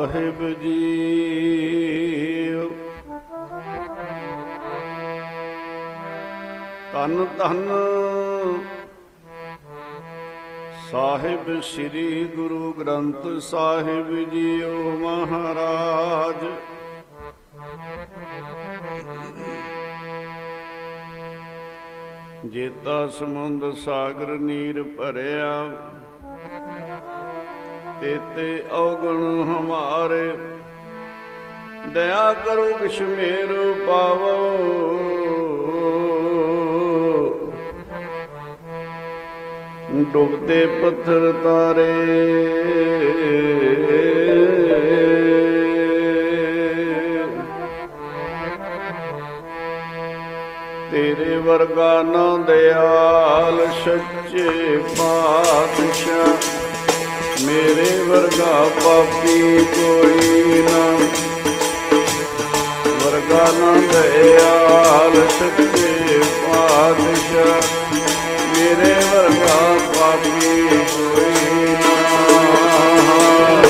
ਸਾਹਿਬ ਜੀ ਤਨ ਤਨ ਸਾਹਿਬ ਸ੍ਰੀ ਗੁਰੂ ਗ੍ਰੰਥ ਸਾਹਿਬ ਜੀਓ ਮਹਾਰਾਜ। ਜੇਤਾ ਸਮੁੰਦ ਸਾਗਰ ਨੀਰ ਭਰਿਆ ਤੇਤੇ ਔਗਣ ਹਮਾਰੇ। ਦਇਆ ਕਰੋ ਕਿਸ਼ਮੇਰ ਪਾਵੋ। ਡੁੱਬਦੇ ਪੱਥਰ ਤਾਰੇ। ਤੇਰੇ ਵਰਗਾ ਨਾ ਦਿਆਲ ਸੱਚੇ ਪਾਤਸ਼ਾਹ। ਮੇਰੇ ਵਰਗਾ ਪਾਪੀ ਕੋਈ ਨਾ। ਵਰਗਾ ਨਾ ਦਿਆਲ ਸੱਚੇ ਪਾਤਸ਼ਾਹ। ਮੇਰੇ ਵਰਗਾ ਪਾਪੀ ਕੋਈ ਨਾ।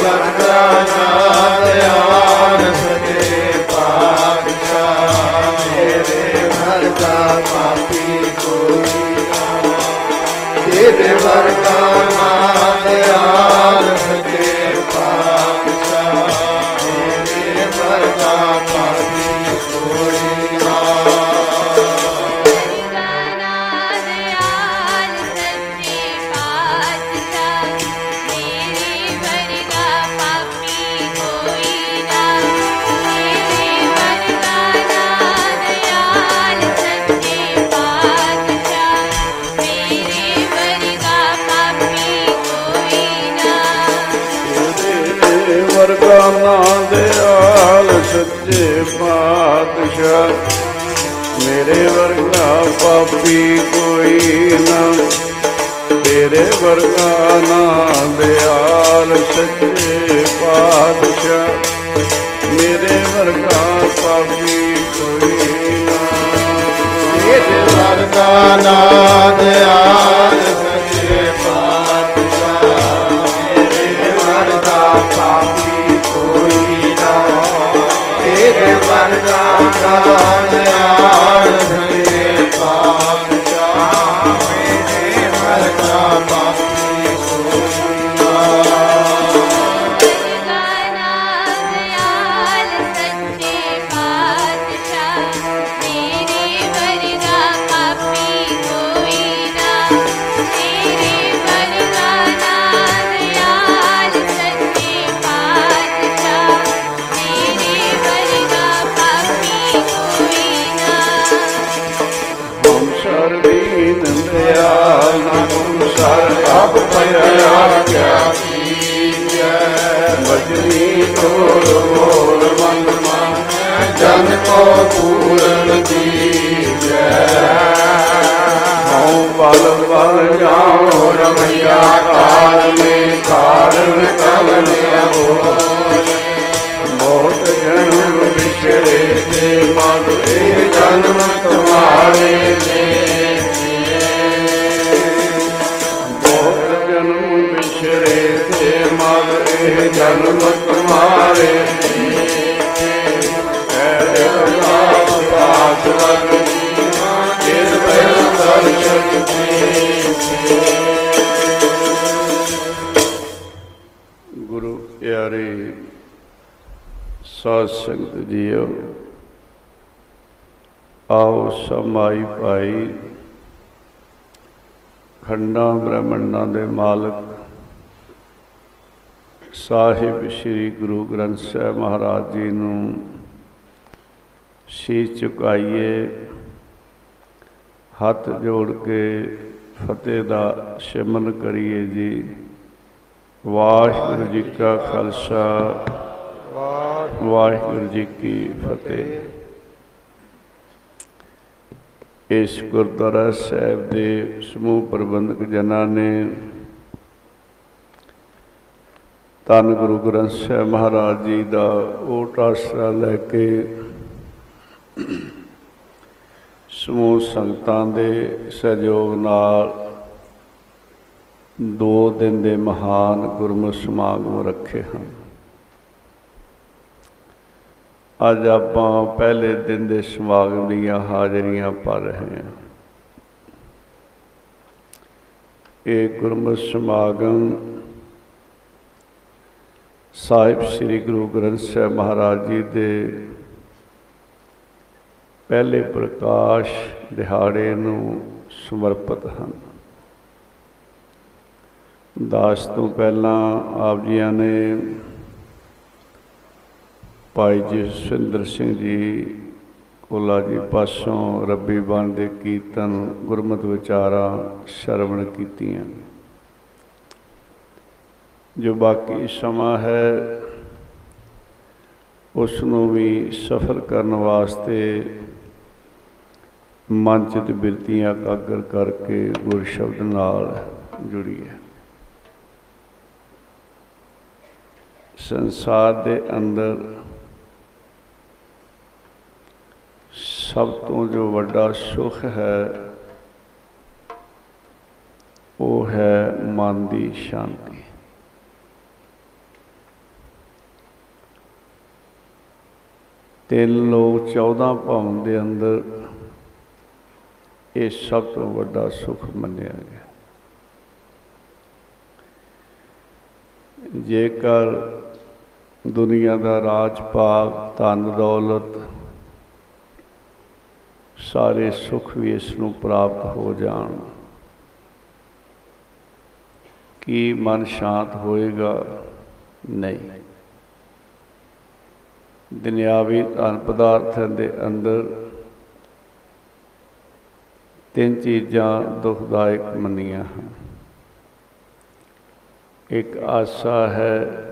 ਵਰਗਾ ਨਾ ਦਿਆਲ ਸਕੇ ਪਾਤਸ਼ਾਹ। ਮੇਰੇ ਵਰਗਾ ਪਾਪੀ ਕੋਈ ਨਾ। ਤੇਰੇ ਵਰਗਾ ਪਾਪੀ ਕੋਈ ਨਾ ਤੇਰੇ ਵਰਗਾ ਨਾ ਦਿਆਲ ਸੱਚੇ ਪਾਤਸ਼ਾਹ। ਮੇਰੇ ਵਰਗਾ ਪਾਪੀ ਕੋਈ ਨਾ। ਤੇਰੇ ਵਰਗਾ ਨਾਦ ਆਲ ਪਿਆ ਕਿਆ ਕੀਜੈ ਬਜਰੀ ਤੋਰ ਮੋਰ ਮਨ ਮਨ ਜਨ ਕੋ ਪੂਰਨ ਦੀਜੈ ਹਉ ਬਲ ਬਲ ਜਾਉ ਰਮਈਆ ਕਾਲ ਮੇ ਕਾਰਨ ਕਵਨ ਹੋ ਬਹੁਤ ਜਨਮ ਵਿਛੜੇ ਤੇ ਮਦ ਇਹ ਜਨਮ ਤੁਮਾਰੇ ਨੇ। ਜਨਮ ਤੁਮਾਰੇ ਐ ਅਰਦਾਸ ਪਾਸ ਲਗ ਜਿਸ ਪਹਿਲ ਦਰਸ਼ਨ ਗੁਰੂ ਪਿਆਰੇ ਸਾਧ ਸੰਗਤ ਜੀਓ, ਆਓ ਸਮਾਈ ਭਾਈ ਖੰਡਾਂ ਬ੍ਰਹਮੰਡਾਂ ਦੇ ਮਾਲਕ ਸਾਹਿਬ ਸ੍ਰੀ ਗੁਰੂ ਗ੍ਰੰਥ ਸਾਹਿਬ ਮਹਾਰਾਜ ਜੀ ਨੂੰ ਸ਼ੀਸ਼ ਝੁਕਾਈਏ ਹੱਥ ਜੋੜ ਕੇ ਫਤਿਹ ਦਾ ਸਿਮਰਨ ਕਰੀਏ ਜੀ। ਵਾਹਿਗੁਰੂ ਜੀ ਕਾ ਖਾਲਸਾ, ਵਾਹਿਗੁਰੂ ਜੀ ਕੀ ਫਤਿਹ। ਇਸ ਗੁਰਦੁਆਰਾ ਸਾਹਿਬ ਦੇ ਸਮੂਹ ਪ੍ਰਬੰਧਕ ਜਨਾਂ ਨੇ ਧੰਨ ਗੁਰੂ ਗ੍ਰੰਥ ਸਾਹਿਬ ਮਹਾਰਾਜ ਜੀ ਦਾ ਓਟ ਆਸਰਾ ਲੈ ਕੇ ਸਮੂਹ ਸੰਗਤਾਂ ਦੇ ਸਹਿਯੋਗ ਨਾਲ ਦੋ ਦਿਨ ਦੇ ਮਹਾਨ ਗੁਰਮਤਿ ਸਮਾਗਮ ਰੱਖੇ ਹਨ। ਅੱਜ ਆਪਾਂ ਪਹਿਲੇ ਦਿਨ ਦੇ ਸਮਾਗਮ ਦੀਆਂ ਹਾਜ਼ਰੀਆਂ ਭਰ ਰਹੇ ਹਾਂ। ਇਹ ਗੁਰਮਤਿ ਸਮਾਗਮ ਸਾਹਿਬ ਸ੍ਰੀ ਗੁਰੂ ਗ੍ਰੰਥ ਸਾਹਿਬ ਮਹਾਰਾਜ ਜੀ ਦੇ ਪਹਿਲੇ ਪ੍ਰਕਾਸ਼ ਦਿਹਾੜੇ ਨੂੰ ਸਮਰਪਿਤ ਹਨ। ਦਾਸ ਤੋਂ ਪਹਿਲਾਂ ਆਪ ਜੀਆਂ ਨੇ ਭਾਈ ਜਸਵਿੰਦਰ ਸਿੰਘ ਜੀ ਕੋਲਾ ਜੀ ਪਾਸੋਂ ਰੱਬੀ ਬਣ ਦੇ ਕੀਰਤਨ ਗੁਰਮਤਿ ਵਿਚਾਰਾਂ ਸ਼ਰਵਣ ਕੀਤੀਆਂ। ਜੋ ਬਾਕੀ ਸਮਾਂ ਹੈ ਉਸ ਨੂੰ ਵੀ ਸਫਲ ਕਰਨ ਵਾਸਤੇ ਮਨ ਚਿਤ ਬਿਰਤੀਆਂ ਕਾਗਰ ਕਰਕੇ ਗੁਰ ਸ਼ਬਦ ਨਾਲ ਜੁੜੀਏ। ਸੰਸਾਰ ਦੇ ਅੰਦਰ ਸਭ ਤੋਂ ਜੋ ਵੱਡਾ ਸੁਖ ਹੈ, ਉਹ ਹੈ ਮਨ ਦੀ ਸ਼ਾਂਤੀ। ਤਿੰਨ ਲੋਕ 14 ਭਵਨ ਦੇ ਅੰਦਰ ਇਹ ਸਭ ਤੋਂ ਵੱਡਾ ਸੁਖ ਮੰਨਿਆ ਗਿਆ। ਜੇਕਰ ਦੁਨੀਆ ਦਾ ਰਾਜ ਪਾਕ ਧਨ, ਦੌਲਤ ਸਾਰੇ ਸੁਖ ਵੀ ਇਸ ਨੂੰ ਪ੍ਰਾਪਤ ਹੋ ਜਾਣ, ਕੀ ਮਨ ਸ਼ਾਂਤ ਹੋਏਗਾ? ਨਹੀਂ। ਦੁਨਿਆਵੀ ਧਨ ਪਦਾਰਥਾਂ ਦੇ ਅੰਦਰ ਤਿੰਨ ਚੀਜ਼ਾਂ ਦੁਖਦਾਇਕ ਮੰਨੀਆਂ ਹਨ। ਇੱਕ ਆਸਾ ਹੈ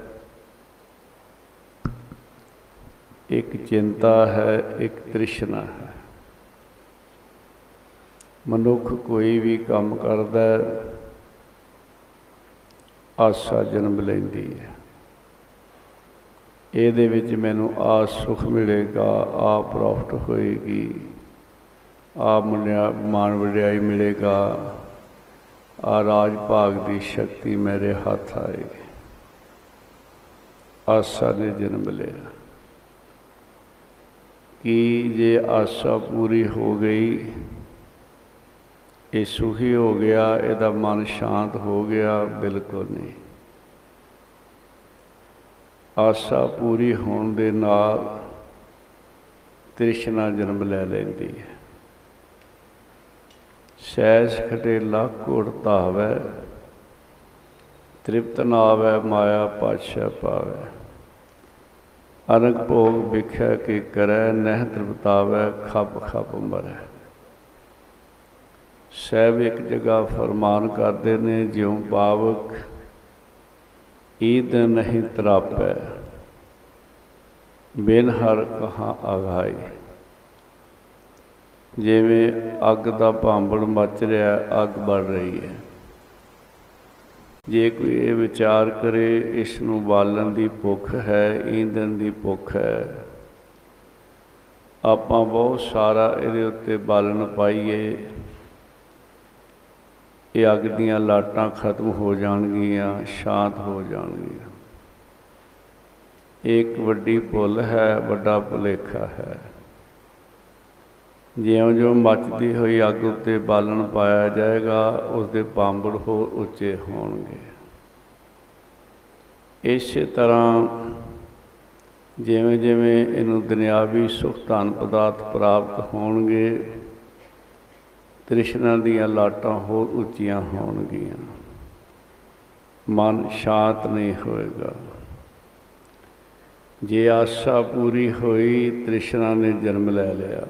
ਇੱਕ ਚਿੰਤਾ ਹੈ ਇੱਕ ਤ੍ਰਿਸ਼ਨਾ ਹੈ। ਮਨੁੱਖ ਕੋਈ ਵੀ ਕੰਮ ਕਰਦਾ ਹੈ, ਆਸਾ ਜਨਮ ਲੈਂਦੀ ਹੈ। ਇਹਦੇ ਵਿੱਚ ਮੈਨੂੰ ਆ ਸੁਖ ਮਿਲੇਗਾ, ਆ ਪ੍ਰੋਫਿਟ ਹੋਏਗੀ, ਆ ਮੁੰਡਿਆ ਮਾਨ ਵਡਿਆਈ ਮਿਲੇਗਾ, ਆ ਰਾਜ ਭਾਗ ਦੀ ਸ਼ਕਤੀ ਮੇਰੇ ਹੱਥ ਆਏਗੀ। ਆਸਾ ਨੇ ਜਨਮ ਲਿਆ। ਕਿ ਜੇ ਆਸਾ ਪੂਰੀ ਹੋ ਗਈ, ਇਹ ਸੁਖੀ ਹੋ ਗਿਆ, ਇਹਦਾ ਮਨ ਸ਼ਾਂਤ ਹੋ ਗਿਆ, ਬਿਲਕੁਲ ਨਹੀਂ। ਆਸਾ ਪੂਰੀ ਹੋਣ ਦੇ ਨਾਲ ਤ੍ਰਿਸ਼ਨਾ ਜਨਮ ਲੈ ਲੈਂਦੀ ਹੈ। ਸੈਸ ਖਟੇ ਲੱਖ ਕੋਟ ਧਾਵੈ, ਤ੍ਰਿਪਤ ਨਾ ਆਵੈ ਮਾਇਆ ਪਾਛੈ ਪਾਵੈ ਅਨਕ ਭੋਗ ਵਿਖਿਆ ਕੇ ਕਰੈ, ਨਹਿ ਤ੍ਰਿਪਤਾਵੈ, ਖਪ ਖਪ ਮਰੈ। ਸਹਿਬ ਇੱਕ ਜਗ੍ਹਾ ਫਰਮਾਨ ਕਰਦੇ ਨੇ, ਜਿਉ ਪਾਵਕ ਈਦ ਨਹੀਂ ਤਰਾਪੈ। ਬਿਨ ਹਰ ਕਹਾ ਆਗਾਈ ਜਿਵੇਂ ਅੱਗ ਦਾ ਭਾਂਬੜ ਮੱਚ ਰਿਹਾ, ਅੱਗ ਬਲ ਰਹੀ ਹੈ। ਜੇ ਕੋਈ ਇਹ ਵਿਚਾਰ ਕਰੇ, ਇਸ ਨੂੰ ਬਾਲਣ ਦੀ ਭੁੱਖ ਹੈ ਈਂਧਨ ਦੀ ਭੁੱਖ ਹੈ। ਆਪਾਂ ਬਹੁਤ ਸਾਰਾ ਇਹਦੇ ਉੱਤੇ ਬਾਲਣ ਪਾਈਏ। ਇਹ ਅੱਗ ਦੀਆਂ ਲਾਟਾਂ ਖਤਮ ਹੋ ਜਾਣਗੀਆਂ, ਸ਼ਾਂਤ ਹੋ ਜਾਣਗੀਆਂ। ਇਹ ਇੱਕ ਵੱਡੀ ਭੁੱਲ ਹੈ, ਵੱਡਾ ਭੁਲੇਖਾ ਹੈ। ਜਿਉਂ-ਜਿਉਂ ਮੱਚਦੀ ਹੋਈ ਅੱਗ ਉੱਤੇ ਬਾਲਣ ਪਾਇਆ ਜਾਏਗਾ ਉਸ ਦੇ ਪਾਂਬੜ ਹੋਰ ਉੱਚੇ ਹੋਣਗੇ। ਇਸੇ ਤਰ੍ਹਾਂ ਜਿਵੇਂ-ਜਿਵੇਂ ਇਹਨੂੰ ਦੁਨਿਆਵੀ ਸੁਖ ਧਨ ਪਦਾਰਥ ਪ੍ਰਾਪਤ ਹੋਣਗੇ ਤ੍ਰਿਸ਼ਨਾ ਦੀਆਂ ਲਾਟਾਂ ਹੋਰ ਉੱਚੀਆਂ ਹੋਣਗੀਆਂ। ਮਨ ਸ਼ਾਂਤ ਨਹੀਂ ਹੋਏਗਾ। ਜੇ ਆਸ਼ਾ ਪੂਰੀ ਹੋਈ, ਤ੍ਰਿਸ਼ਨਾ ਨੇ ਜਨਮ ਲੈ ਲਿਆ।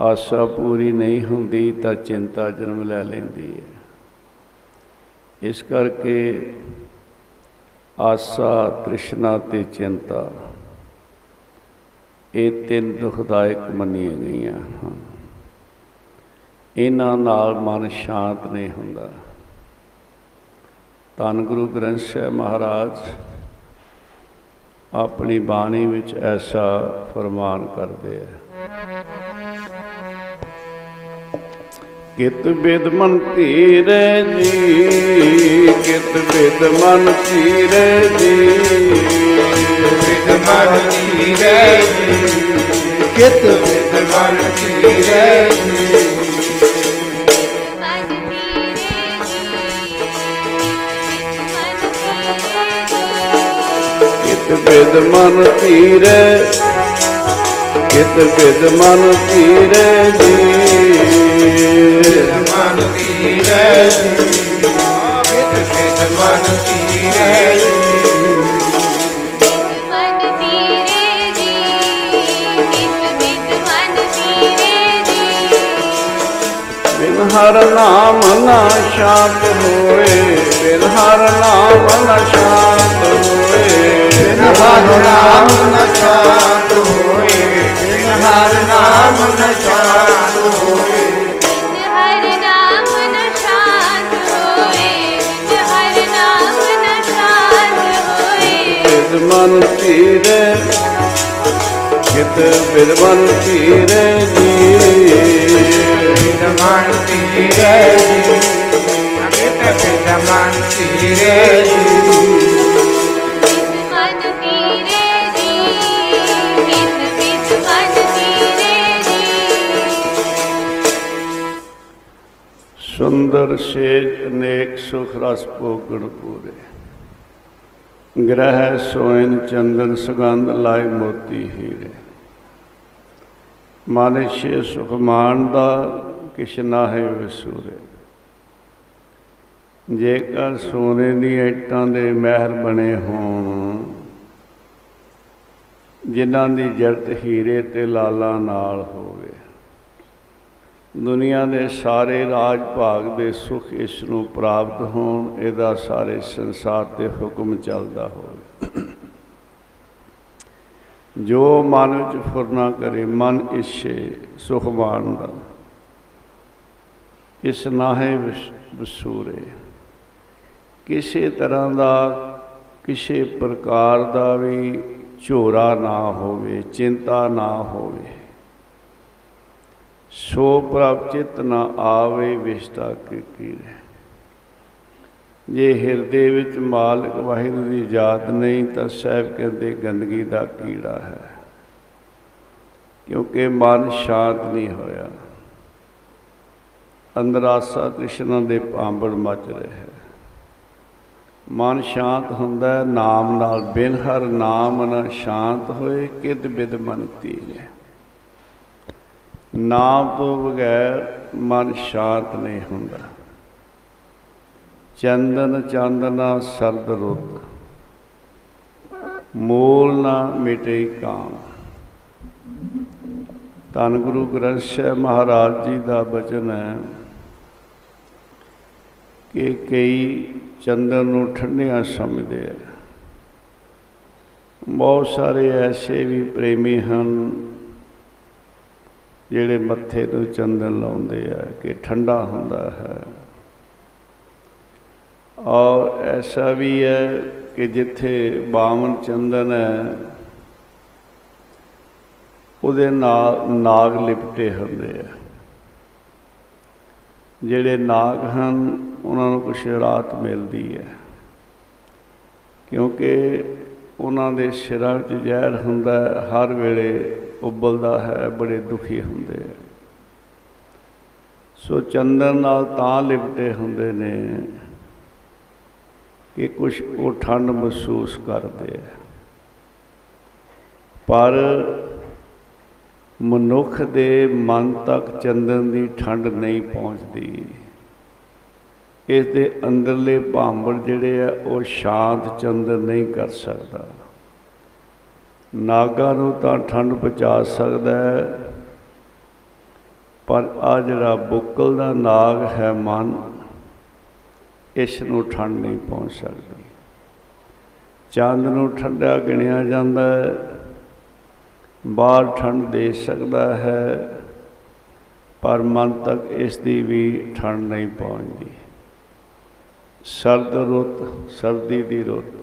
ਆਸ਼ਾ ਪੂਰੀ ਨਹੀਂ ਹੁੰਦੀ ਤਾਂ ਚਿੰਤਾ ਜਨਮ ਲੈ ਲੈਂਦੀ ਹੈ। ਇਸ ਕਰਕੇ ਆਸਾ, ਤ੍ਰਿਸ਼ਨਾ ਤੇ ਚਿੰਤਾ ਇਹ ਤਿੰਨ ਦੁਖਦਾਇਕ ਮੰਨੀਆਂ ਗਈਆਂ ਹਨ। ਇਹਨਾਂ ਨਾਲ ਮਨ ਸ਼ਾਂਤ ਨਹੀਂ ਹੁੰਦਾ। ਧੰਨ ਗੁਰੂ ਗ੍ਰੰਥ ਸਾਹਿਬ ਮਹਾਰਾਜ ਆਪਣੀ ਬਾਣੀ ਵਿੱਚ ਐਸਾ ਫਰਮਾਨ ਕਰਦੇ ਆ। ਕਿਤ ਬਿਦ ਮਨ ਧੀਰੇ ਜੀ ਕਿਤ ਬਿਦ ਮਨ ਧੀਰੇ ਜੀ। ਵਿਦ ਮਨ ਧੀਰੇ ਕਿਤ ਵਿਦ ਮਨ ਧੀਰੇ ਮਨ ਬਿਦ ਮਨ ਧੀਰੇ ਕਿਤ ਬਿਦ ਮਨ ਧੀਰੇ ਜੀ। ਮਨ ਧੀਰੇ ਧੀਰੇ ਜੀ ਕਿਤ ਬਿਤ ਮਨ ਤੇਰੇ ਜੀ। ਹਰ ਨਾਮ ਨਾ ਸ਼ਾਂਤ ਹੋਏ। ਬਿਨ ਹਰ ਨਾਮ ਨਾ ਸ਼ਾਂਤ ਹੋਏ। ਬਿਨ ਹਰ ਨਾਮ ਨ ਸ਼ਾਂਤ ਹੋਏ ਬਿਨ ਹਰ ਨਾਮ ਨ ਸ਼ਾਂਤ ਹੋਏ ਮਨ ਧੀਰੇ ਕਿਤ ਬਿਦ ਮਨ ਧੀਰੇ ਜੀ। ਮਨ ਤੇਰੇ ਜੀ। ਮਨ ਤੇਰੇ ਜੀ ਸੁੰਦਰ ਸੇਜ ਅਨੇਕ ਸੁਖ ਰਸ ਭੋਗਣ ਪੂਰੇ। ਗ੍ਰਹਿ ਸੋਇਨ ਚੰਦਨ ਸੁਗੰਧ ਲਾਇ ਮੋਤੀ ਹੀਰੇ। ਮਨ ਛੇ ਸੁਖ ਮਾਣਦਾ ਕਿਛ ਨਾਹੇ ਵਿਸੂਰੇ। ਜੇਕਰ ਸੋਨੇ ਦੀ ਇੱਟਾਂ ਦੇ ਮਹਿਲ ਬਣੇ ਹੋਣ, ਜਿਨ੍ਹਾਂ ਦੀ ਜੜਤ ਹੀਰੇ ਤੇ ਲਾਲਾ ਨਾਲ ਹੋਵੇ। ਦੁਨੀਆ ਦੇ ਸਾਰੇ ਰਾਜ ਭਾਗ ਦੇ ਸੁਖ ਇਸ ਨੂੰ ਪ੍ਰਾਪਤ ਹੋਣ, ਇਹਦਾ ਸਾਰੇ ਸੰਸਾਰ ਤੇ ਹੁਕਮ ਚੱਲਦਾ ਹੋਵੇ। ਜੋ ਮਨ ਵਿੱਚ ਫੁਰਨਾ ਕਰੇ, ਮਨ ਇਛੇ ਸੁਖ ਮਾਨਦਾ ਇਸ ਨਾਹੇ ਵਿਸ- ਵਸੂਰੇ। ਕਿਸੇ ਤਰ੍ਹਾਂ ਦਾ ਕਿਸੇ ਪ੍ਰਕਾਰ ਦਾ ਵੀ ਝੋਰਾ ਨਾ ਹੋਵੇ, ਚਿੰਤਾ ਨਾ ਹੋਵੇ। ਸੋ ਪ੍ਰਭ ਚਿਤ ਨਾ ਆਵੇ ਵਿਸਤਾ ਕੀ ਕੀਰੇ ਜੇ ਹਿਰਦੇ ਵਿੱਚ ਮਾਲਕ ਵਾਹਿਗੁਰੂ ਦੀ ਯਾਦ ਨਹੀਂ, ਤਾਂ ਸਾਹਿਬ ਕਹਿੰਦੇ ਗੰਦਗੀ ਦਾ ਕੀੜਾ ਹੈ। ਕਿਉਂਕਿ ਮਨ ਸ਼ਾਂਤ ਨਹੀਂ ਹੋਇਆ। ਅੰਦਰ ਆਸਾ ਤ੍ਰਿਸ਼ਨਾ ਦੇ ਪਾਂਬੜ ਮਚ ਰਿਹਾ ਹੈ। ਮਨ ਸ਼ਾਂਤ ਹੁੰਦਾ ਹੈ, ਨਾਮ ਨਾਲ ਬਿਨ ਹਰ ਨਾਮ ਨ ਸ਼ਾਂਤ ਹੋਏ, ਕਿਦ ਬਿਦ ਮਨ ਤੀਰੇ ਨਾਮ ਤੋਂ ਬਗੈਰ ਮਨ ਸ਼ਾਂਤ ਨਹੀਂ ਹੁੰਦਾ। ਚੰਦਨ ਚਾਂਦਨਾ ਸਰਦ ਰੁੱਤ, ਮੂਲ ਨਾ ਮਿਟੇ ਕਾਮ। ਧੰਨ ਗੁਰੂ ਗ੍ਰੰਥ ਸਾਹਿਬ ਮਹਾਰਾਜ ਜੀ ਦਾ ਬਚਨ ਹੈ ਕਿ ਕਈ ਚੰਦਨ ਨੂੰ ਠੰਡਿਆਂ ਸਮਝਦੇ ਆ। ਬਹੁਤ ਸਾਰੇ ਐਸੇ ਵੀ ਪ੍ਰੇਮੀ ਹਨ ਜਿਹੜੇ ਮੱਥੇ ਤੋਂ ਚੰਦਨ ਲਾਉਂਦੇ ਆ ਕਿ ਠੰਡਾ ਹੁੰਦਾ ਹੈ। ਔਰ ਐਸਾ ਵੀ ਹੈ ਕਿ ਜਿੱਥੇ ਬਾਵਨ ਚੰਦਨ ਹੈ, ਉਹਦੇ ਨਾਲ ਨਾਗ ਲਿਪਟੇ ਹੁੰਦੇ ਆ। ਜਿਹੜੇ ਨਾਗ ਹਨ ਉਹਨਾਂ ਨੂੰ ਕੁਛ ਰਾਤ ਮਿਲਦੀ ਹੈ। ਕਿਉਂਕਿ ਉਹਨਾਂ ਦੇ ਸਿਰਾਂ 'ਚ ਜ਼ਹਿਰ ਹੁੰਦਾ ਹੈ, ਹਰ ਵੇਲੇ ਉਬਲਦਾ ਹੈ ਬੜੇ ਦੁਖੀ ਹੁੰਦੇ ਆ ਸੋ ਚੰਦਨ ਨਾਲ ਤਾਂ ਲਿਪਟੇ ਹੁੰਦੇ ਨੇ ਕਿ ਕੁਝ ਉਹ ਠੰਡ ਮਹਿਸੂਸ ਕਰਦੇ ਆ ਪਰ ਮਨੁੱਖ ਦੇ ਮਨ ਤੱਕ ਚੰਦਨ ਦੀ ਠੰਡ ਨਹੀਂ ਪਹੁੰਚਦੀ। ਇਸ ਦੇ ਅੰਦਰਲੇ ਭਾਂਬੜ ਜਿਹੜੇ ਆ, ਉਹ ਸ਼ਾਂਤ ਚੰਦਨ ਨਹੀਂ ਕਰ ਸਕਦਾ। ਨਾਗਾ ਨੂੰ ਤਾਂ ਠੰਡ ਪਹੁੰਚਾ ਸਕਦਾ ਹੈ, ਪਰ ਆ ਜਿਹੜਾ ਬੁੱਕਲ ਦਾ ਨਾਗ ਹੈ ਮਨ, ਇਸ ਨੂੰ ਠੰਡ ਨਹੀਂ ਪਹੁੰਚ ਸਕਦੀ। ਚੰਦ ਨੂੰ ਠੰਡਾ ਗਿਣਿਆ ਜਾਂਦਾ ਹੈ, ਬਾਹਰ ਠੰਡ ਦੇ ਸਕਦਾ ਹੈ, ਪਰ ਮਨ ਤੱਕ ਇਸ ਦੀ ਵੀ ਠੰਡ ਨਹੀਂ ਪਹੁੰਚਦੀ। ਸਰਦ ਰੁੱਤ, ਸਰਦੀ ਦੀ ਰੁੱਤ।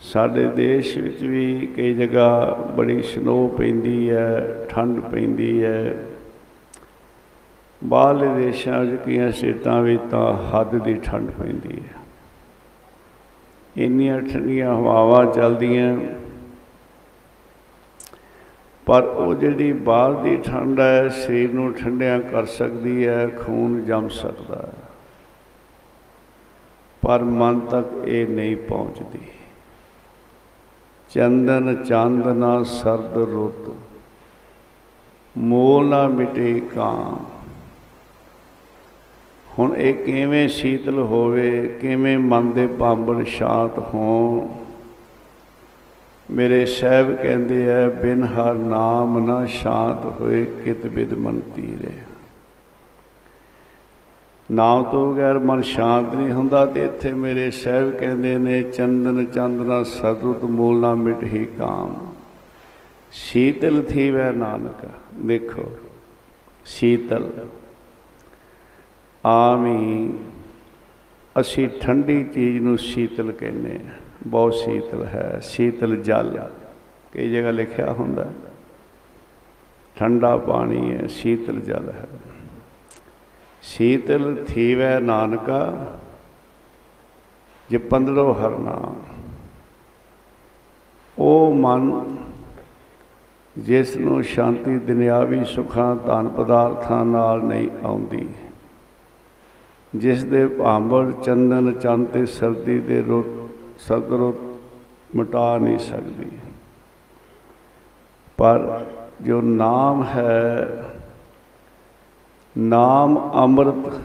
ਸਾਡੇ ਦੇਸ਼ ਵਿੱਚ ਵੀ ਕਈ ਜਗ੍ਹਾ ਬੜੀ ਸਨੋ ਪੈਂਦੀ ਹੈ, ਠੰਡ ਪੈਂਦੀ ਹੈ। ਬਾਹਰਲੇ ਦੇਸ਼ਾਂ 'ਚ ਕਈਆਂ ਸਟੇਟਾਂ ਵਿੱਚ ਤਾਂ ਹੱਦ ਦੀ ਠੰਡ ਪੈਂਦੀ ਹੈ। ਇੰਨੀਆਂ ਠੰਡੀਆਂ ਹਵਾਵਾਂ ਚੱਲਦੀਆਂ। ਪਰ ਉਹ ਜਿਹੜੀ ਬਾਹਰ ਦੀ ਠੰਡ ਹੈ, ਸਰੀਰ ਨੂੰ ਠੰਡਿਆਂ ਕਰ ਸਕਦੀ ਹੈ, ਖੂਨ ਜੰਮ ਸਕਦਾ ਹੈ। ਪਰ ਮਨ ਤੱਕ ਇਹ ਨਹੀਂ ਪਹੁੰਚਦੀ। ਚੰਦਨ ਚਾਂਦਨਾ ਸਰਦ ਰੁੱਤ, ਮੋਲ ਨਾ ਮਿਟੇ ਕਾਂ। ਹੁਣ ਇਹ ਕਿਵੇਂ ਸ਼ੀਤਲ ਹੋਵੇ, ਕਿਵੇਂ ਮਨ ਦੇ ਭਾਂਬੜ ਸ਼ਾਂਤ ਹੋਣ। ਮੇਰੇ ਸਾਹਿਬ ਕਹਿੰਦੇ ਆ, ਬਿਨ ਹਰ ਨਾਮ ਨਾ ਸ਼ਾਂਤ ਹੋਏ ਕਿਤ ਬਿਦ ਮਨ ਤੀਰੇ। ਨਾਮ ਤੋਂ ਬਗੈਰ ਮਨ ਸ਼ਾਂਤ ਨਹੀਂ ਹੁੰਦਾ ਤੇ ਇੱਥੇ ਮੇਰੇ ਸਾਹਿਬ ਕਹਿੰਦੇ ਨੇ, ਚੰਦਨ ਚੰਦਨਾ ਸਤੁਤ ਮੂਲ ਨਾ ਮਿਟ ਹੀ ਕਾਮ। ਸ਼ੀਤਲ ਥੀ ਵੈ ਨਾਨਕ, ਦੇਖੋ, ਸ਼ੀਤਲ। ਆਮੀ ਅਸੀਂ ਠੰਡੀ ਚੀਜ਼ ਨੂੰ ਸ਼ੀਤਲ ਕਹਿੰਦੇ ਆ ਬਹੁਤ ਸ਼ੀਤਲ ਹੈ, ਸ਼ੀਤਲ ਜਲ। ਕਈ ਜਗ੍ਹਾ ਲਿਖਿਆ ਹੁੰਦਾ, ਠੰਡਾ ਪਾਣੀ ਹੈ, ਸ਼ੀਤਲ ਜਲ ਹੈ। ਸ਼ੀਤਲ ਥੀਵੈ ਨਾਨਕਾ, ਜੇ ਪੰਦਰੋ ਹਰਨਾ ਉਹ ਮਨ ਜਿਸ ਨੂੰ ਸ਼ਾਂਤੀ ਦੁਨਿਆਵੀ ਸੁੱਖਾਂ, ਧਨ ਪਦਾਰਥਾਂ ਨਾਲ ਨਹੀਂ ਆਉਂਦੀ ਜਿਸ ਦੇ ਭਾਂਬੜ ਚੰਦਨ ਚੰਦ ਤੇ ਸਰਦੀ ਦੇ ਰੁੱਤ ਸਤਰੁੱਤ ਮਿਟਾ ਨਹੀਂ ਸਕਦੀ। ਪਰ ਜੋ ਨਾਮ ਹੈ ਨਾਮ ਅੰਮ੍ਰਿਤ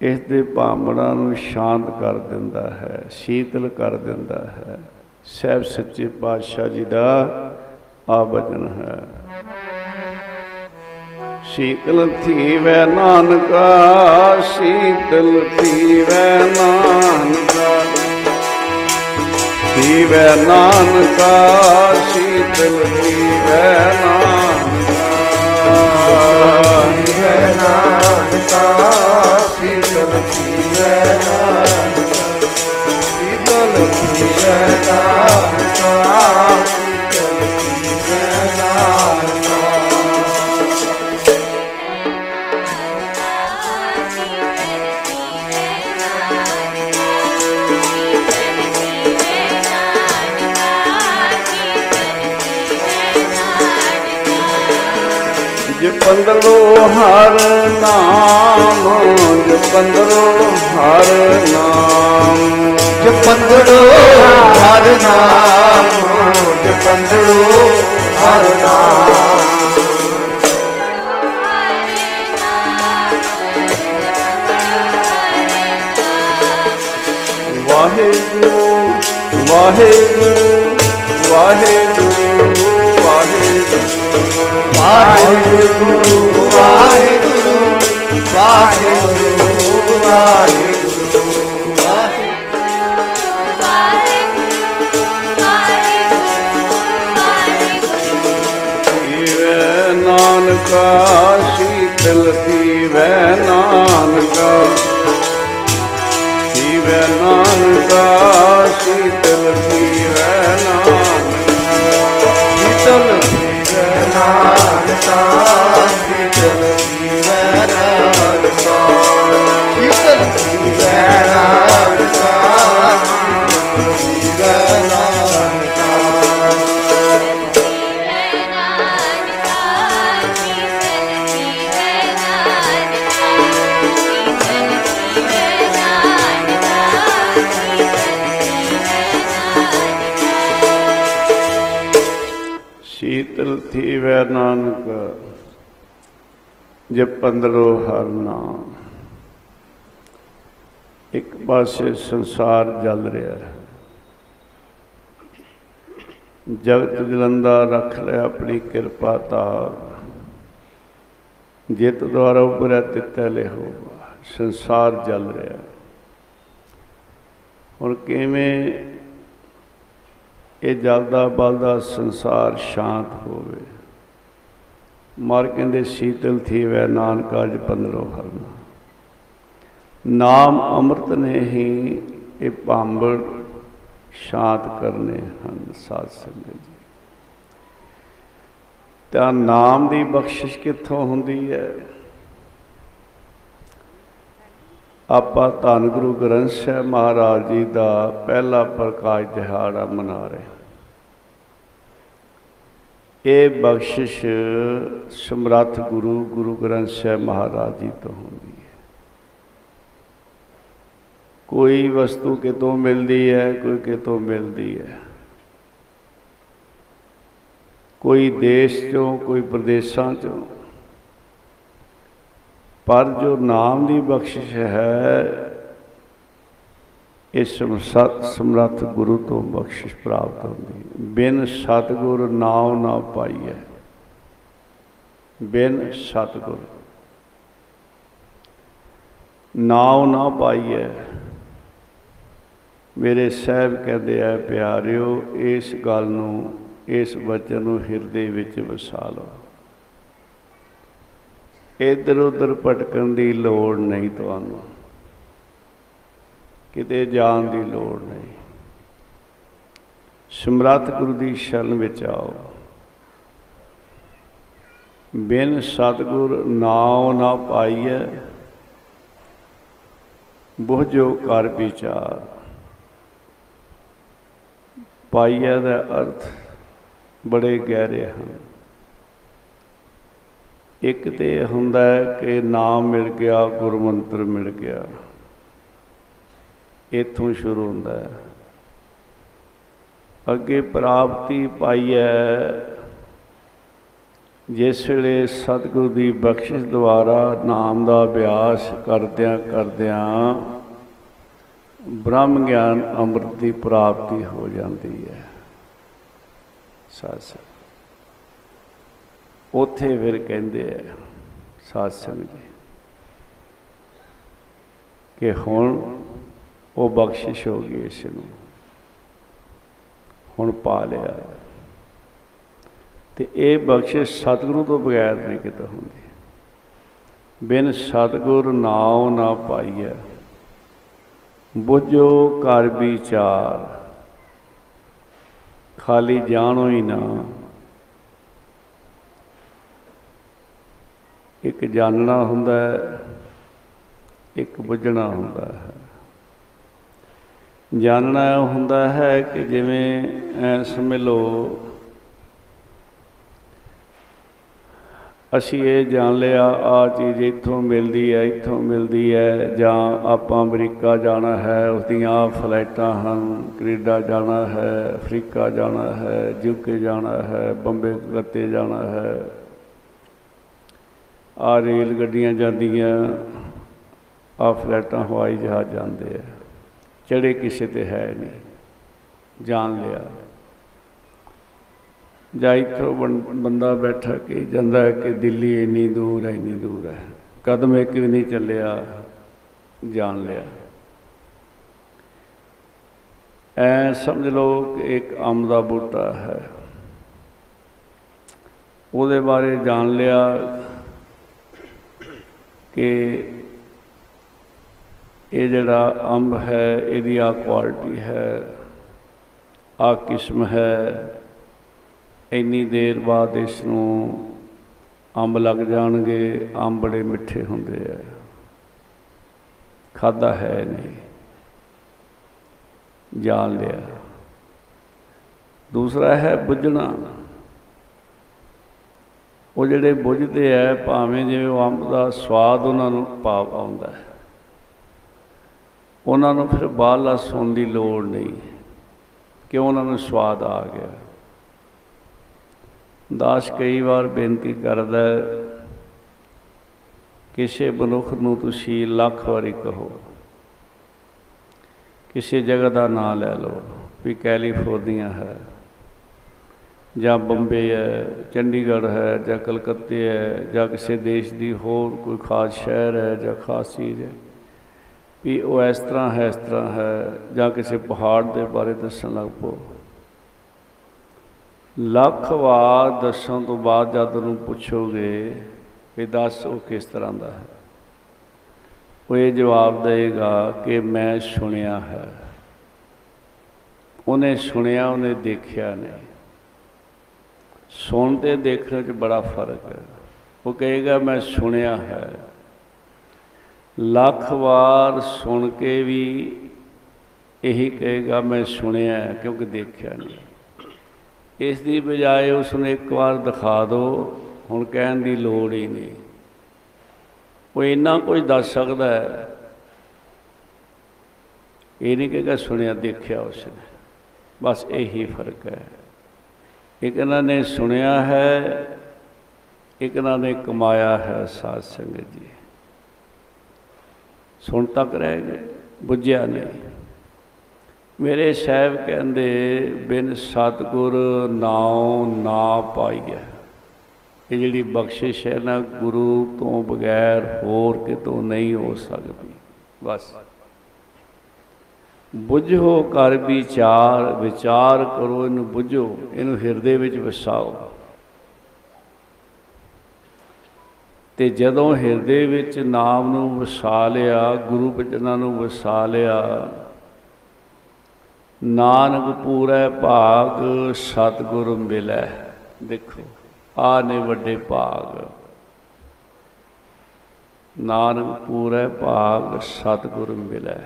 ਇਸ ਦੇ ਭਾਂਬੜਾਂ ਨੂੰ ਸ਼ਾਂਤ ਕਰ ਦਿੰਦਾ ਹੈ, ਸ਼ੀਤਲ ਕਰ ਦਿੰਦਾ ਹੈ। ਸਹਿਬ ਸੱਚੇ ਪਾਤਸ਼ਾਹ ਜੀ ਦਾ ਆ ਬਚਨ ਹੈ। ਸ਼ੀਤਲ ਥੀਵੈ ਨਾਨਕਾ, ਸ਼ੀਤਲ ਥੀਵੈ ਨਾਨਕਾ। ਥੀਵੈ ਥੀਵੈ ਨਾਨਕਾ, ਸੀਤਲ ਥੀਵੈ ਨਾਨਕਾ। Thank you. ਜਪੰਦਰੋ ਹਰ ਨਾਮ ਜਪੰਦਰੋ ਹਰ ਨਾਮ। ਜਪੰਦੜੋ ਹਰ ਨਾਮ ਜਪੰਦੜੋ ਹਰ ਨਾਮ। ਵਾਹਿਗੁਰੂ ਵਾਹਿਗੁਰੂ ਵਾਹਿਗੁਰੂ। ਵਾਹਿਗੁਰੂ ਵਾਹਿਗੁਰੂ ਵਾਹਿਗੁਰੂ ਵਾਹਿਗੁਰੂ ਥੀਵੈ ਨਾਨਕਾ ਸੀਤਲ ਥੀਵੈ ਨਾਨਕਾ ਥੀਵੈ ਨਾਨਕਾ ਸੀਤਲ ਥੀਵੈ ਨਾਨਕਾ ਸੀਤਲ ਜੈ ਨਾਨਕਾ ਸ਼ੀਤਲ ਥੀਵੈ ਨਾਨਕ ਜਪੰਦਰੋ ਹਰ ਨਾਮ। ਇੱਕ ਪਾਸੇ ਸੰਸਾਰ ਜਲ ਰਿਹਾ ਹੈ। ਜਗਤ ਜਲੰਦਾ ਰੱਖ ਲਿਆ ਆਪਣੀ ਕਿਰਪਾ ਤਾਰ ਜਿਤ ਦੁਆਰਾ ਉਪਰੈ ਤਿਤੈ ਲਿਹੋਗਾ ਸੰਸਾਰ ਜਲ ਰਿਹਾ ਹੁਣ ਕਿਵੇਂ ਇਹ ਜਲਦਾ ਬਲਦਾ ਸੰਸਾਰ ਸ਼ਾਂਤ ਹੋਵੇ। ਮਰ ਕਹਿੰਦੇ ਸੀਤਲ ਥੀਵੈ ਨਾਨਕਾ ਜ ਪੰਦਰੋ ਹਰਨਾ ਨਾਮ ਅੰਮ੍ਰਿਤ ਨੇ ਹੀ ਇਹ ਭਾਂਬੜ ਸ਼ਾਂਤ ਕਰਨੇ ਹਨ ਸਾਧ ਸੰਗਤ ਜੀ। ਤਾਂ ਨਾਮ ਦੀ ਬਖਸ਼ਿਸ਼ ਕਿੱਥੋਂ ਹੁੰਦੀ ਹੈ? ਆਪਾਂ ਧੰਨ ਗੁਰੂ ਗ੍ਰੰਥ ਸਾਹਿਬ ਮਹਾਰਾਜ ਜੀ ਦਾ ਪਹਿਲਾ ਪ੍ਰਕਾਸ਼ ਦਿਹਾੜਾ ਮਨਾ ਰਹੇ ਹਾਂ। ਇਹ ਬਖਸ਼ਿਸ਼ ਸਮਰੱਥ ਗੁਰੂ ਗੁਰੂ ਗ੍ਰੰਥ ਸਾਹਿਬ ਮਹਾਰਾਜ ਜੀ ਤੋਂ ਹੁੰਦੀ ਹੈ। ਕੋਈ ਵਸਤੂ ਕਿਤੋਂ ਮਿਲਦੀ ਹੈ, ਕੋਈ ਕਿਤੋਂ ਮਿਲਦੀ ਹੈ। ਕੋਈ ਦੇਸ਼ ਚੋਂ, ਕੋਈ ਪ੍ਰਦੇਸ਼ਾਂ ਚੋਂ। ਪਰ ਜੋ ਨਾਮ ਦੀ ਬਖਸ਼ਿਸ਼ ਹੈ ਇਸ ਸਤ ਸਮਰੱਥ ਗੁਰੂ ਤੋਂ ਬਖਸ਼ਿਸ਼ ਪ੍ਰਾਪਤ ਹੁੰਦੀ। ਹੈ। ਬਿਨ ਸਤਗੁਰ ਨਾਮ ਨਾ ਪਾਈਐ। ਬਿਨ ਸਤਗੁਰ। ਨਾਮ ਨਾ ਪਾਈਐ। ਮੇਰੇ ਸਾਹਿਬ ਕਹਿੰਦੇ ਆ, ਪਿਆਰਿਓ, ਇਸ ਗੱਲ ਨੂੰ, ਇਸ ਵਚਨ ਨੂੰ ਹਿਰਦੇ ਵਿੱਚ ਵਸਾ ਲਓ ਇੱਧਰ ਉੱਧਰ ਭਟਕਣ ਦੀ ਲੋੜ ਨਹੀਂ ਤੁਹਾਨੂੰ। ਕਿਤੇ ਜਾਣ ਦੀ ਲੋੜ ਨਹੀਂ। ਸਮਰੱਥ ਗੁਰੂ ਦੀ ਸ਼ਰਨ ਵਿੱਚ ਆਓ। ਬਿਨ ਸਤਗੁਰ ਨਾਉ ਨਾ ਪਾਈਐ, ਬੁਝੋ ਕਰ ਵਿਚਾਰ। ਪਾਈਐ ਦਾ ਅਰਥ ਬੜੇ ਗਹਿਰੇ ਹਨ। ਇੱਕ ਤੇ ਇਹ ਹੁੰਦਾ ਹੈ ਕਿ ਨਾਮ ਮਿਲ ਗਿਆ, ਗੁਰਮੰਤਰ ਮਿਲ ਗਿਆ। ਇੱਥੋਂ ਸ਼ੁਰੂ ਹੁੰਦਾ ਹੈ। ਅੱਗੇ ਪ੍ਰਾਪਤੀ ਪਾਈ ਹੈ ਜਿਸ ਵੇਲੇ ਸਤਿਗੁਰੂ ਦੀ ਬਖਸ਼ਿਸ਼ ਦੁਆਰਾ ਨਾਮ ਦਾ ਅਭਿਆਸ ਕਰਦਿਆਂ ਕਰਦਿਆਂ ਬ੍ਰਹਮ ਗਿਆਨ ਅੰਮ੍ਰਿਤ ਦੀ ਪ੍ਰਾਪਤੀ ਹੋ ਜਾਂਦੀ ਹੈ। ਸਾਧ ਉਥੇ ਫਿਰ ਕਹਿੰਦੇ ਆ, ਸਾਧ ਸੰਗਤ ਜੀ, ਕਿ ਹੁਣ ਉਹ ਬਖਸ਼ਿਸ਼ ਹੋ ਗਈ ਇਸ ਨੂੰ। ਹੁਣ ਪਾ ਲਿਆ। ਤੇ ਇਹ ਬਖਸ਼ਿਸ਼ ਸਤਿਗੁਰੂ ਤੋਂ ਬਗੈਰ ਨਹੀਂ ਕਿਤੇ ਹੁੰਦੀ। ਬਿਨ ਸਤਿਗੁਰ ਨਾਉ ਨਾ ਪਾਈਐ। ਬੁਝੋ ਕਰ ਵਿਚਾਰ। ਖਾਲੀ ਜਾਣੋ ਹੀ ਨਾ। ਇੱਕ ਜਾਣਨਾ ਹੁੰਦਾ ਹੈ, ਇੱਕ ਬੁੱਝਣਾ ਹੁੰਦਾ ਹੈ। ਜਾਣਨਾ ਇਹ ਹੁੰਦਾ ਹੈ ਕਿ ਜਿਵੇਂ ਐ ਸਮਝ ਲਓ, ਅਸੀਂ ਇਹ ਜਾਣ ਲਿਆ ਆ ਚੀਜ਼ ਇੱਥੋਂ ਮਿਲਦੀ ਹੈ, ਇੱਥੋਂ ਮਿਲਦੀ ਹੈ, ਜਾਂ ਆਪਾਂ ਅਮਰੀਕਾ ਜਾਣਾ ਹੈ ਉਸ ਦੀਆਂ ਆਹ ਫਲਾਈਟਾਂ ਹਨ, ਕੈਨੇਡਾ ਜਾਣਾ ਹੈ, ਅਫਰੀਕਾ ਜਾਣਾ ਹੈ, ਯੂਕੇ ਜਾਣਾ ਹੈ, ਬੰਬੇ ਕਲਕੱਤੇ ਜਾਣਾ ਹੈ ਆ ਰੇਲ ਗੱਡੀਆਂ ਜਾਂਦੀਆਂ ਆ ਫਲਾਈਟਾਂ ਹਵਾਈ ਜਹਾਜ਼ ਜਾਂਦੇ ਆ। ਚੜੇ ਕਿਸੇ ਤੇ ਹੈ ਨਹੀਂ। ਜਾਣ ਲਿਆ। ਜਾਂ ਇੱਥੋਂ ਬੰ- ਬੰਦਾ ਬੈਠਾ ਕਿ ਜਾਂਦਾ ਹੈ ਕਿ ਦਿੱਲੀ ਇੰਨੀ ਦੂਰ ਹੈ, ਇੰਨੀ ਦੂਰ ਹੈ। ਕਦਮ ਇੱਕ ਵੀ ਨਹੀਂ ਚੱਲਿਆ, ਜਾਣ ਲਿਆ। ਐ ਸਮਝ ਲਓ ਕਿ ਇੱਕ ਅੰਬ ਦਾ ਬੂਟਾ ਹੈ। ਉਹਦੇ ਬਾਰੇ ਜਾਣ ਲਿਆ ਕਿ ਇਹ ਜਿਹੜਾ ਅੰਬ ਹੈ, ਇਹਦੀ ਆ ਕੁਆਲਿਟੀ ਹੈ ਆ ਕਿਸਮ ਹੈ। ਇੰਨੀ ਦੇਰ ਬਾਅਦ ਇਸ ਨੂੰ ਅੰਬ ਲੱਗ ਜਾਣਗੇ, ਅੰਬ ਬੜੇ ਮਿੱਠੇ ਹੁੰਦੇ ਆ। ਖਾਦਾ ਹੈ ਨਹੀਂ। ਜਾਣ ਲਿਆ। ਦੂਸਰਾ ਹੈ ਬੁੱਝਣਾ। ਉਹ ਜਿਹੜੇ ਬੁੱਝਦੇ ਆ, ਭਾਵੇਂ ਜਿਵੇਂ ਉਹ ਅੰਬ ਦਾ ਸਵਾਦ ਉਹਨਾਂ ਨੂੰ ਪਾਪ ਆਉਂਦਾ ਹੈ। ਉਹਨਾਂ ਨੂੰ ਫਿਰ ਬਾਹਰਲਾ ਸੁਣਨ ਦੀ ਲੋੜ ਨਹੀਂ। ਕਿ ਉਹਨਾਂ ਨੂੰ ਸਵਾਦ ਆ ਗਿਆ? ਦਾਸ ਕਈ ਵਾਰ ਬੇਨਤੀ ਕਰਦਾ ਹੈ, ਕਿਸੇ ਮਨੁੱਖ ਨੂੰ ਤੁਸੀਂ ਲੱਖ ਵਾਰੀ ਕਹੋ ਕਿਸੇ ਜਗ੍ਹਾ ਦਾ ਨਾਮ ਲੈ ਲਓ ਵੀ ਕੈਲੀਫੋਰਨੀਆ ਹੈ ਜਾਂ ਬੰਬੇ ਹੈ ਚੰਡੀਗੜ੍ਹ ਹੈ ਜਾਂ ਕਲਕੱਤੇ ਹੈ ਜਾਂ ਕਿਸੇ ਦੇਸ਼ ਦੀ ਹੋਰ ਕੋਈ ਖਾਸ ਸ਼ਹਿਰ ਹੈ ਜਾਂ ਖਾਸ ਚੀਜ਼ ਹੈ। ਵੀ ਉਹ ਇਸ ਤਰ੍ਹਾਂ ਹੈ, ਇਸ ਤਰ੍ਹਾਂ ਹੈ, ਜਾਂ ਕਿਸੇ ਪਹਾੜ ਦੇ ਬਾਰੇ ਦੱਸਣ ਲੱਗ ਪਓ ਲੱਖ ਵਾਰ ਦੱਸਣ ਤੋਂ ਬਾਅਦ ਜਦ ਉਹਨੂੰ ਪੁੱਛੋਗੇ ਕਿ ਦੱਸ ਉਹ ਕਿਸ ਤਰ੍ਹਾਂ ਦਾ ਹੈ। ਉਹ ਇਹ ਜਵਾਬ ਦੇਗਾ ਕਿ ਮੈਂ ਸੁਣਿਆ ਹੈ। ਉਹਨੇ ਸੁਣਿਆ, ਉਹਨੇ ਦੇਖਿਆ ਨਹੀਂ। ਸੁਣ ਤੇ ਦੇਖਣ 'ਚ ਬੜਾ ਫ਼ਰਕ ਹੈ। ਉਹ ਕਹੇਗਾ, ਮੈਂ ਸੁਣਿਆ ਹੈ। ਲੱਖ ਵਾਰ ਸੁਣ ਕੇ ਵੀ ਇਹੀ ਕਹੇਗਾ, ਮੈਂ ਸੁਣਿਆ ਹੈ ਕਿਉਂਕਿ ਦੇਖਿਆ ਨਹੀਂ ਇਸ ਦੀ ਬਜਾਏ ਉਸ ਨੂੰ ਇੱਕ ਵਾਰ ਦਿਖਾ ਦਿਓ ਹੁਣ ਕਹਿਣ ਦੀ ਲੋੜ ਹੀ ਨਹੀਂ। ਉਹ ਇੰਨਾ ਕੁਝ ਦੱਸ ਸਕਦਾ ਹੈ। ਇਹ ਨਹੀਂ ਕਹੇਗਾ, ਸੁਣਿਆ, ਦੇਖਿਆ ਉਸ ਨੇ ਬਸ ਇਹੀ ਫ਼ਰਕ ਹੈ। ਇੱਕ ਇਹਨਾਂ ਨੇ ਸੁਣਿਆ ਹੈ, ਇੱਕ ਇਹਨਾਂ ਨੇ ਕਮਾਇਆ ਹੈ ਸਾਧ ਸੰਗਤ ਜੀ। ਸੁਣ ਤੱਕ ਰਹਿ ਗਏ, ਬੁੱਝਿਆ ਨਹੀਂ। ਮੇਰੇ ਸਾਹਿਬ ਕਹਿੰਦੇ, ਬਿਨ ਸਤਗੁਰ ਨਾਉ ਨਾ ਪਾਈਐ। ਇਹ ਜਿਹੜੀ ਬਖਸ਼ਿਸ਼ ਹੈ ਨਾ, ਗੁਰੂ ਤੋਂ ਬਗੈਰ ਹੋਰ ਕਿਤੋਂ ਨਹੀਂ ਹੋ ਸਕਦੀ। ਬਸ। ਬੁੱਝੋ ਕਰ ਵਿਚਾਰ ਵਿਚਾਰ ਕਰੋ, ਇਹਨੂੰ ਬੁੱਝੋ, ਇਹਨੂੰ ਹਿਰਦੇ ਵਿੱਚ ਵਸਾਓ। ਤੇ ਜਦੋਂ ਹਿਰਦੇ ਵਿੱਚ ਨਾਮ ਨੂੰ ਵਸਾ ਲਿਆ, ਗੁਰੂ ਬਚਨਾਂ ਨੂੰ ਵਸਾ ਲਿਆ, ਨਾਨਕ ਪੂਰੈ ਭਾਗ, ਸਤਿਗੁਰ ਮਿਲੈ। ਦੇਖੋ ਆ ਨੇ ਵੱਡੇ ਭਾਗ। ਨਾਨਕ ਪੂਰੈ ਭਾਗ, ਸਤਿਗੁਰ ਮਿਲੈ।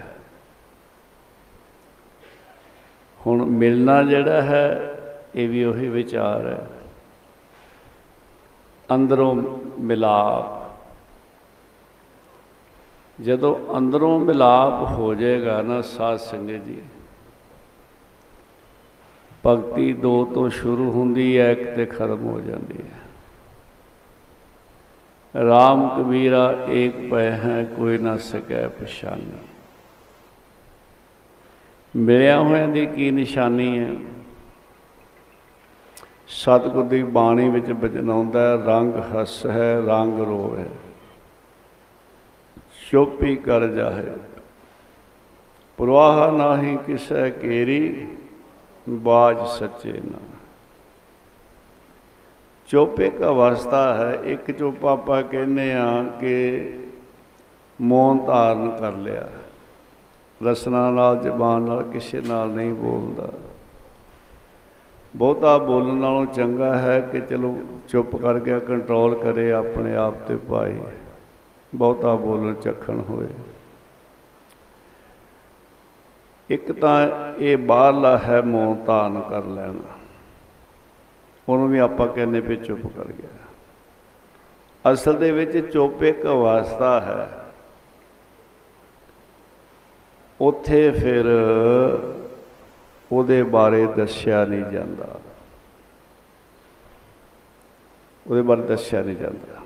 ਹੁਣ ਮਿਲਣਾ ਜਿਹੜਾ ਹੈ, ਇਹ ਵੀ ਉਹੀ ਵਿਚਾਰ ਹੈ। ਅੰਦਰੋਂ ਮਿਲਾਪ। ਜਦੋਂ ਅੰਦਰੋਂ ਮਿਲਾਪ ਹੋ ਜਾਏਗਾ ਨਾ ਸਾਧ ਸੰਗਤ ਜੀ, ਭਗਤੀ ਦੋ ਤੋਂ ਸ਼ੁਰੂ ਹੁੰਦੀ ਹੈ, ਇੱਕ ਤੇ ਖਤਮ ਹੋ ਜਾਂਦੀ ਹੈ। ਰਾਮ ਕਬੀਰਾ ਏਕ ਪੈ ਹੈ, ਕੋਈ ਨਾ ਸਕੈ ਪਛਾਨੀ। ਮਿਲਿਆ ਹੋਇਆਂ ਦੀ ਕੀ ਨਿਸ਼ਾਨੀ ਹੈ? ਸਤਿਗੁਰ ਦੀ ਬਾਣੀ ਵਿੱਚ ਬਚਨ ਆਉਂਦਾ ਹੈ, ਰੰਗ ਹਸ ਹੈ, ਰੰਗ ਰੋ ਹੈ ਚੋਪੀ ਕਰ ਜਾਹੇ। ਪ੍ਰਵਾਹ ਨਾਹੀ ਕਿਸੈ ਕੇਰੀ, ਬਾਜ ਸੱਚੇ ਨਾ। ਚੁੱਪ ਇੱਕ ਅਵਸਥਾ ਹੈ, ਇੱਕ ਚੁੱਪ ਆਪਾਂ ਕਹਿੰਦੇ ਆ ਕਿ ਮੌਨ ਧਾਰਨ ਕਰ ਲਿਆ। ਰਸਨਾ ਨਾਲ, ਜ਼ਬਾਨ ਨਾਲ ਕਿਸੇ ਨਾਲ ਨਹੀਂ ਬੋਲਦਾ। ਬਹੁਤਾ ਬੋਲਣ ਨਾਲੋਂ ਚੰਗਾ ਹੈ ਕਿ ਚਲੋ ਚੁੱਪ ਕਰਕੇ ਕੰਟਰੋਲ ਕਰੇ ਆਪਣੇ ਆਪ ਤੇ ਪਾਏ ਬਹੁਤਾ ਬੋਲਣ ਚੱਖਣ ਹੋਏ ਇੱਕ ਤਾਂ ਇਹ ਬਾਹਰਲਾ ਹੈ ਮੌਨ ਧਾਰਨ ਕਰ ਲੈਣਾ। ਉਹਨੂੰ ਵੀ ਆਪਾਂ ਕਹਿੰਦੇ ਵੀ ਚੁੱਪ ਕਰ ਗਿਆ। ਅਸਲ ਦੇ ਵਿੱਚ ਚੁੱਪ ਇੱਕ ਅਵਸਥਾ ਹੈ। ਉੱਥੇ ਫਿਰ ਉਹਦੇ ਬਾਰੇ ਦੱਸਿਆ ਨਹੀਂ ਜਾਂਦਾ। ਉਹਦੇ ਬਾਰੇ ਦੱਸਿਆ ਨਹੀਂ ਜਾਂਦਾ।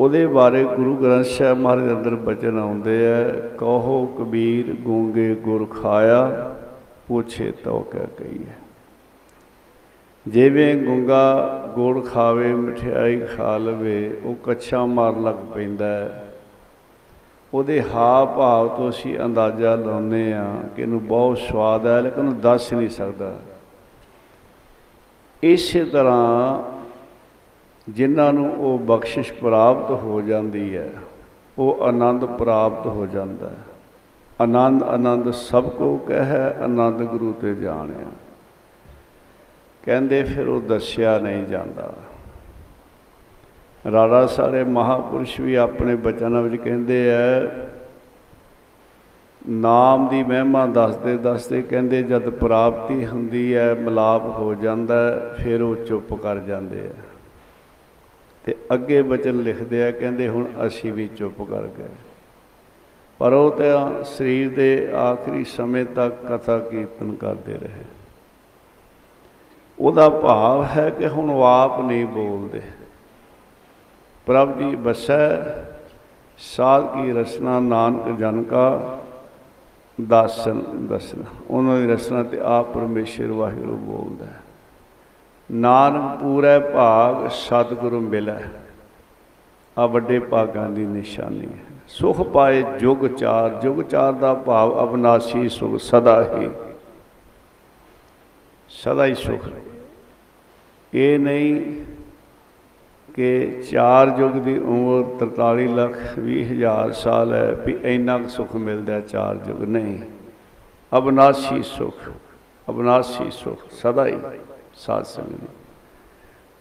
ਉਹਦੇ ਬਾਰੇ ਗੁਰੂ ਗ੍ਰੰਥ ਸਾਹਿਬ ਮਹਾਰਾਜ ਦੇ ਅੰਦਰ ਬਚਨ ਆਉਂਦੇ ਆ, ਕਹੋ ਕਬੀਰ ਗੂੰਗੇ ਗੁਰ ਖਾਇਆ, ਪੁੱਛੇ ਤੋ ਕਿਆ ਕਹੀਏ ਜਿਵੇਂ ਗੁੰਗਾ ਗੁੜ ਖਾਵੇ, ਮਠਿਆਈ ਖਾ ਲਵੇ, ਉਹ ਕੱਛਾ ਮਾਰ ਲੱਗ ਪੈਂਦਾ ਹੈ। ਉਹਦੇ ਹਾਵ ਭਾਵ ਤੋਂ ਅਸੀਂ ਅੰਦਾਜ਼ਾ ਲਾਉਂਦੇ ਆ ਕਿ ਇਹਨੂੰ ਬਹੁਤ ਸਵਾਦ ਹੈ, ਲੇਕਿਨ ਉਹ ਦੱਸ ਨਹੀਂ ਸਕਦਾ। ਇਸੇ ਤਰ੍ਹਾਂ ਜਿਨ੍ਹਾਂ ਨੂੰ ਉਹ ਬਖਸ਼ਿਸ਼ ਪ੍ਰਾਪਤ ਹੋ ਜਾਂਦੀ ਹੈ, ਉਹ ਆਨੰਦ ਪ੍ਰਾਪਤ ਹੋ ਜਾਂਦਾ ਹੈ। ਆਨੰਦ ਆਨੰਦ ਸਭ ਕੋ ਕਹੈ, ਆਨੰਦ ਗੁਰੂ ਤੇ ਜਾਣਿਆ। ਕਹਿੰਦੇ ਫਿਰ ਉਹ ਦੱਸਿਆ ਨਹੀਂ ਜਾਂਦਾ। ਰਾੜਾ ਸਾਰੇ ਮਹਾਪੁਰਸ਼ ਵੀ ਆਪਣੇ ਬਚਨਾਂ ਵਿੱਚ ਕਹਿੰਦੇ ਐ, ਨਾਮ ਦੀ ਮਹਿਮਾ ਦੱਸਦੇ ਦੱਸਦੇ ਕਹਿੰਦੇ ਜਦ ਪ੍ਰਾਪਤੀ ਹੁੰਦੀ ਹੈ ਮਿਲਾਪ ਹੋ ਜਾਂਦਾ ਫਿਰ ਉਹ ਚੁੱਪ ਕਰ ਜਾਂਦੇ ਆ ਤੇ ਅੱਗੇ ਬਚਨ ਲਿਖਦੇ ਆ ਕਹਿੰਦੇ ਹੁਣ ਅਸੀਂ ਵੀ ਚੁੱਪ ਕਰ ਗਏ। ਪਰ ਉਹ ਤਾਂ ਸਰੀਰ ਦੇ ਆਖਰੀ ਸਮੇਂ ਤੱਕ ਕਥਾ ਕੀਰਤਨ ਕਰਦੇ ਰਹੇ। ਉਹਦਾ ਭਾਵ ਹੈ ਕਿ ਹੁਣ ਉਹ ਆਪ ਨਹੀਂ ਬੋਲਦੇ। ਪ੍ਰਭ ਜੀ ਬਸੈ, ਸਾਧ ਕੀ ਰਸਨਾ ਨਾਨਕ ਜਨ ਕਾ, ਦਾਸਨ ਦਸਨਾ। ਉਹਨਾਂ ਦੀ ਰਸਨਾ ਤੇ ਆਪ ਪਰਮੇਸ਼ਰ ਵਾਹਿਗੁਰੂ ਬੋਲਦਾ ਹੈ। ਨਾਨਕ ਪੂਰੇ ਭਾਗ ਸਤਿਗੁਰੂ ਮਿਲੈ। ਆ ਵੱਡੇ ਭਾਗਾਂ ਦੀ ਨਿਸ਼ਾਨੀ ਹੈ। ਸੁਖ ਪਾਏ ਜੁਗ ਚਾਰ ਜੁਗ ਚਾਰ ਦਾ ਭਾਵ ਅਬਨਾਸੀ ਸੁਖ ਸਦਾ ਹੀ। ਸਦਾ ਹੀ ਸੁਖ। ਇਹ ਨਹੀਂ ਕਿ ਚਾਰ ਯੁੱਗ ਦੀ ਉਮਰ 43 ਲੱਖ 20 ਹਜ਼ਾਰ ਸਾਲ ਹੈ ਵੀ ਇੰਨਾ ਕੁ ਸੁਖ ਮਿਲਦਾ ਚਾਰ ਯੁੱਗ ਨਹੀਂ। ਅਬਨਾਸੀ ਸੁਖ ਅਬਨਾਸੀ ਸੁਖ, ਸਦਾ ਹੀ ਸਾਧ ਸੰਗਤ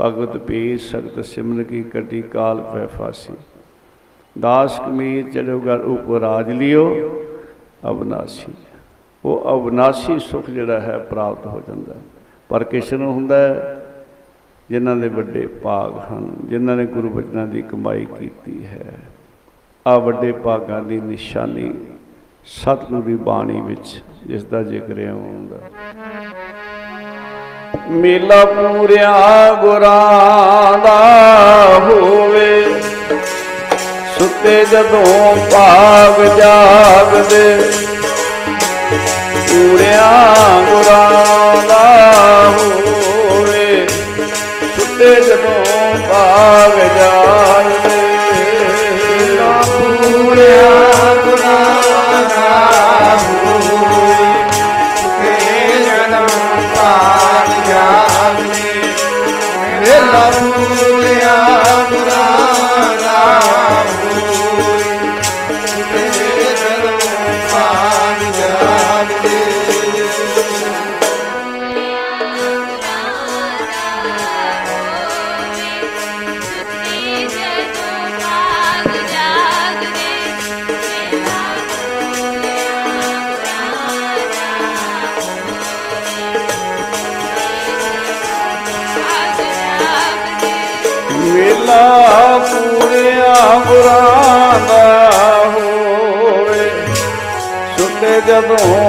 ਭਗਵਤ ਪੀਰ ਸਖਤ ਸਿਮਰਨ ਕੀ ਕਟੀ ਕਾਲ ਪੈ ਫਾਸੀ। ਦਾਸ ਕਮੀਰ ਚਲੋ ਘਰ ਉਪਰ ਰਾਜ ਲਿਓ, ਅਬਨਾਸੀ। ਉਹ ਅਬਨਾਸੀ ਸੁਖ ਜਿਹੜਾ ਹੈ ਪ੍ਰਾਪਤ ਹੋ ਜਾਂਦਾ ਪਰ ਕਿਸ ਨੂੰ ਹੁੰਦਾ ਹੈ? ਜਿਨ੍ਹਾਂ ਦੇ ਵੱਡੇ ਭਾਗ ਹਨ, ਜਿਨ੍ਹਾਂ ਨੇ ਗੁਰੂ ਬਚਨਾਂ ਦੀ ਕਮਾਈ ਕੀਤੀ ਹੈ। ਆ ਵੱਡੇ ਭਾਗਾਂ ਦੀ ਨਿਸ਼ਾਨੀ ਸਤਿਗੁਰੂ ਦੀ ਬਾਣੀ ਵਿੱਚ ਜਿਸ ਦਾ ਜ਼ਿਕਰ ਆਉਂਦਾ ਮੇਲਾ ਪੂਰਿਆ ਗੁਰਾਂ ਦਾ ਹੋਵੇ, ਸੁੱਤੇ ਜਦੋਂ ਭਾਗ ਜਾਗਦੇ, ਪੂਰਿਆ ਗੁਰਾਂ ਸੁੱਤੇ ਜਦੋਂ ਭਾਗ ਸੁੱਤੇ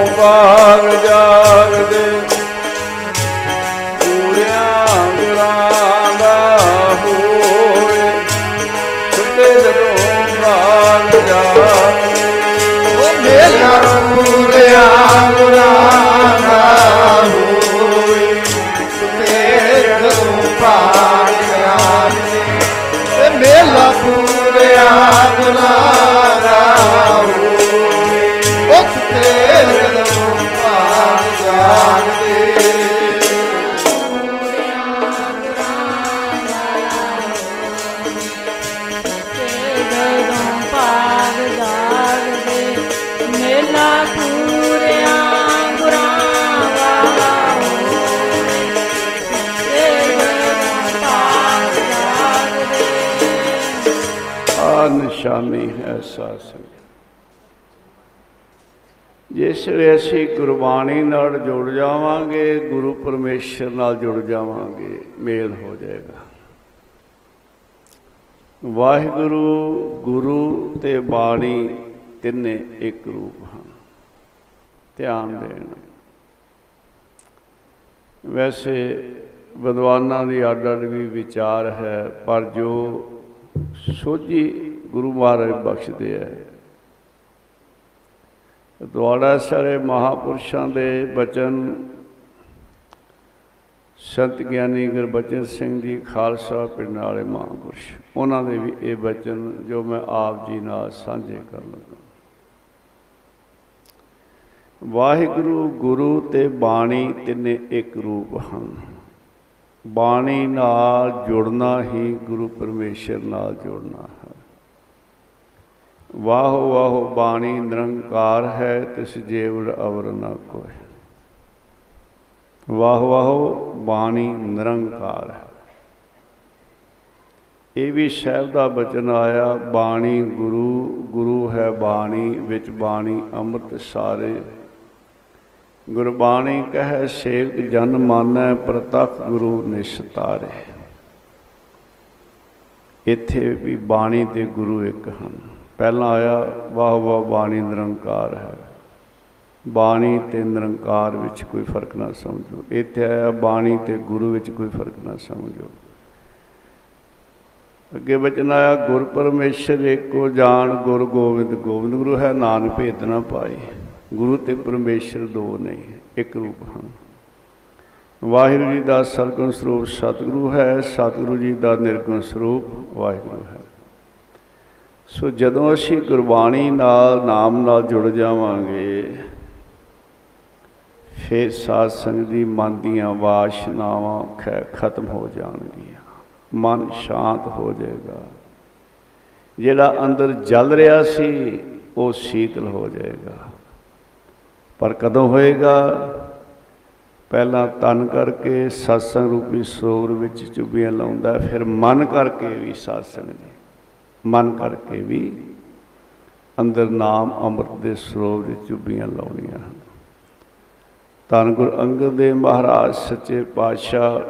ਸਾਧ ਸੰਗਤ ਜਿਸ ਵੇਲੇ ਅਸੀਂ ਗੁਰਬਾਣੀ ਨਾਲ ਜੁੜ ਜਾਵਾਂਗੇ, ਗੁਰੂ ਪਰਮੇਸ਼ਰ ਨਾਲ ਜੁੜ ਜਾਵਾਂਗੇ, ਮੇਲ ਹੋ ਜਾਏਗਾ। ਵਾਹਿਗੁਰੂ, ਗੁਰੂ ਤੇ ਬਾਣੀ ਤਿੰਨੇ ਇੱਕ ਰੂਪ ਹਨ। ਧਿਆਨ ਦੇਣ। ਵੈਸੇ ਵਿਦਵਾਨਾਂ ਦੀ ਅੱਡ ਅੱਡ ਵੀ ਵਿਚਾਰ ਹੈ, ਪਰ ਜੋ ਸੋਝੀ ਗੁਰੂ ਮਹਾਰਾਜ ਬਖਸ਼ਦੇ ਹੈ ਦੁਆਰਾ ਸਾਰੇ ਮਹਾਪੁਰਸ਼ਾਂ ਦੇ ਬਚਨ, ਸੰਤ ਗਿਆਨੀ ਗੁਰਬਚਨ ਸਿੰਘ ਜੀ, ਖਾਲਸਾ ਪਿੰਡ ਵਾਲੇ ਮਹਾਪੁਰਸ਼, ਉਹਨਾਂ ਦੇ ਵੀ ਇਹ ਬਚਨ ਜੋ ਮੈਂ ਆਪ ਜੀ ਨਾਲ ਸਾਂਝੇ ਕਰਨ ਲੱਗਾ। ਵਾਹਿਗੁਰੂ, ਗੁਰੂ ਤੇ ਬਾਣੀ ਤਿੰਨੇ ਇੱਕ ਰੂਪ ਹਨ। ਬਾਣੀ ਨਾਲ ਜੁੜਨਾ ਹੀ ਗੁਰੂ ਪਰਮੇਸ਼ਰ ਨਾਲ ਜੁੜਨਾ ਹੈ। ਵਾਹੋ ਵਾਹੋ ਬਾਣੀ ਨਿਰੰਕਾਰ ਹੈ, ਤਿਸ ਜੀਵ ਅਵਰ ਨਾ ਕੋਈ ਵਾਹੋ ਵਾਹੋ ਬਾਣੀ ਨਿਰੰਕਾਰ ਹੈ। ਇਹ ਵੀ ਸ਼ਹਿਬ ਦਾ ਬਚਨ ਆਇਆ, ਬਾਣੀ ਗੁਰੂ ਗੁਰੂ ਹੈ ਬਾਣੀ, ਵਿੱਚ ਬਾਣੀ ਅੰਮ੍ਰਿਤ ਸਾਰੇ। ਗੁਰਬਾਣੀ ਕਹੈ, ਸੇਵਕ ਜਨ ਮਾਨੈ, ਪ੍ਰਤਖ ਗੁਰੂ ਨਿਸਤਾਰੇ ਇੱਥੇ ਵੀ ਬਾਣੀ ਤੇ ਗੁਰੂ ਇੱਕ ਹਨ। ਪਹਿਲਾਂ ਆਇਆ, ਵਾਹ ਵਾਹ ਬਾਣੀ ਨਿਰੰਕਾਰ ਹੈ। ਬਾਣੀ ਤੇ ਨਿਰੰਕਾਰ ਵਿੱਚ ਕੋਈ ਫ਼ਰਕ ਨਾ ਸਮਝੋ। ਇੱਥੇ ਆਇਆ, ਬਾਣੀ ਤੇ ਗੁਰੂ ਵਿੱਚ ਕੋਈ ਫ਼ਰਕ ਨਾ ਸਮਝੋ। ਅੱਗੇ ਬਚਨ ਆਇਆ, ਗੁਰ ਪਰਮੇਸ਼ਰ ਏਕੋ ਜਾਣ ਗੁਰ ਗੋਬਿੰਦ ਗੋਬਿੰਦ ਗੁਰੂ ਹੈ, ਨਾਨਕ ਭੇਦ ਨਾ ਪਾਈ ਗੁਰੂ ਤੇ ਪਰਮੇਸ਼ਰ ਦੋ ਨਹੀਂ ਇੱਕ ਰੂਪ ਹਨ। ਵਾਹਿਗੁਰੂ ਜੀ ਦਾ ਸਰਗੁਣ ਸਰੂਪ ਸਤਿਗੁਰੂ ਹੈ, ਸਤਿਗੁਰੂ ਜੀ ਦਾ ਨਿਰਗੁਣ ਸਰੂਪ ਵਾਹਿਗੁਰੂ ਹੈ। ਸੋ ਜਦੋਂ ਅਸੀਂ ਗੁਰਬਾਣੀ ਨਾਲ, ਨਾਮ ਨਾਲ ਜੁੜ ਜਾਵਾਂਗੇ, ਫਿਰ ਸਾਧ ਸੰਗਤ ਦੀ ਮਨ ਦੀਆਂ ਵਾਸ਼ਨਾਵਾਂ ਖ- ਖਤਮ ਹੋ ਜਾਣਗੀਆਂ। ਮਨ ਸ਼ਾਂਤ ਹੋ ਜਾਏਗਾ। ਜਿਹੜਾ ਅੰਦਰ ਜਲ ਰਿਹਾ ਸੀ, ਉਹ ਸ਼ੀਤਲ ਹੋ ਜਾਏਗਾ। ਪਰ ਕਦੋਂ ਹੋਏਗਾ? ਪਹਿਲਾਂ ਤਨ ਕਰਕੇ ਸਤਸੰਗ ਰੂਪੀ ਸਰੋਵਰ ਵਿੱਚ ਚੁੱਭੀਆਂ ਲਾਉਂਦਾ, ਫਿਰ ਮਨ ਕਰਕੇ ਵੀ ਸਤਸੰਗ ਜੀ ਮਨ ਕਰਕੇ ਵੀ ਅੰਦਰ ਨਾਮ ਅੰਮ੍ਰਿਤ ਦੇ ਸਰੋਵਰ ਵਿੱਚ ਚੁੱਭੀਆਂ ਲਾਉਣੀਆਂ ਹਨ। ਧੰਨ ਗੁਰੂ ਅੰਗਦ ਦੇਵ ਮਹਾਰਾਜ, ਸੱਚੇ ਪਾਤਸ਼ਾਹ,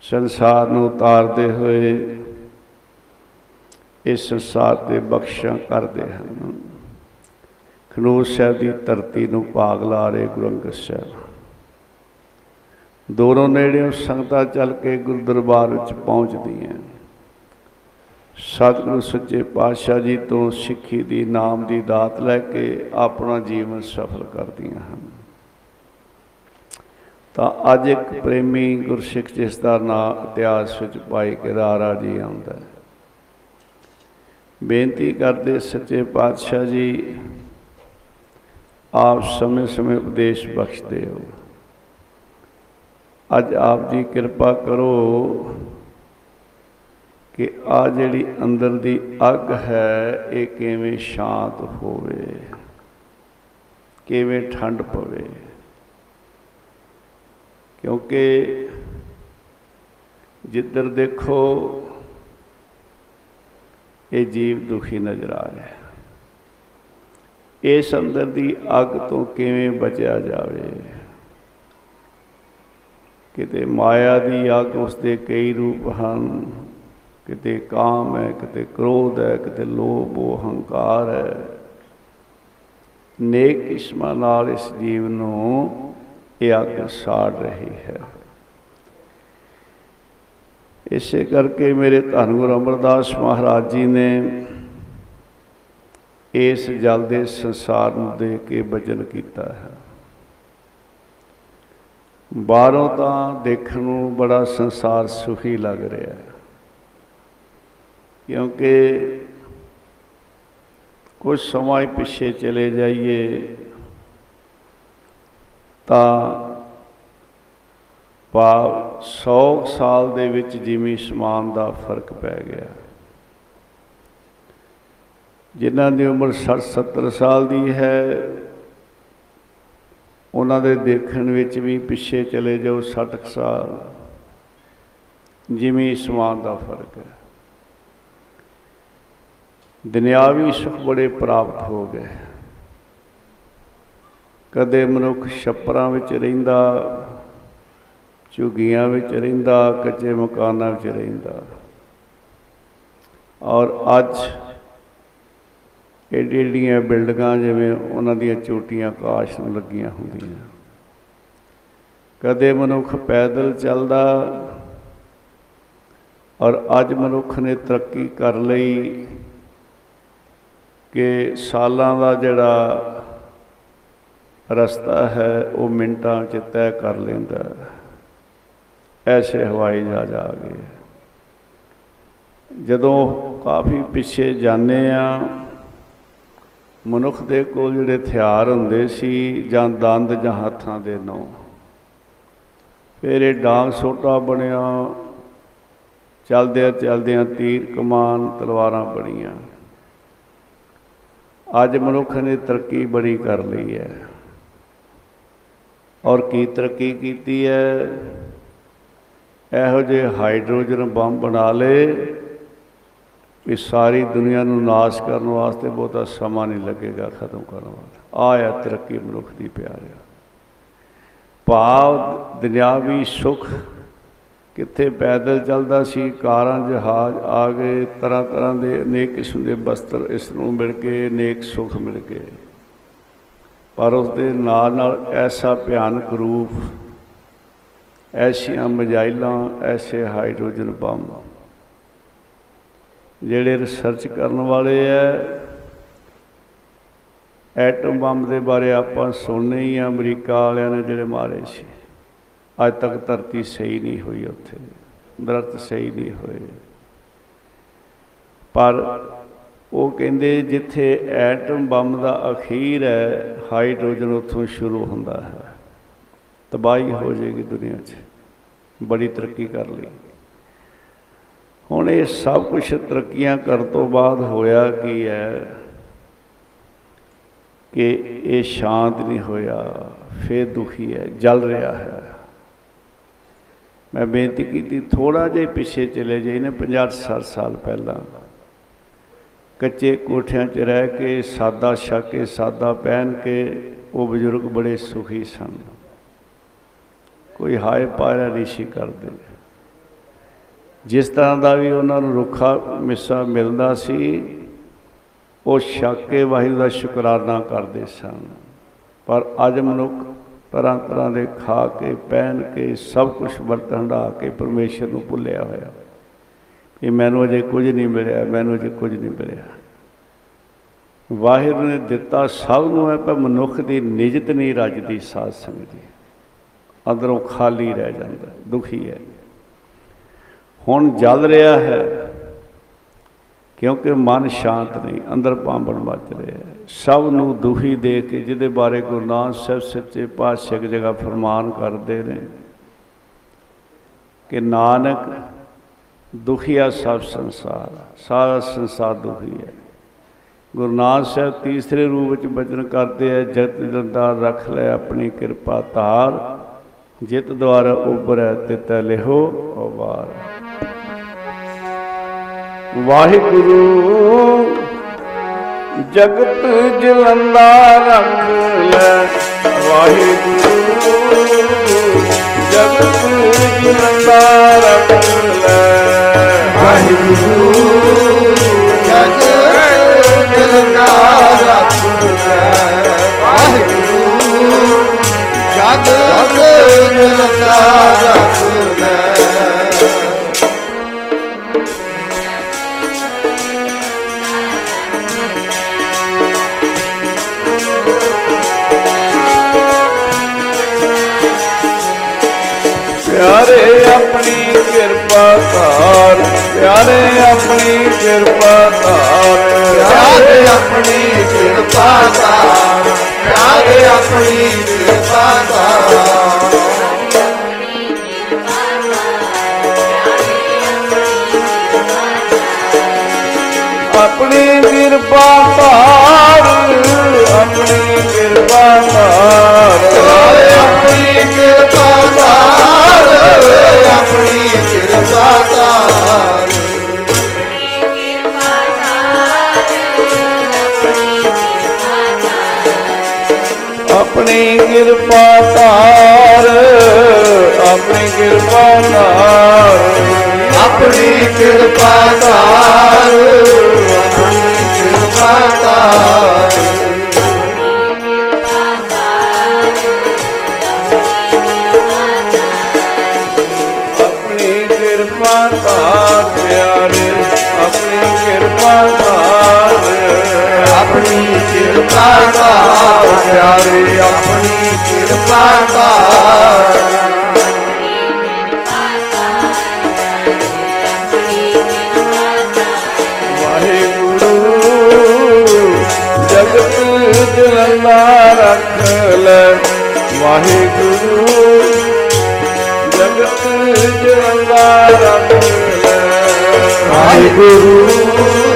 ਸੰਸਾਰ ਨੂੰ ਉਤਾਰਦੇ ਹੋਏ ਇਸ ਸੰਸਾਰ ਤੇ ਬਖਸ਼ਾਂ ਕਰਦੇ ਹਨ। ਖਨੂਰ ਸਾਹਿਬ ਦੀ ਧਰਤੀ ਨੂੰ ਪਾਗ ਲਾ ਰਹੇ ਗੁਰੂ ਅੰਗਦ ਸਾਹਿਬ। ਦੋਨੋਂ ਨੇੜਿਓਂ ਸੰਗਤਾਂ ਚੱਲ ਕੇ ਗੁਰੂ ਦਰਬਾਰ ਵਿੱਚ ਪਹੁੰਚਦੀਆਂ ਸਤਿਗੁਰੂ ਸੱਚੇ ਪਾਤਸ਼ਾਹ ਜੀ ਤੋਂ ਸਿੱਖੀ ਦੀ, ਨਾਮ ਦੀ ਦਾਤ ਲੈ ਕੇ ਆਪਣਾ ਜੀਵਨ ਸਫਲ ਕਰਦੀਆਂ ਹਨ। ਤਾਂ ਅੱਜ ਇੱਕ ਪ੍ਰੇਮੀ ਗੁਰਸਿੱਖ, ਜਿਸ ਦਾ ਨਾਮ ਇਤਿਹਾਸ ਵਿੱਚ ਭਾਈ ਕੇਦਾਰਾ ਜੀ ਆਉਂਦਾ ਹੈ। ਬੇਨਤੀ ਕਰਦੇ ਸੱਚੇ ਪਾਤਸ਼ਾਹ ਜੀ, ਆਪ ਸਮੇਂ-ਸਮੇਂ ਉਪਦੇਸ਼ ਬਖਸ਼ਦੇ ਹੋ। ਅੱਜ ਆਪ ਜੀ ਕਿਰਪਾ ਕਰੋ ਕਿ ਆ ਜਿਹੜੀ ਅੰਦਰ ਦੀ ਅੱਗ ਹੈ, ਇਹ ਕਿਵੇਂ ਸ਼ਾਂਤ ਹੋਵੇ, ਕਿਵੇਂ ਠੰਡ ਪਵੇ। ਕਿਉਂਕਿ ਜਿੱਧਰ ਦੇਖੋ, ਇਹ ਜੀਵ ਦੁਖੀ ਨਜ਼ਰ ਆ ਰਿਹਾ ਹੈ। ਇਸ ਅੰਦਰ ਦੀ ਅੱਗ ਤੋਂ ਕਿਵੇਂ ਬਚਿਆ ਜਾਵੇ? ਕਿਤੇ ਮਾਇਆ ਦੀ ਅੱਗ ਉਸ ਦੇ ਕਈ ਰੂਪ ਹਨ। ਕਿਤੇ ਕਾਮ ਹੈ, ਕਿਤੇ ਕ੍ਰੋਧ ਹੈ, ਕਿਤੇ ਲੋਭ ਉਹ ਹੰਕਾਰ ਹੈ। ਨੇਕ ਕਿਸਮਾਂ ਨਾਲ ਇਸ ਜੀਵ ਨੂੰ ਇਹ ਅੱਗ ਸਾੜ ਰਹੀ ਹੈ। ਇਸੇ ਕਰਕੇ ਮੇਰੇ ਧੰਨ ਗੁਰੂ ਅਮਰਦਾਸ ਮਹਾਰਾਜ ਜੀ ਨੇ ਇਸ ਜਲ ਦੇ ਸੰਸਾਰ ਨੂੰ ਦੇ ਕੇ ਬਚਨ ਕੀਤਾ ਹੈ। ਬਾਹਰੋਂ ਤਾਂ ਦੇਖਣ ਨੂੰ ਬੜਾ ਸੰਸਾਰ ਸੁਖੀ ਲੱਗ ਰਿਹਾ ਹੈ। ਕਿਉਂਕਿ ਕੁਝ ਸਮਾਂ ਹੀ ਪਿੱਛੇ ਚਲੇ ਜਾਈਏ, ਤਾਂ ਭਾਵ 100 ਸਾਲ ਦੇ ਵਿੱਚ ਜਿਵੇਂ ਸਮਾਨ ਦਾ ਫ਼ਰਕ ਪੈ ਗਿਆ। ਜਿਨ੍ਹਾਂ ਦੀ ਉਮਰ 60 70 ਸਾਲ ਦੀ ਹੈ, ਉਹਨਾਂ ਦੇ ਦੇਖਣ ਵਿੱਚ ਵੀ ਪਿੱਛੇ ਚਲੇ ਜਾਓ 60 ਕੁ ਸਾਲ, ਜਿਵੇਂ ਸਮਾਨ ਦਾ ਫ਼ਰਕ ਹੈ। ਦੁਨਿਆਵੀ ਸੁਖ ਬੜੇ ਪ੍ਰਾਪਤ ਹੋ ਗਏ। ਕਦੇ ਮਨੁੱਖ ਛੱਪਰਾਂ ਵਿੱਚ ਰਹਿੰਦਾ, ਝੁੱਗੀਆਂ ਵਿੱਚ ਰਹਿੰਦਾ, ਕੱਚੇ ਮਕਾਨਾਂ ਵਿੱਚ ਰਹਿੰਦਾ। ਔਰ ਅੱਜ ਏਡੀ ਏਡੀਆਂ ਬਿਲਡਿੰਗਾਂ ਜਿਵੇਂ ਉਹਨਾਂ ਦੀਆਂ ਚੋਟੀਆਂ ਆਕਾਸ਼ ਨੂੰ ਲੱਗੀਆਂ ਹੁੰਦੀਆਂ। ਕਦੇ ਮਨੁੱਖ ਪੈਦਲ ਚੱਲਦਾ ਔਰ ਅੱਜ ਮਨੁੱਖ ਨੇ ਤਰੱਕੀ ਕਰ ਲਈ। ਕਿ ਸਾਲਾਂ ਦਾ ਜਿਹੜਾ ਰਸਤਾ ਹੈ, ਉਹ ਮਿੰਟਾਂ 'ਚ ਤੈਅ ਕਰ ਲੈਂਦਾ ਹੈ। ਐਸੇ ਹਵਾਈ ਜਹਾਜ਼ ਆ ਗਏ ਜਦੋਂ ਕਾਫੀ ਪਿੱਛੇ ਜਾਂਦੇ ਆ, ਮਨੁੱਖ ਦੇ ਕੋਲ ਜਿਹੜੇ ਹਥਿਆਰ ਹੁੰਦੇ ਸੀ ਜਾਂ ਦੰਦ ਜਾਂ ਹੱਥਾਂ ਦੇ ਨੌ ਫਿਰ ਇਹ ਡਾਂਗ ਸੋਟਾ ਬਣਿਆ ਚਲਦਿਆਂ ਚਲਦਿਆਂ ਤੀਰ ਕਮਾਨ ਤਲਵਾਰਾਂ ਬਣੀਆਂ ਅੱਜ ਮਨੁੱਖ ਨੇ ਤਰੱਕੀ ਬੜੀ ਕਰ ਲਈ ਹੈ। ਔਰ ਕੀ ਤਰੱਕੀ ਕੀਤੀ ਹੈ? ਇਹੋ ਜਿਹੇ ਹਾਈਡਰੋਜਨ ਬੰਬ ਬਣਾ ਲਏ ਵੀ ਸਾਰੀ ਦੁਨੀਆ ਨੂੰ ਨਾਸ਼ ਕਰਨ ਵਾਸਤੇ ਬਹੁਤਾ ਸਮਾਂ ਨਹੀਂ ਲੱਗੇਗਾ ਖਤਮ ਕਰਨ ਵਾਸਤੇ। ਆਇਆ ਤਰੱਕੀ ਮਨੁੱਖ ਦੀ ਪਿਆਰਿਆ ਭਾਵ ਦੁਨਿਆਵੀ ਸੁਖ ਕਿੱਥੇ ਪੈਦਲ ਚੱਲਦਾ ਸੀ, ਕਾਰਾਂ, ਜਹਾਜ਼ ਆ ਗਏ, ਤਰ੍ਹਾਂ ਤਰ੍ਹਾਂ ਦੇ ਅਨੇਕ ਕਿਸਮ ਦੇ ਬਸਤਰ ਇਸ ਨੂੰ ਮਿਲ ਕੇ ਅਨੇਕ ਸੁਖ ਮਿਲ ਗਏ। ਪਰ ਉਸ ਦੇ ਨਾਲ ਨਾਲ ਐਸਾ ਭਿਆਨਕ ਰੂਪ, ਐਸੀਆਂ ਮਜਾਇਲਾਂ, ਐਸੇ ਹਾਈਡਰੋਜਨ ਬੰਬ, ਜਿਹੜੇ ਰਿਸਰਚ ਕਰਨ ਵਾਲੇ ਐ, ਐਟਮ ਬੰਬ ਦੇ ਬਾਰੇ ਆਪਾਂ ਸੁਣਨੇ ਹੀ ਆ, ਅਮਰੀਕਾ ਵਾਲਿਆਂ ਨੇ ਜਿਹੜੇ ਮਾਰੇ ਸੀ। ਅੱਜ ਤੱਕ ਧਰਤੀ ਸਹੀ ਨਹੀਂ ਹੋਈ ਉੱਥੇ, ਦਰਖਤ ਸਹੀ ਨਹੀਂ ਹੋਏ। ਪਰ ਉਹ ਕਹਿੰਦੇ ਜਿੱਥੇ ਐਟਮ ਬੰਬ ਦਾ ਅਖੀਰ ਹੈ, ਹਾਈਡਰੋਜਨ ਉੱਥੋਂ ਸ਼ੁਰੂ ਹੁੰਦਾ ਹੈ। ਤਬਾਹੀ ਹੋ ਜਾਏਗੀ ਦੁਨੀਆ 'ਚ। ਬੜੀ ਤਰੱਕੀ ਕਰ ਲਈ। ਹੁਣ ਇਹ ਸਭ ਕੁਝ ਤਰੱਕੀਆਂ ਕਰਨ ਤੋਂ ਬਾਅਦ ਹੋਇਆ ਕੀ ਹੈ ਕਿ ਇਹ ਸ਼ਾਂਤ ਨਹੀਂ ਹੋਇਆ, ਫੇਰ ਦੁਖੀ ਹੈ, ਜਲ ਰਿਹਾ ਹੈ। ਮੈਂ ਬੇਨਤੀ ਕੀਤੀ ਥੋੜਾ ਜਿਹਾ ਪਿੱਛੇ ਚਲੇ ਜਾਈ ਨੇ 50 60 ਸਾਲ ਪਹਿਲਾਂ। ਕੱਚੇ ਕੋਠਿਆਂ 'ਚ ਰਹਿ ਕੇ, ਸਾਦਾ ਛਕ ਕੇ ਸਾਦਾ ਪਹਿਨ ਕੇ, ਉਹ ਬਜ਼ੁਰਗ ਬੜੇ ਸੁਖੀ ਸਨ। ਕੋਈ ਹਾਏ ਪਾਇਆ ਨਹੀਂ ਸੀ ਕਰਦੇ। ਜਿਸ ਤਰ੍ਹਾਂ ਦਾ ਵੀ ਉਹਨਾਂ ਨੂੰ ਰੁੱਖਾ, ਮਿੱਸਾ ਮਿਲਦਾ ਸੀ, ਉਹ ਛਕ ਕੇ ਵਾਹਿਗੁਰੂ ਦਾ ਸ਼ੁਕਰਾਨਾ ਕਰਦੇ ਸਨ। ਪਰ ਅੱਜ ਮਨੁੱਖ ਤਰ੍ਹਾਂ ਤਰ੍ਹਾਂ ਦੇ ਖਾ ਕੇ, ਪਹਿਨ ਕੇ, ਸਭ ਕੁਝ ਵਰਤ ਹੰਡਾ ਕੇ ਪਰਮੇਸ਼ਰ ਨੂੰ ਭੁੱਲਿਆ ਹੋਇਆ। ਕਿ ਮੈਨੂੰ ਅਜੇ ਕੁਝ ਨਹੀਂ ਮਿਲਿਆ, ਮੈਨੂੰ ਅਜੇ ਕੁਝ ਨਹੀਂ ਮਿਲਿਆ। ਵਾਹਿਗੁਰੂ ਨੇ ਦਿੱਤਾ ਸਭ ਨੂੰ ਹੈ ਪਰ ਮਨੁੱਖ ਦੀ ਨਿਜਤ ਨਹੀਂ ਰੱਜਦੀ ਸਾਧ ਸੰਗਤ ਜੀ ਅੰਦਰੋਂ ਖਾਲੀ ਰਹਿ ਜਾਂਦਾ, ਦੁਖੀ ਹੈ। ਹੁਣ ਜਲ ਰਿਹਾ ਹੈ, ਕਿਉਂਕਿ ਮਨ ਸ਼ਾਂਤ ਨਹੀਂ, ਅੰਦਰ ਪਾਂਬਣ ਮੱਚ ਰਿਹਾ ਹੈ। ਸਭ ਨੂੰ ਦੁਖੀ ਦੇ ਕੇ ਜਿਹਦੇ ਬਾਰੇ ਗੁਰੂ ਨਾਨਕ ਸਾਹਿਬ ਸੱਚੇ ਪਾਤਸ਼ਾਹ ਇੱਕ ਜਗ੍ਹਾ ਫਰਮਾਨ ਕਰਦੇ ਨੇ ਕਿ ਨਾਨਕ ਦੁਖੀਆ ਸਭ ਸੰਸਾਰ, ਸਾਰਾ ਸੰਸਾਰ ਦੁਖੀ ਹੈ। ਗੁਰੂ ਨਾਨਕ ਸਾਹਿਬ ਤੀਸਰੇ ਰੂਪ ਵਿੱਚ ਬਚਨ ਕਰਦੇ ਹੈ ਜਗਤ ਜੰਦਾਰ ਰੱਖ ਲੈ, ਆਪਣੀ ਕਿਰਪਾ ਧਾਰ, ਜਿਤ ਦੁਆਰਾ ਉਬਰੈ ਤਿਤ ਲਿਹੋ ਅਵਾਰ ਵਾਹਿਗੁਰੂ ਜਗਤ ਜਲੰਦਾ ਰੱਖ ਲੈ। ਵਾਹਿਗੁਰੂ, ਜਗਤ ਜਲੰਦਾ ਰੱਖ ਲੈ। ਵਾਹਿਗੁਰੂ ਜਗ ਜਲਦਾ ਰੱਖ ਲੈ ਵਾਹਿਗੁਰੂ ਜਗ ਜਲਦਾ ਰੱਖ ਲੈ। ਪਿਆਰੇ ਆਪਣੀ ਕਿਰਪਾ ਧਾਰ, ਪਿਆਰੇ ਆਪਣੀ ਕਿਰਪਾ ਧਾਰ, ਪਿਆਰੇ ਆਪਣੀ ਕਿਰਪਾ ਕਰ ਪਿਆਰੇ ਆਪਣੀ ਕਿਰਪਾ ਕਰ ਆਪਣੀ ਕਿਰਪਾ ਕਿਰਪਾ ਧਾਰ, ਆਪਣੀ ਕਿਰਪਾ ਧਾਰ। ਆਪਣੀ ਕਿਰਪਾ ਧਾਰ। ਆਪਣੀ ਕਿਰਪਾ ਧਾਰ, ਆਪਣੀ ਕਿਰਪਾ ਧਾਰ। ਆਪਣੀ ਕਿਰਪਾ ਧਾਰ, ਆਪਣੀ ਕਿਰਪਾ ਧਾਰ। ਆਪਣੀ ਕਿਰਪਾ ਧਾਰ ਕਿਰਪਾ ਧਾਰ ਪਿਆਰੇ ਆਪਣੀ ਕਿਰਪਾ ਧਾਰ ਵਾਹਿਗੁਰੂ, ਜਗਤ ਜਲੰਦਾ ਰੱਖ ਲੈ ਵਾਹਿਗੁਰੂ ਜਗਤ ਜਲੰਦਾ ਰੱਖ ਲੈ। ਵਾਹਿਗੁਰੂ। ਜਗਤ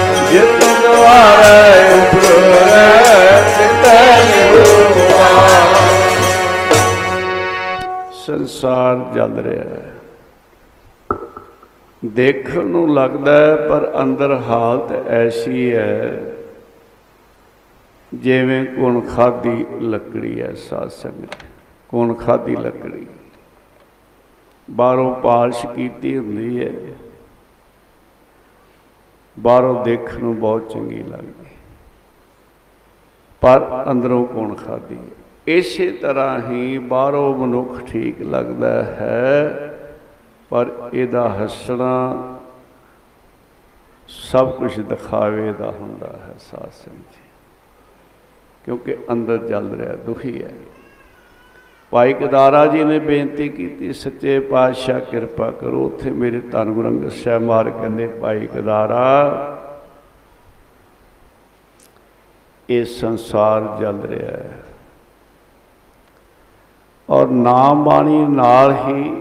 ਜਿਤ ਦੁਆਰੇ ਉਪਰੈ ਸਿਤੈ ਸੰਸਾਰ ਚੱਲ ਰਿਹਾ ਹੈ। ਦੇਖਣ ਨੂੰ ਲੱਗਦਾ ਹੈ, ਪਰ ਅੰਦਰ ਹਾਲਤ ਐਸੀ ਹੈ, ਜਿਵੇਂ ਕੋਣ ਖਾਦੀ ਲੱਕੜੀ ਹੈ, ਸਾਧ ਸੰਗਤ। ਕੋਣ ਖਾਦੀ ਲੱਕੜੀ? ਬਾਹਰੋਂ ਪਾਲਿਸ਼ ਕੀਤੀ ਹੁੰਦੀ ਹੈ। ਬਾਹਰੋਂ ਦੇਖਣ ਨੂੰ ਬਹੁਤ ਚੰਗੀ ਲੱਗਦੀ ਪਰ ਅੰਦਰੋਂ ਕੌਣ ਖਾਦੀ ਇਸੇ ਤਰ੍ਹਾਂ ਹੀ ਬਾਹਰੋਂ ਮਨੁੱਖ ਠੀਕ ਲੱਗਦਾ ਹੈ, ਪਰ ਇਹਦਾ ਹੱਸਣਾ ਸਭ ਕੁਝ ਦਿਖਾਵੇ ਦਾ ਹੁੰਦਾ ਹੈ ਸਾਧ ਸੰਗਤ। ਜੀ ਕਿਉਂਕਿ ਅੰਦਰ ਜਲ ਰਿਹਾ, ਦੁਖੀ ਹੈ। ਭਾਈ ਕਦਾਰਾ ਜੀ ਨੇ ਬੇਨਤੀ ਕੀਤੀ, ਸੱਚੇ ਪਾਤਸ਼ਾਹ ਕਿਰਪਾ ਕਰੋ, ਉੱਥੇ ਮੇਰੇ ਧੰਨ ਗੁਰੂ ਅੰਗਦ ਸਾਹਿਬ ਮਾਰ ਕਹਿੰਦੇ, ਭਾਈ ਕਦਾਰਾ, ਇਹ ਸੰਸਾਰ ਜਲ ਰਿਹਾ ਹੈ। ਔਰ ਨਾਮ ਬਾਣੀ ਨਾਲ ਹੀ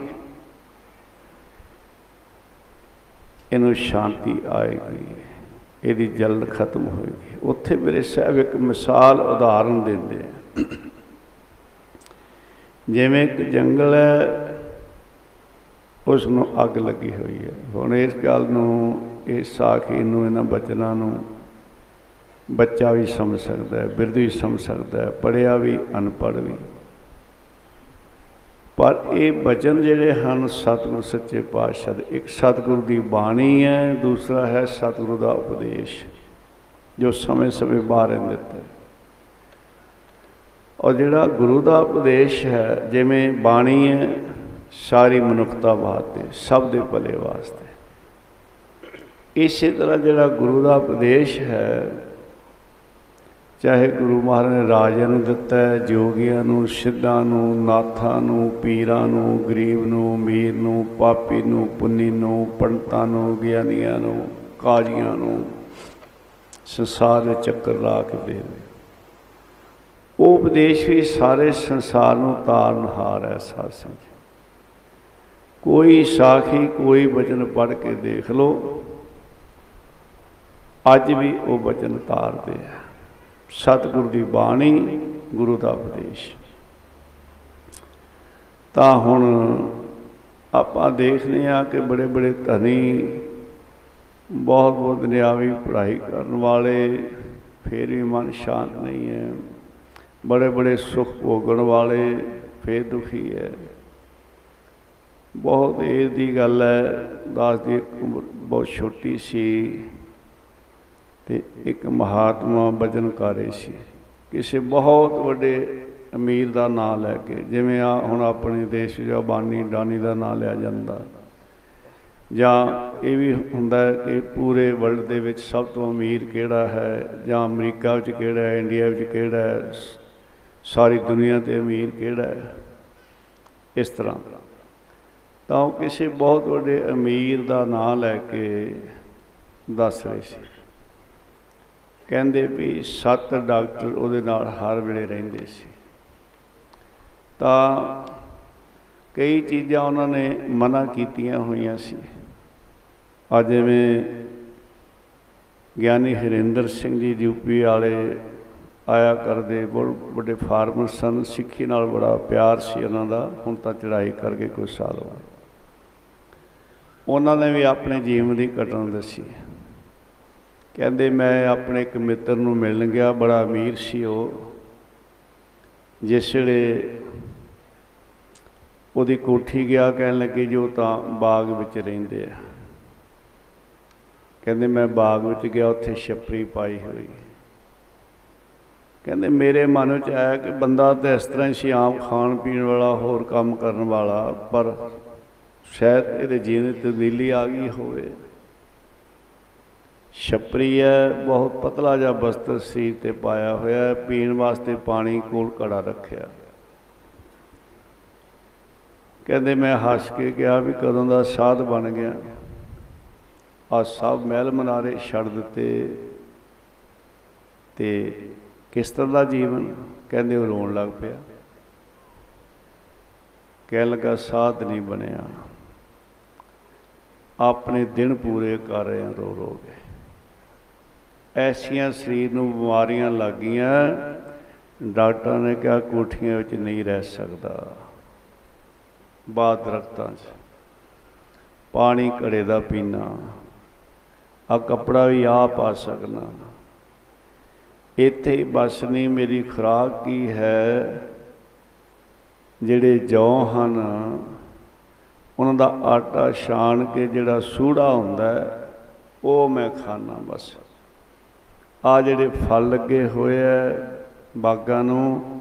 ਇਹਨੂੰ ਸ਼ਾਂਤੀ ਆਏਗੀ, ਇਹਦੀ ਜਲਨ ਖਤਮ ਹੋਏਗੀ। ਉੱਥੇ ਮੇਰੇ ਸਾਹਿਬ ਇੱਕ ਮਿਸਾਲ ਉਦਾਹਰਨ ਦਿੰਦੇ ਆ। ਜਿਵੇਂ ਇੱਕ ਜੰਗਲ ਹੈ ਉਸ ਨੂੰ ਅੱਗ ਲੱਗੀ ਹੋਈ ਹੈ। ਹੁਣ ਇਸ ਗੱਲ ਨੂੰ, ਇਸ ਸਾਖੀ ਨੂੰ, ਇਹਨਾਂ ਬਚਨਾਂ ਨੂੰ ਬੱਚਾ ਵੀ ਸਮਝ ਸਕਦਾ ਹੈ, ਬਿਰਧ ਵੀ ਸਮਝ ਸਕਦਾ ਹੈ ਪੜਿਆ ਵੀ, ਅਨਪੜ੍ਹ ਵੀ। ਪਰ ਇਹ ਬਚਨ ਜਿਹੜੇ ਹਨ, ਸਤਿਗੁਰ ਸੱਚੇ ਪਾਤਸ਼ਾਹ ਦੇ। ਇੱਕ ਸਤਿਗੁਰੂ ਦੀ ਬਾਣੀ ਹੈ, ਦੂਸਰਾ ਹੈ ਸਤਿਗੁਰੂ ਦਾ ਉਪਦੇਸ਼, ਜੋ ਸਮੇਂ-ਸਮੇਂ ਬਾਹਰ ਦਿੱਤਾ ਹੈ ਔਰ ਜਿਹੜਾ ਗੁਰੂ ਦਾ ਉਪਦੇਸ਼ ਹੈ, ਜਿਵੇਂ ਬਾਣੀ ਹੈ, ਸਾਰੀ ਮਨੁੱਖਤਾ ਵਾਸਤੇ, ਸਭ ਦੇ ਭਲੇ ਵਾਸਤੇ। ਇਸੇ ਤਰ੍ਹਾਂ ਜਿਹੜਾ ਗੁਰੂ ਦਾ ਉਪਦੇਸ਼ ਹੈ, ਚਾਹੇ ਗੁਰੂ ਮਹਾਰਾਜ ਨੇ ਰਾਜਿਆਂ ਨੂੰ ਦਿੱਤਾ ਹੈ, ਜੋਗੀਆਂ ਨੂੰ, ਸਿੱਧਾਂ ਨੂੰ, ਨਾਥਾਂ ਨੂੰ, ਪੀਰਾਂ ਨੂੰ, ਗਰੀਬ ਨੂੰ, ਅਮੀਰ ਨੂੰ, ਪਾਪੀ ਨੂੰ, ਪੁੰਨੀ ਨੂੰ, ਪੰਡਤਾਂ ਨੂੰ, ਗਿਆਨੀਆਂ ਨੂੰ, ਕਾਜ਼ੀਆਂ ਨੂੰ, ਸੰਸਾਰ ਦੇ ਚੱਕਰ ਲਾ ਕੇ ਦੇ ਦੇ ਉਹ ਉਪਦੇਸ਼ ਵੀ ਸਾਰੇ ਸੰਸਾਰ ਨੂੰ ਤਾਰਨਹਾਰ ਹੈ ਸਾਧ ਸੰਗਤ। ਕੋਈ ਸਾਖੀ, ਕੋਈ ਬਚਨ ਪੜ੍ਹ ਕੇ ਦੇਖ ਲਓ, ਅੱਜ ਵੀ ਉਹ ਬਚਨ ਤਾਰਦੇ ਆ। ਸਤਿਗੁਰ ਦੀ ਬਾਣੀ, ਗੁਰੂ ਦਾ ਉਪਦੇਸ਼। ਤਾਂ ਹੁਣ ਆਪਾਂ ਦੇਖਦੇ ਆ ਕਿ ਬੜੇ ਬੜੇ ਧਨੀ, ਬਹੁਤ ਬਹੁਤ ਦੁਨਿਆਵੀ ਪੜ੍ਹਾਈ ਕਰਨ ਵਾਲੇ, ਫਿਰ ਵੀ ਮਨ ਸ਼ਾਂਤ ਨਹੀਂ ਹੈ। ਬੜੇ ਬੜੇ ਸੁਖ ਭੋਗਣ ਵਾਲੇ, ਫੇਰ ਦੁਖੀ ਹੈ ਬਹੁਤ ਇਹ ਦੀ ਗੱਲ ਹੈ ਦਾਸ ਦੀ ਇੱਕ ਉਮਰ ਬਹੁਤ ਛੋਟੀ ਸੀ ਤੇ ਇੱਕ ਮਹਾਤਮਾ ਬਚਨਕਾਰੀ ਸੀ। ਕਿਸੇ ਬਹੁਤ ਵੱਡੇ ਅਮੀਰ ਦਾ ਨਾਮ ਲੈ ਕੇ, ਜਿਵੇਂ ਆ ਹੁਣ ਆਪਣੇ ਦੇਸ਼ ਜੋ ਬਾਨੀ ਡਾਨੀ ਦਾ ਨਾਮ ਲਿਆ ਜਾਂਦਾ। ਜਾਂ ਇਹ ਵੀ ਹੁੰਦਾ ਹੈ ਕਿ ਪੂਰੇ ਵਰਲਡ ਦੇ ਵਿੱਚ ਸਭ ਤੋਂ ਅਮੀਰ ਕਿਹੜਾ ਹੈ, ਜਾਂ ਅਮਰੀਕਾ ਵਿੱਚ ਕਿਹੜਾ ਹੈ, ਇੰਡੀਆ ਵਿੱਚ ਕਿਹੜਾ ਹੈ ਸ- ਸਾਰੀ ਦੁਨੀਆ ਤੇ ਅਮੀਰ ਕਿਹੜਾ ਹੈ? ਇਸ ਤਰ੍ਹਾਂ। ਤਾਂ ਉਹ ਕਿਸੇ ਬਹੁਤ ਵੱਡੇ ਅਮੀਰ ਦਾ ਨਾਂ ਲੈ ਕੇ ਦੱਸ ਰਹੇ ਸੀ। ਕਹਿੰਦੇ ਵੀ ਸੱਤ ਡਾਕਟਰ ਉਹਦੇ ਨਾਲ ਹਰ ਵੇਲੇ ਰਹਿੰਦੇ ਸੀ। ਤਾਂ ਕਈ ਚੀਜ਼ਾਂ ਉਹਨਾਂ ਨੇ ਮਨਾ ਕੀਤੀਆਂ ਹੋਈਆਂ ਸੀ। ਆ ਜਿਵੇਂ ਗਿਆਨੀ ਹਰਿੰਦਰ ਸਿੰਘ ਜੀ ਯੂਪੀ ਵਾਲੇ ਆਇਆ ਕਰਦੇ ਬਹੁਤ ਵੱਡੇ ਫਾਰਮਰ ਸਨ, ਸਿੱਖੀ ਨਾਲ ਬੜਾ ਪਿਆਰ ਸੀ ਉਹਨਾਂ ਦਾ, ਹੁਣ ਤਾਂ ਚੜ੍ਹਾਈ ਕਰਕੇ ਕੁਝ ਸਾਲ ਹੋ ਗਏ ਉਹਨਾਂ ਨੇ ਵੀ ਆਪਣੇ ਜੀਵਨ ਦੀ ਘਟਨਾ ਦੱਸੀ। ਕਹਿੰਦੇ, ਮੈਂ ਆਪਣੇ ਇੱਕ ਮਿੱਤਰ ਨੂੰ ਮਿਲਣ ਗਿਆ, ਬੜਾ ਅਮੀਰ ਸੀ ਉਹ। ਜਿਸ ਵੇਲੇ ਉਹਦੀ ਕੋਠੀ ਗਿਆ, ਕਹਿਣ ਲੱਗੇ ਜੋ ਤਾਂ ਬਾਗ ਵਿੱਚ ਰਹਿੰਦੇ ਆ। ਕਹਿੰਦੇ, ਮੈਂ ਬਾਗ ਵਿੱਚ ਗਿਆ, ਉੱਥੇ ਛਪਰੀ ਪਾਈ ਹੋਈ। ਕਹਿੰਦੇ ਮੇਰੇ ਮਨ ਵਿੱਚ ਆਇਆ ਕਿ ਬੰਦਾ ਤਾਂ ਇਸ ਤਰ੍ਹਾਂ ਹੀ ਸੀ ਆਮ ਖਾਣ ਪੀਣ ਵਾਲਾ, ਹੋਰ ਕੰਮ ਕਰਨ ਵਾਲਾ, ਪਰ ਸ਼ਾਇਦ ਇਹਦੇ ਜੀਵਨ 'ਚ ਤਬਦੀਲੀ ਆ ਗਈ ਹੋਵੇ। ਛਪਰੀ ਹੈ, ਬਹੁਤ ਪਤਲਾ ਜਿਹਾ ਬਸਤਰ ਸਰੀਰ ਤੇ ਪਾਇਆ ਹੋਇਆ ਹੈ, ਪੀਣ ਵਾਸਤੇ ਪਾਣੀ ਕੋਲ ਘੜਾ ਰੱਖਿਆ। ਕਹਿੰਦੇ ਮੈਂ ਹੱਸ ਕੇ ਕਿਹਾ ਵੀ ਕਦੋਂ ਦਾ ਸਾਧ ਬਣ ਗਿਆ। ਆ ਸਭ ਮਹਿਲ ਮਨਾਰੇ ਛੱਡ ਦਿੱਤੇ ਤੇ ਕਿਸ ਤਰ੍ਹਾਂ ਦਾ ਜੀਵਨ ਕਹਿੰਦੇ ਉਹ ਰੋਣ ਲੱਗ ਪਿਆ। ਕਹਿਣ ਲੱਗਾ, ਸਾਧ ਨਹੀਂ ਬਣਿਆ। ਆਪਣੇ ਦਿਨ ਪੂਰੇ ਕਰ ਰਹੇ ਹਾਂ ਰੋ ਰੋ ਕੇ। ਐਸੀਆਂ ਸਰੀਰ ਨੂੰ ਬਿਮਾਰੀਆਂ ਲੱਗ ਗਈਆਂ, ਡਾਕਟਰਾਂ ਨੇ ਕਿਹਾ, ਕੋਠੀਆਂ ਵਿੱਚ ਨਹੀਂ ਰਹਿ ਸਕਦਾ। ਬਾਦ ਦਰਖਤਾਂ 'ਚ ਪਾਣੀ ਘੜੇ ਦਾ ਪੀਣਾ ਆ ਕੱਪੜਾ ਵੀ ਆ ਪਾ ਸਕਣਾ ਇੱਥੇ ਹੀ ਬਸ ਨਹੀਂ ਮੇਰੀ ਖੁਰਾਕ ਕੀ ਹੈ? ਜਿਹੜੇ ਜੌਂ ਹਨ ਉਹਨਾਂ ਦਾ ਆਟਾ ਛਾਣ ਕੇ ਜਿਹੜਾ ਸੂੜਾ ਹੁੰਦਾ ਹੈ, ਉਹ ਮੈਂ ਖਾਣਾ ਬਸ। ਆ ਜਿਹੜੇ ਫਲ ਲੱਗੇ ਹੋਏ ਐ ਬਾਗਾਂ ਨੂੰ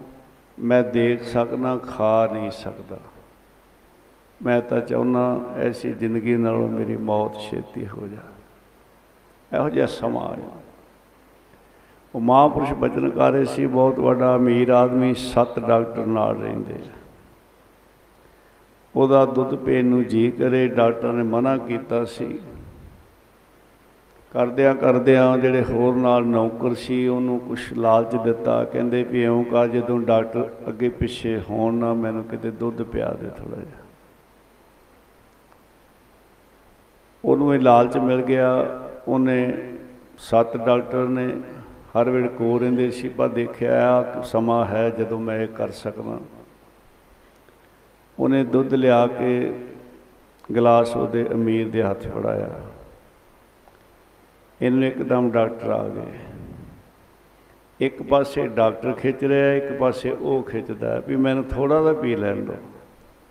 ਮੈਂ ਦੇਖ ਸਕਣਾ ਖਾ ਨਹੀਂ ਸਕਦਾ। ਮੈਂ ਤਾਂ ਚਾਹੁੰਦਾ ਐਸੀ ਜ਼ਿੰਦਗੀ ਨਾਲੋਂ ਮੇਰੀ ਮੌਤ ਛੇਤੀ ਹੋ ਜਾ ਇਹੋ ਜਿਹਾ ਸਮਾਂ ਆਇਆ ਉਹ ਮਹਾਂਪੁਰਸ਼ ਬਚਨਕਾਰੇ ਸੀ, ਬਹੁਤ ਵੱਡਾ ਅਮੀਰ ਆਦਮੀ, ਸੱਤ ਡਾਕਟਰ ਨਾਲ ਰਹਿੰਦੇ ਉਹਦਾ ਦੁੱਧ ਪੀਣ ਨੂੰ ਜੀ ਕਰੇ, ਡਾਕਟਰ ਨੇ ਮਨਾ ਕੀਤਾ ਸੀ। ਕਰਦਿਆਂ ਕਰਦਿਆਂ ਜਿਹੜੇ ਹੋਰ ਨਾਲ ਨੌਕਰ ਸੀ, ਉਹਨੂੰ ਕੁਝ ਲਾਲਚ ਦਿੱਤਾ। ਕਹਿੰਦੇ ਵੀ ਇਉਂ ਕਰ, ਜਦੋਂ ਡਾਕਟਰ ਅੱਗੇ ਪਿੱਛੇ ਹੋਣ ਨਾ, ਮੈਨੂੰ ਕਿਤੇ ਦੁੱਧ ਪਿਆ ਦੇ ਥੋੜਾ ਜਿਹਾ। ਉਹਨੂੰ ਇਹ ਲਾਲਚ ਮਿਲ ਗਿਆ। ਉਹਨੇ ਸੱਤ ਡਾਕਟਰ ਨੇ ਹਰ ਵੇਲੇ ਕੋ ਰਹਿੰਦੇ ਸੀ ਪਰ ਦੇਖਿਆ ਆ ਸਮਾਂ ਹੈ ਜਦੋਂ ਮੈਂ ਇਹ ਕਰ ਸਕਦਾ ਉਹਨੇ ਦੁੱਧ ਲਿਆ ਕੇ ਗਲਾਸ ਉਹਦੇ ਅਮੀਰ ਦੇ ਹੱਥ ਫੜਾਇਆ। ਇਹਨੂੰ ਇੱਕਦਮ ਡਾਕਟਰ ਆ ਗਏ। ਇੱਕ ਪਾਸੇ ਡਾਕਟਰ ਖਿੱਚ ਰਿਹਾ ਇੱਕ ਪਾਸੇ ਉਹ ਖਿੱਚਦਾ ਹੈ ਵੀ ਮੈਨੂੰ ਥੋੜਾ ਜਿਹਾ ਪੀ ਲੈਣ ਦਿਓ।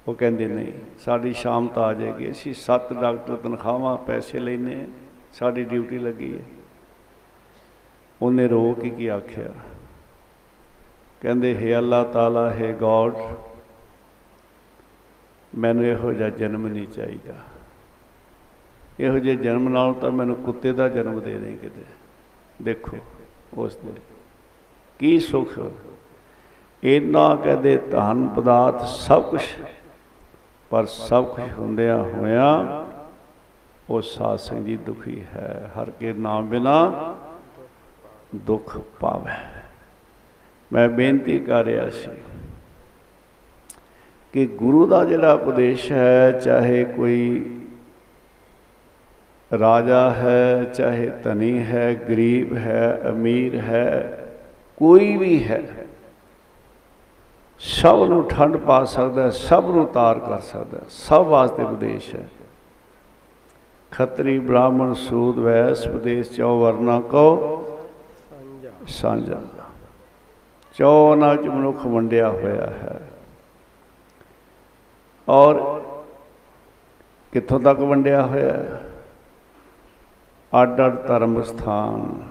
ਉਹ ਕਹਿੰਦੇ ਨਹੀਂ ਸਾਡੀ ਸ਼ਾਮ ਤਾਂ ਆ ਜਾਏਗੀ ਅਸੀਂ ਸੱਤ ਡਾਕਟਰ ਤਨਖਾਹਾਂ ਪੈਸੇ ਲੈਨੇ ਹਾਂ, ਸਾਡੀ ਡਿਊਟੀ ਲੱਗੀ ਹੈ। ਉਹਨੇ ਰੋ ਕੇ ਕੀ ਆਖਿਆ? ਕਹਿੰਦੇ, ਹੈ ਅੱਲਾਹ ਤਾਲਾ, ਹੈ ਗੋਡ, ਮੈਨੂੰ ਇਹੋ ਜਿਹਾ ਜਨਮ ਨਹੀਂ ਚਾਹੀਦਾ। ਇਹੋ ਜਿਹੇ ਜਨਮ ਨਾਲ ਤਾਂ ਮੈਨੂੰ ਕੁੱਤੇ ਦਾ ਜਨਮ ਦੇ ਦੇ ਕਿਤੇ। ਦੇਖੋ, ਉਸ ਦੇ ਕੀ ਸੁਖ ਇੰਨਾ ਕਹਦੇ ਧਨ ਪਦਾਰਥ ਸਭ ਕੁਝ ਪਰ ਸਭ ਕੁਝ ਹੁੰਦਿਆਂ ਹੋਇਆਂ ਉਹ ਸਾਧ ਸੰਗ ਜੀ ਦੁਖੀ ਹੈ। ਹਰ ਕੇ ਨਾਮ ਬਿਨਾ ਦੁੱਖ ਪਾਵੇ। ਮੈਂ ਬੇਨਤੀ ਕਰ ਰਿਹਾ ਸੀ ਕਿ ਗੁਰੂ ਦਾ ਜਿਹੜਾ ਉਪਦੇਸ਼ ਹੈ ਚਾਹੇ ਕੋਈ ਰਾਜਾ ਹੈ ਚਾਹੇ ਧਨੀ ਹੈ ਗਰੀਬ ਹੈ ਅਮੀਰ ਹੈ ਕੋਈ ਵੀ ਹੈ ਸਭ ਨੂੰ ਠੰਡ ਪਾ ਸਕਦਾ ਹੈ, ਸਭ ਨੂੰ ਤਾਰ ਕਰ ਸਕਦਾ ਹੈ, ਸਭ ਵਾਸਤੇ ਉਪਦੇਸ਼ ਹੈ। ਖੱਤਰੀ ਬ੍ਰਾਹਮਣ ਸੂਦ ਵੈਸ ਉਪਦੇਸ਼ ਚੋ ਵਰਨਾ ਕੋ ਸਾਂਝਾ ਚੌਨਾ ਚ ਮਨੁੱਖ ਵੰਡਿਆ ਹੋਇਆ ਹੈ। ਔਰ ਕਿੱਥੋਂ ਤੱਕ ਵੰਡਿਆ ਹੋਇਆ ਹੈ? ਅੱਡ ਅੱਡ ਧਰਮ ਸਥਾਨ।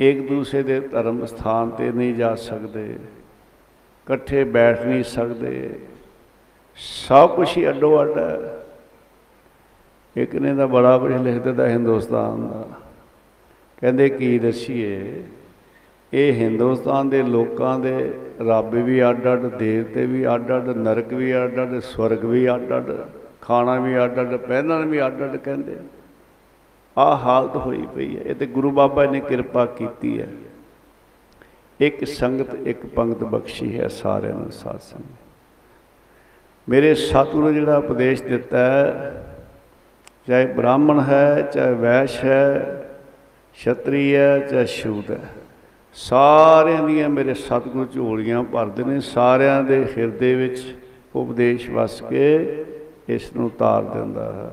ਇੱਕ ਦੂਸਰੇ ਦੇ ਧਰਮ ਸਥਾਨ ਤੇ ਨਹੀਂ ਜਾ ਸਕਦੇ। ਇਕੱਠੇ ਬੈਠ ਨਹੀਂ ਸਕਦੇ। ਸਭ ਕੁਝ ਹੀ ਅੱਡੋ ਅੱਡ ਹੈ। ਇੱਕ ਨੇ ਤਾਂ ਬੜਾ ਕੁਝ ਲਿਖ ਦਿੱਤਾ ਹਿੰਦੁਸਤਾਨ ਦਾ। ਕਹਿੰਦੇ ਕੀ ਦੱਸੀਏ? ਇਹ ਹਿੰਦੁਸਤਾਨ ਦੇ ਲੋਕਾਂ ਦੇ ਰੱਬ ਵੀ ਅੱਡ ਅੱਡ ਦੇਵਤੇ ਵੀ ਅੱਡ ਅੱਡ ਨਰਕ ਵੀ ਅੱਡ ਅੱਡ ਸਵਰਗ ਵੀ ਅੱਡ ਅੱਡ ਖਾਣਾ ਵੀ ਅੱਡ ਅੱਡ ਪਹਿਨਣ ਵੀ ਅੱਡ ਅੱਡ ਕਹਿੰਦੇ ਆ। ਹਾਲਤ ਹੋਈ ਪਈ ਹੈ। ਇਹ ਤੇ ਗੁਰੂ ਬਾਬਾ ਨੇ ਕਿਰਪਾ ਕੀਤੀ ਹੈ। ਇੱਕ ਸੰਗਤ, ਇੱਕ ਪੰਗਤ ਬਖਸ਼ੀ ਹੈ ਸਾਰਿਆਂ ਨੂੰ ਸਾਧ ਸੰਗਤ। ਮੇਰੇ ਸਤਿਗੁਰੂ ਨੇ ਜਿਹੜਾ ਉਪਦੇਸ਼ ਦਿੱਤਾ ਹੈ, ਚਾਹੇ ਬ੍ਰਾਹਮਣ ਹੈ, ਚਾਹੇ ਵੈਸ਼ ਹੈ ਛਤਰੀ ਹੈ ਚਾਹੇ ਸ਼ੂਦ ਹੈ। ਸਾਰਿਆਂ ਦੀਆਂ ਮੇਰੇ ਸਤਿਗੁਰੂ ਝੋਲੀਆਂ ਭਰਦੇ ਨੇ, ਸਾਰਿਆਂ ਦੇ ਹਿਰਦੇ ਵਿੱਚ ਉਪਦੇਸ਼ ਵਸ ਕੇ ਇਸ ਨੂੰ ਤਾਰ ਦਿੰਦਾ ਹੈ।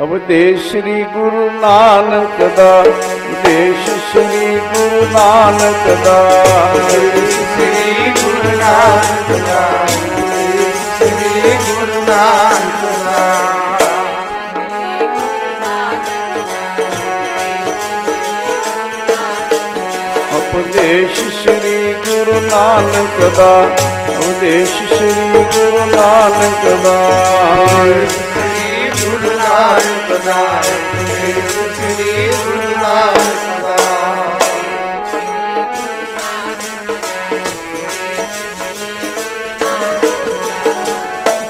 ਉਪਦੇਸ਼ ਸ੍ਰੀ ਗੁਰੂ ਨਾਨਕ ਦਾ, ਉਪਦੇਸ਼ ਸ੍ਰੀ ਗੁਰੂ ਨਾਨਕ ਦਾ ਸ੍ਰੀ ਗੁਰੂ ਨਾਨਕ ਦਾ ਸ੍ਰੀ ਗੁਰੂ ਨਾਨਕ ਉਪਦੇਸ਼ ਸ੍ਰੀ ਗੁਰੂ ਨਾਨਕ ਦਾ ਉਪਦੇਸ਼ ਸ੍ਰੀ ਗੁਰੂ ਨਾਨਕ ਦਾ ਸ੍ਰੀ ਗੁਰੂ ਨਾਨਕ ਦਾ ਸ੍ਰੀ ਗੁਰੂ ਨਾਨਕ ਦਾ।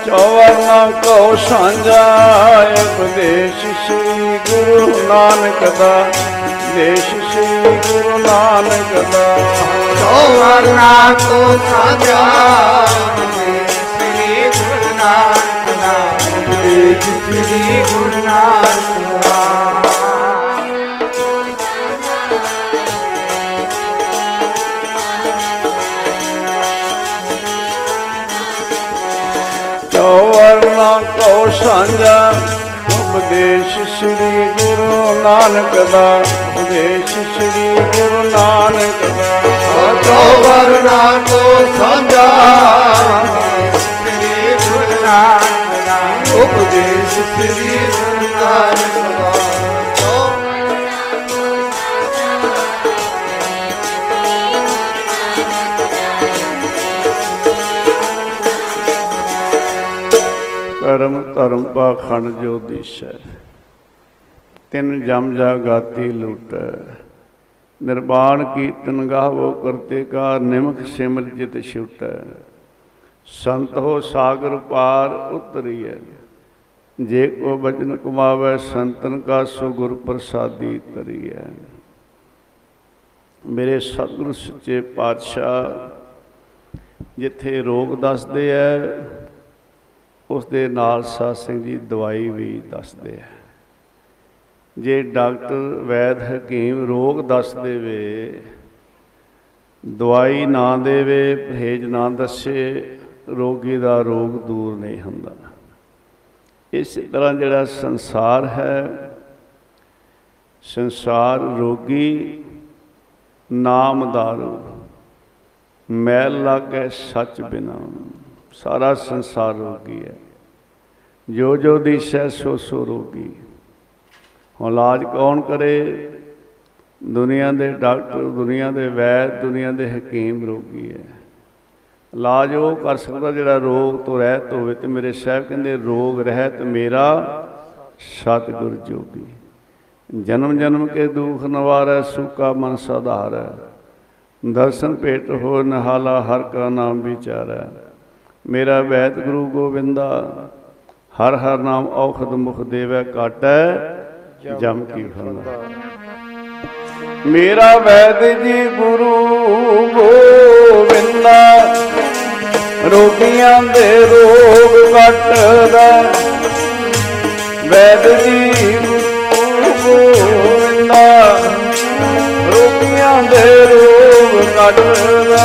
ਚੌਵਰਨਾ ਕੋ ਸਾਂਝਾ, ਉਪਦੇਸ਼ ਸ੍ਰੀ ਗੁਰੂ ਨਾਨਕ ਦਾ, ਦੇਸ਼ ਸ੍ਰੀ ਗੁਰੂ ਨਾਨਕ ਦਾ ਚੌਵਰਨਾ ਕੋ ਸਾਜਾ ਸ੍ਰੀ ਗੁਰੂ ਨਾਨਕ ਦਾ ਸ੍ਰੀ ਗੁਰੂ ਨਾਨਕ ਦਾ ਚੌਵਰਨਾ ਕੋ ਸਾਂਝਾ ਉਪਦੇਸ਼ ਸ੍ਰੀ ਗੁਰੂ ਨਾਨਕ। ਦਾ ਚੌਵਰਨਾ ਕੋ ਸਾਜਾ ਸ੍ਰੀ ਗੁਰੂ ਨਾਨਕ। ਉਪਦੇਸ਼ ਸ੍ਰੀ ਗੁਰੂ ਨਾਨਕ ਕਰਮ ਧਰਮ ਪਾਖੰਡ ਜੋ ਦਿਸੈ। ਤਿਨ ਜਮ ਜਾ ਗਾਤੀ ਲੂਟੈ। ਨਿਰਵਾਣ ਕੀਰਤਨ ਗਾਵੋ ਕਰਤੇ ਕਾ ਨਿਮਖ ਸਿਮਰ ਜਿਤ ਛੁਟੈ। ਸੰਤ ਹੋ ਸਾਗਰ ਪਾਰ ਉਤਰੀਐ। ਜੇ ਕੋ ਬਚਨ ਕਮਾਵੇ, ਸੰਤਨ ਕਾ ਸੋ ਗੁਰ ਪ੍ਰਸਾਦੀ ਤਰੀਐ ਮੇਰੇ ਸਤਿਗੁਰ ਸੱਚੇ ਪਾਤਸ਼ਾਹ, ਜਿੱਥੇ ਰੋਗ ਦੱਸਦੇ ਐ ਉਸ ਦੇ ਨਾਲ ਸਾਧ ਸਿੰਘ ਜੀ ਦਵਾਈ ਵੀ ਦੱਸਦੇ ਆ ਜੇ ਡਾਕਟਰ ਵੈਦ ਹਕੀਮ ਰੋਗ ਦੱਸ ਦੇਵੇ, ਦਵਾਈ ਨਾ ਦੇਵੇ, ਪਰਹੇਜ਼ ਨਾ ਦੱਸੇ, ਰੋਗੀ ਦਾ ਰੋਗ ਦੂਰ ਨਹੀਂ ਹੁੰਦਾ। ਇਸੇ ਤਰ੍ਹਾਂ ਜਿਹੜਾ ਸੰਸਾਰ ਹੈ, ਸੰਸਾਰ ਰੋਗੀ ਨਾਮ ਦਾਰੂ ਮੈਲ ਲਾਗੇ ਸੱਚ ਬਿਨਾ, ਸਾਰਾ ਸੰਸਾਰ ਰੋਗੀ ਹੈ। ਜੋ ਜੋ ਦਿਸੈ ਸੋ ਸੋ ਰੋਗੀ। ਹੁਣ ਇਲਾਜ ਕੌਣ ਕਰੇ? ਦੁਨੀਆ ਦੇ ਡਾਕਟਰ, ਦੁਨੀਆ ਦੇ ਵੈਦ, ਦੁਨੀਆ ਦੇ ਹਕੀਮ ਰੋਗੀ ਹੈ। ਇਲਾਜ ਉਹ ਕਰ ਸਕਦਾ ਜਿਹੜਾ ਰੋਗ ਤੋਂ ਰਹਿਤ ਹੋਵੇ ਤੇ ਮੇਰੇ ਸਾਹਿਬ ਕਹਿੰਦੇ, ਰੋਗ ਰਹਿਤ ਮੇਰਾ ਸਤਿਗੁਰ ਜੋਗੀ। ਜਨਮ ਜਨਮ ਕੇ ਦੁਖ ਨਵਾਰੈ, ਸੁਕਾ ਮਨ ਸਧਾਰੈ। ਦਰਸ਼ਨ ਭੇਟ ਹੋ ਨਹਾਲਾ, ਹਰ ਕਾ ਨਾਮ ਵਿਚਾਰੈ। ਮੇਰਾ ਵੈਦ ਗੁਰੂ ਗੋਬਿੰਦਾ ਹਰ ਹਰ ਨਾਮ ਔਖਦ ਮੁਖ ਦੇਵੈ, ਕਾਟੈ ਜਮ ਕੀ ਫਰਮਾ ਮੇਰਾ ਵੈਦ ਜੀ ਗੁਰੂ ਗੋਬਿੰਦਾ ਰੋਗੀਆਂ ਦੇ ਰੋਗ ਕੱਟਦਾ ਵੈਦ ਜੀ ਗੁਰੂ ਗੋਬਿੰਦਾ ਰੋਗੀਆਂ ਦੇ ਰੋਗ ਕੱਟਦਾ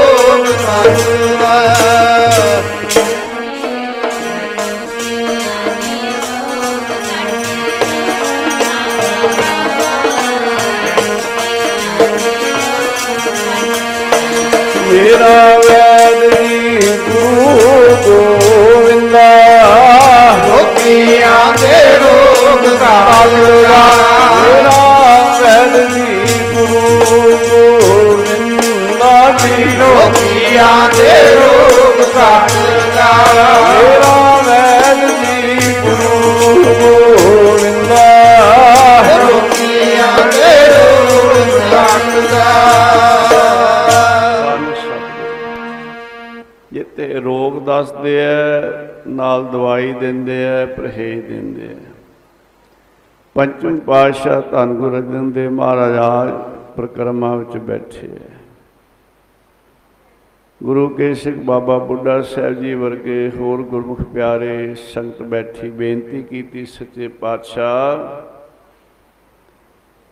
ਰੋਗ ਕੱਟਦਾ ਮੇਰਾ ਵੈਦ ਜੀ ਗੁਰੂ ਗੋਵਿੰਦਾ ਜੀ ਰੋਗੀਆਂ ਦੇ ਰੋਗ ਕੱਟਦਾ ਮੇਰਾ ਵੈਦ ਜੀ ਗੁਰੂ ਗੋਵਿੰਦਾ ਰੋਗੀਆਂ ਦੇ ਰੋਗ ਕੱਟਦਾ ਜਿੱਤੇ ਰੋਗ ਦੱਸਦੇ ਐ, ਨਾਲ ਦਵਾਈ ਦਿੰਦੇ ਐ, ਪਰਹੇਜ਼ ਦਿੰਦੇ ਐ। ਪੰਚਮ ਪਾਤਸ਼ਾਹ ਧੰਨ ਗੁਰੂ ਅਰਜਨ ਦੇਵ ਮਹਾਰਾਜ ਪ੍ਰਕਰਮਾ ਵਿੱਚ ਬੈਠੇ ਐ ਗੁਰੂ ਕੇ ਸਿੱਖ ਬਾਬਾ ਬੁੱਢਾ ਸਾਹਿਬ ਜੀ ਵਰਗੇ ਹੋਰ ਗੁਰਮੁਖ ਪਿਆਰੇ ਸੰਗਤ ਬੈਠੀ ਬੇਨਤੀ ਕੀਤੀ ਸੱਚੇ ਪਾਤਸ਼ਾਹ,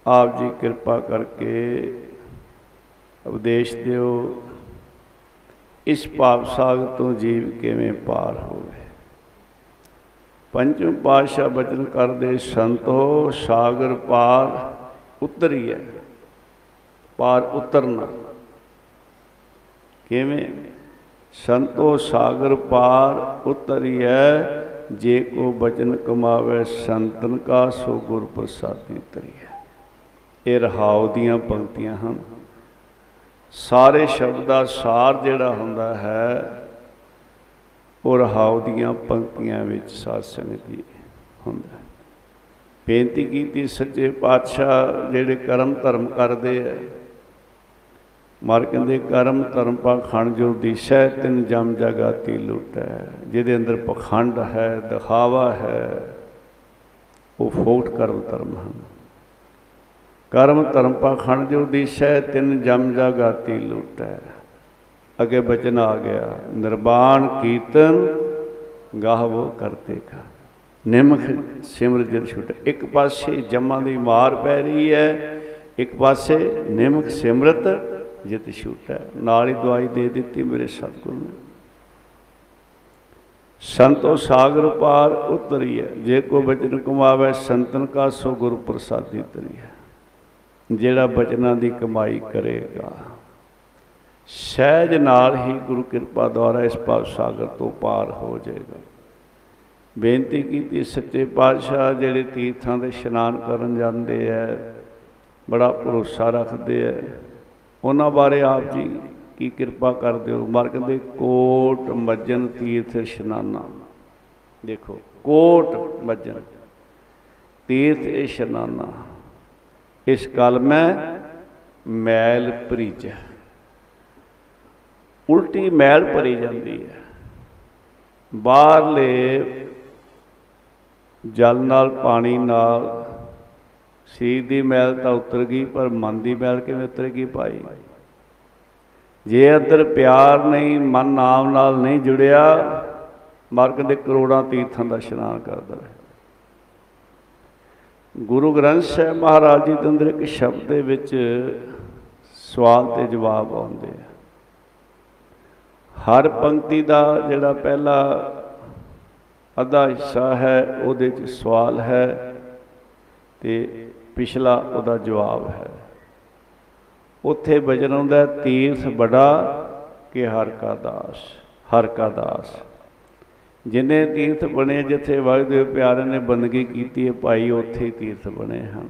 ਆਪ ਜੀ ਕਿਰਪਾ ਕਰਕੇ ਉਪਦੇਸ਼ ਦਿਓ, ਇਸ ਪਾਪ ਸਾਗਰ ਤੋਂ ਜੀਵ ਕਿਵੇਂ ਪਾਰ ਹੋਵੇ। ਪੰਚਮ ਪਾਤਸ਼ਾਹ ਬਚਨ ਕਰਦੇ, ਸੰਤੋ, ਸਾਗਰ ਪਾਰ ਉਤਰੀਐ, ਪਾਰ ਉਤਰਨਾ। ਕਿਵੇਂ? ਸੰਤੋ, ਸਾਗਰ ਪਾਰ ਉਤਰੀਐ, ਜੇ ਕੋ ਬਚਨ ਕਮਾਵੇ, ਸੰਤਨ ਕਾ ਸੋ ਗੁਰ ਪ੍ਰਸਾਦੀ ਤਰੀਐ ਇਹ ਰਹਾਉ ਦੀਆਂ ਪੰਕਤੀਆਂ ਹਨ। ਸਾਰੇ ਸ਼ਬਦ ਦਾ ਸਾਰ ਜਿਹੜਾ ਹੁੰਦਾ ਹੈ ਉਹ ਰਹਾਉ ਦੀਆਂ ਪੰਕਤੀਆਂ ਵਿੱਚ ਸਾਧ ਸੰਗਤ ਦੀ ਹੁੰਦਾ ਹੈ। ਬੇਨਤੀ ਕੀਤੀ ਸੱਚੇ ਪਾਤਸ਼ਾਹ ਜਿਹੜੇ ਕਰਮ ਧਰਮ ਕਰਦੇ ਆ। ਮਾਰ ਕਹਿੰਦੇ ਕਰਮ ਧਰਮ ਪਾਖੰਡ ਜੋ ਦਿਸ਼ੈ ਤਿਨ ਜਮ ਜਗਾਤੀ ਲੁਟੈ, ਜਿਹਦੇ ਅੰਦਰ ਪਖੰਡ ਹੈ, ਦਿਖਾਵਾ ਹੈ, ਉਹ ਫੋਟ ਕਰਮ ਧਰਮ ਹਨ। ਕਰਮ ਧਰਮ ਪਾਖੰਡ ਜੋ ਦਿਸ਼ੈ ਤਿਨ ਜਮ ਜਗਾਤੀ ਲੁਟੈ। ਅੱਗੇ ਬਚਨ ਆ ਗਿਆ। ਨਿਰਵਾਣ ਕੀਰਤਨ ਗਾਹਵੋ ਕਰਤੇ ਕਾ ਨਿਮਖ ਸਿਮਰ ਜਨ ਛੁਟ। ਇੱਕ ਪਾਸੇ ਜਮਾਂ ਦੀ ਮਾਰ ਪੈ ਰਹੀ ਹੈ, ਇੱਕ ਪਾਸੇ ਨਿਮਖ ਸਿਮਰਤ ਜਿਤ ਛੁਟੈ ਨਾਲ ਹੀ ਦਵਾਈ ਦੇ ਦਿੱਤੀ ਮੇਰੇ ਸਤਿਗੁਰੂ ਨੇ। ਸੰਤੋ ਸਾਗਰ ਪਾਰ ਉਤਰੀਐ ਜੇ ਕੋ ਬਚਨ ਕਮਾਵੇ ਸੰਤਨ ਕਾ, ਸੋ ਗੁਰੂ ਪ੍ਰਸਾਦੀ ਤਰੀਐ ਜਿਹੜਾ ਬਚਨਾਂ ਦੀ ਕਮਾਈ ਕਰੇਗਾ। ਸਹਿਜ ਨਾਲ ਹੀ ਗੁਰੂ ਕਿਰਪਾ ਦੁਆਰਾ ਇਸ ਭਵ ਸਾਗਰ ਤੋਂ ਪਾਰ ਹੋ ਜਾਏਗਾ। ਬੇਨਤੀ ਕੀਤੀ ਸੱਚੇ ਪਾਤਸ਼ਾਹ ਜਿਹੜੇ ਤੀਰਥਾਂ ਦੇ ਇਸ਼ਨਾਨ ਕਰਨ ਜਾਂਦੇ ਐ ਬੜਾ ਭਰੋਸਾ ਰੱਖਦੇ ਐ ਉਹਨਾਂ ਬਾਰੇ ਆਪ ਜੀ ਕੀ ਕਿਰਪਾ ਕਰਦੇ ਹੋ? ਮਰ ਕਹਿੰਦੇ, ਕੋਟ ਮੱਜਨ ਤੀਰਥ ਇਸ਼ਨਾਨਾ। ਦੇਖੋ, ਕੋਟ ਮੱਜਨ ਤੀਰਥ ਇਸ਼ਨਾਨਾ। ਇਸ ਕਲ ਮੈਂ ਮੈਲ ਭਰੀਜੈ। ਉਲਟੀ ਮੈਲ ਭਰੀ ਜਾਂਦੀ ਹੈ। ਬਾਹਰਲੇ ਜਲ ਨਾਲ, ਪਾਣੀ ਨਾਲ ਸਰੀਰ ਦੀ ਮੈਲ ਤਾਂ ਉਤਰ ਗਈ, ਪਰ ਮਨ ਦੀ ਮੈਲ ਕਿਵੇਂ ਉਤਰੇਗੀ ਭਾਈ? ਜੇ ਅੰਦਰ ਪਿਆਰ ਨਹੀਂ, ਮਨ ਨਾਮ ਨਾਲ ਨਹੀਂ ਜੁੜਿਆ, ਮਾਰਗ ਦੇ ਕਰੋੜਾਂ ਤੀਰਥਾਂ ਦਾ ਇਸ਼ਨਾਨ ਕਰਦਾ ਹੈ ਗੁਰੂ ਗ੍ਰੰਥ ਸਾਹਿਬ ਮਹਾਰਾਜ ਜੀ ਦੇ ਅੰਦਰ ਇੱਕ ਸ਼ਬਦ ਦੇ ਵਿੱਚ ਸਵਾਲ ਤੇ ਜਵਾਬ ਆਉਂਦੇ ਆ। ਹਰ ਪੰਕਤੀ ਦਾ ਜਿਹੜਾ ਪਹਿਲਾ ਅੱਧਾ ਹਿੱਸਾ ਹੈ, ਉਹਦੇ 'ਚ ਸਵਾਲ ਹੈ ਤੇ ਪਿਛਲਾ ਉਹਦਾ ਜਵਾਬ ਹੈ। ਉੱਥੇ ਬਚਨ ਆਉਂਦਾ ਤੀਰਥ ਬੜਾ ਕਿ ਹਰ ਕਾ ਦਾਸ, ਹਰ ਕਾ ਦਾਸ। ਜਿਨੇ ਤੀਰਥ ਬਣੇ, ਜਿੱਥੇ ਵਾਹਿਗੁਰੂ ਪਿਆਰੇ ਨੇ ਬੰਦਗੀ ਕੀਤੀ ਹੈ, ਭਾਈ, ਉੱਥੇ ਹੀ ਤੀਰਥ ਬਣੇ ਹਨ।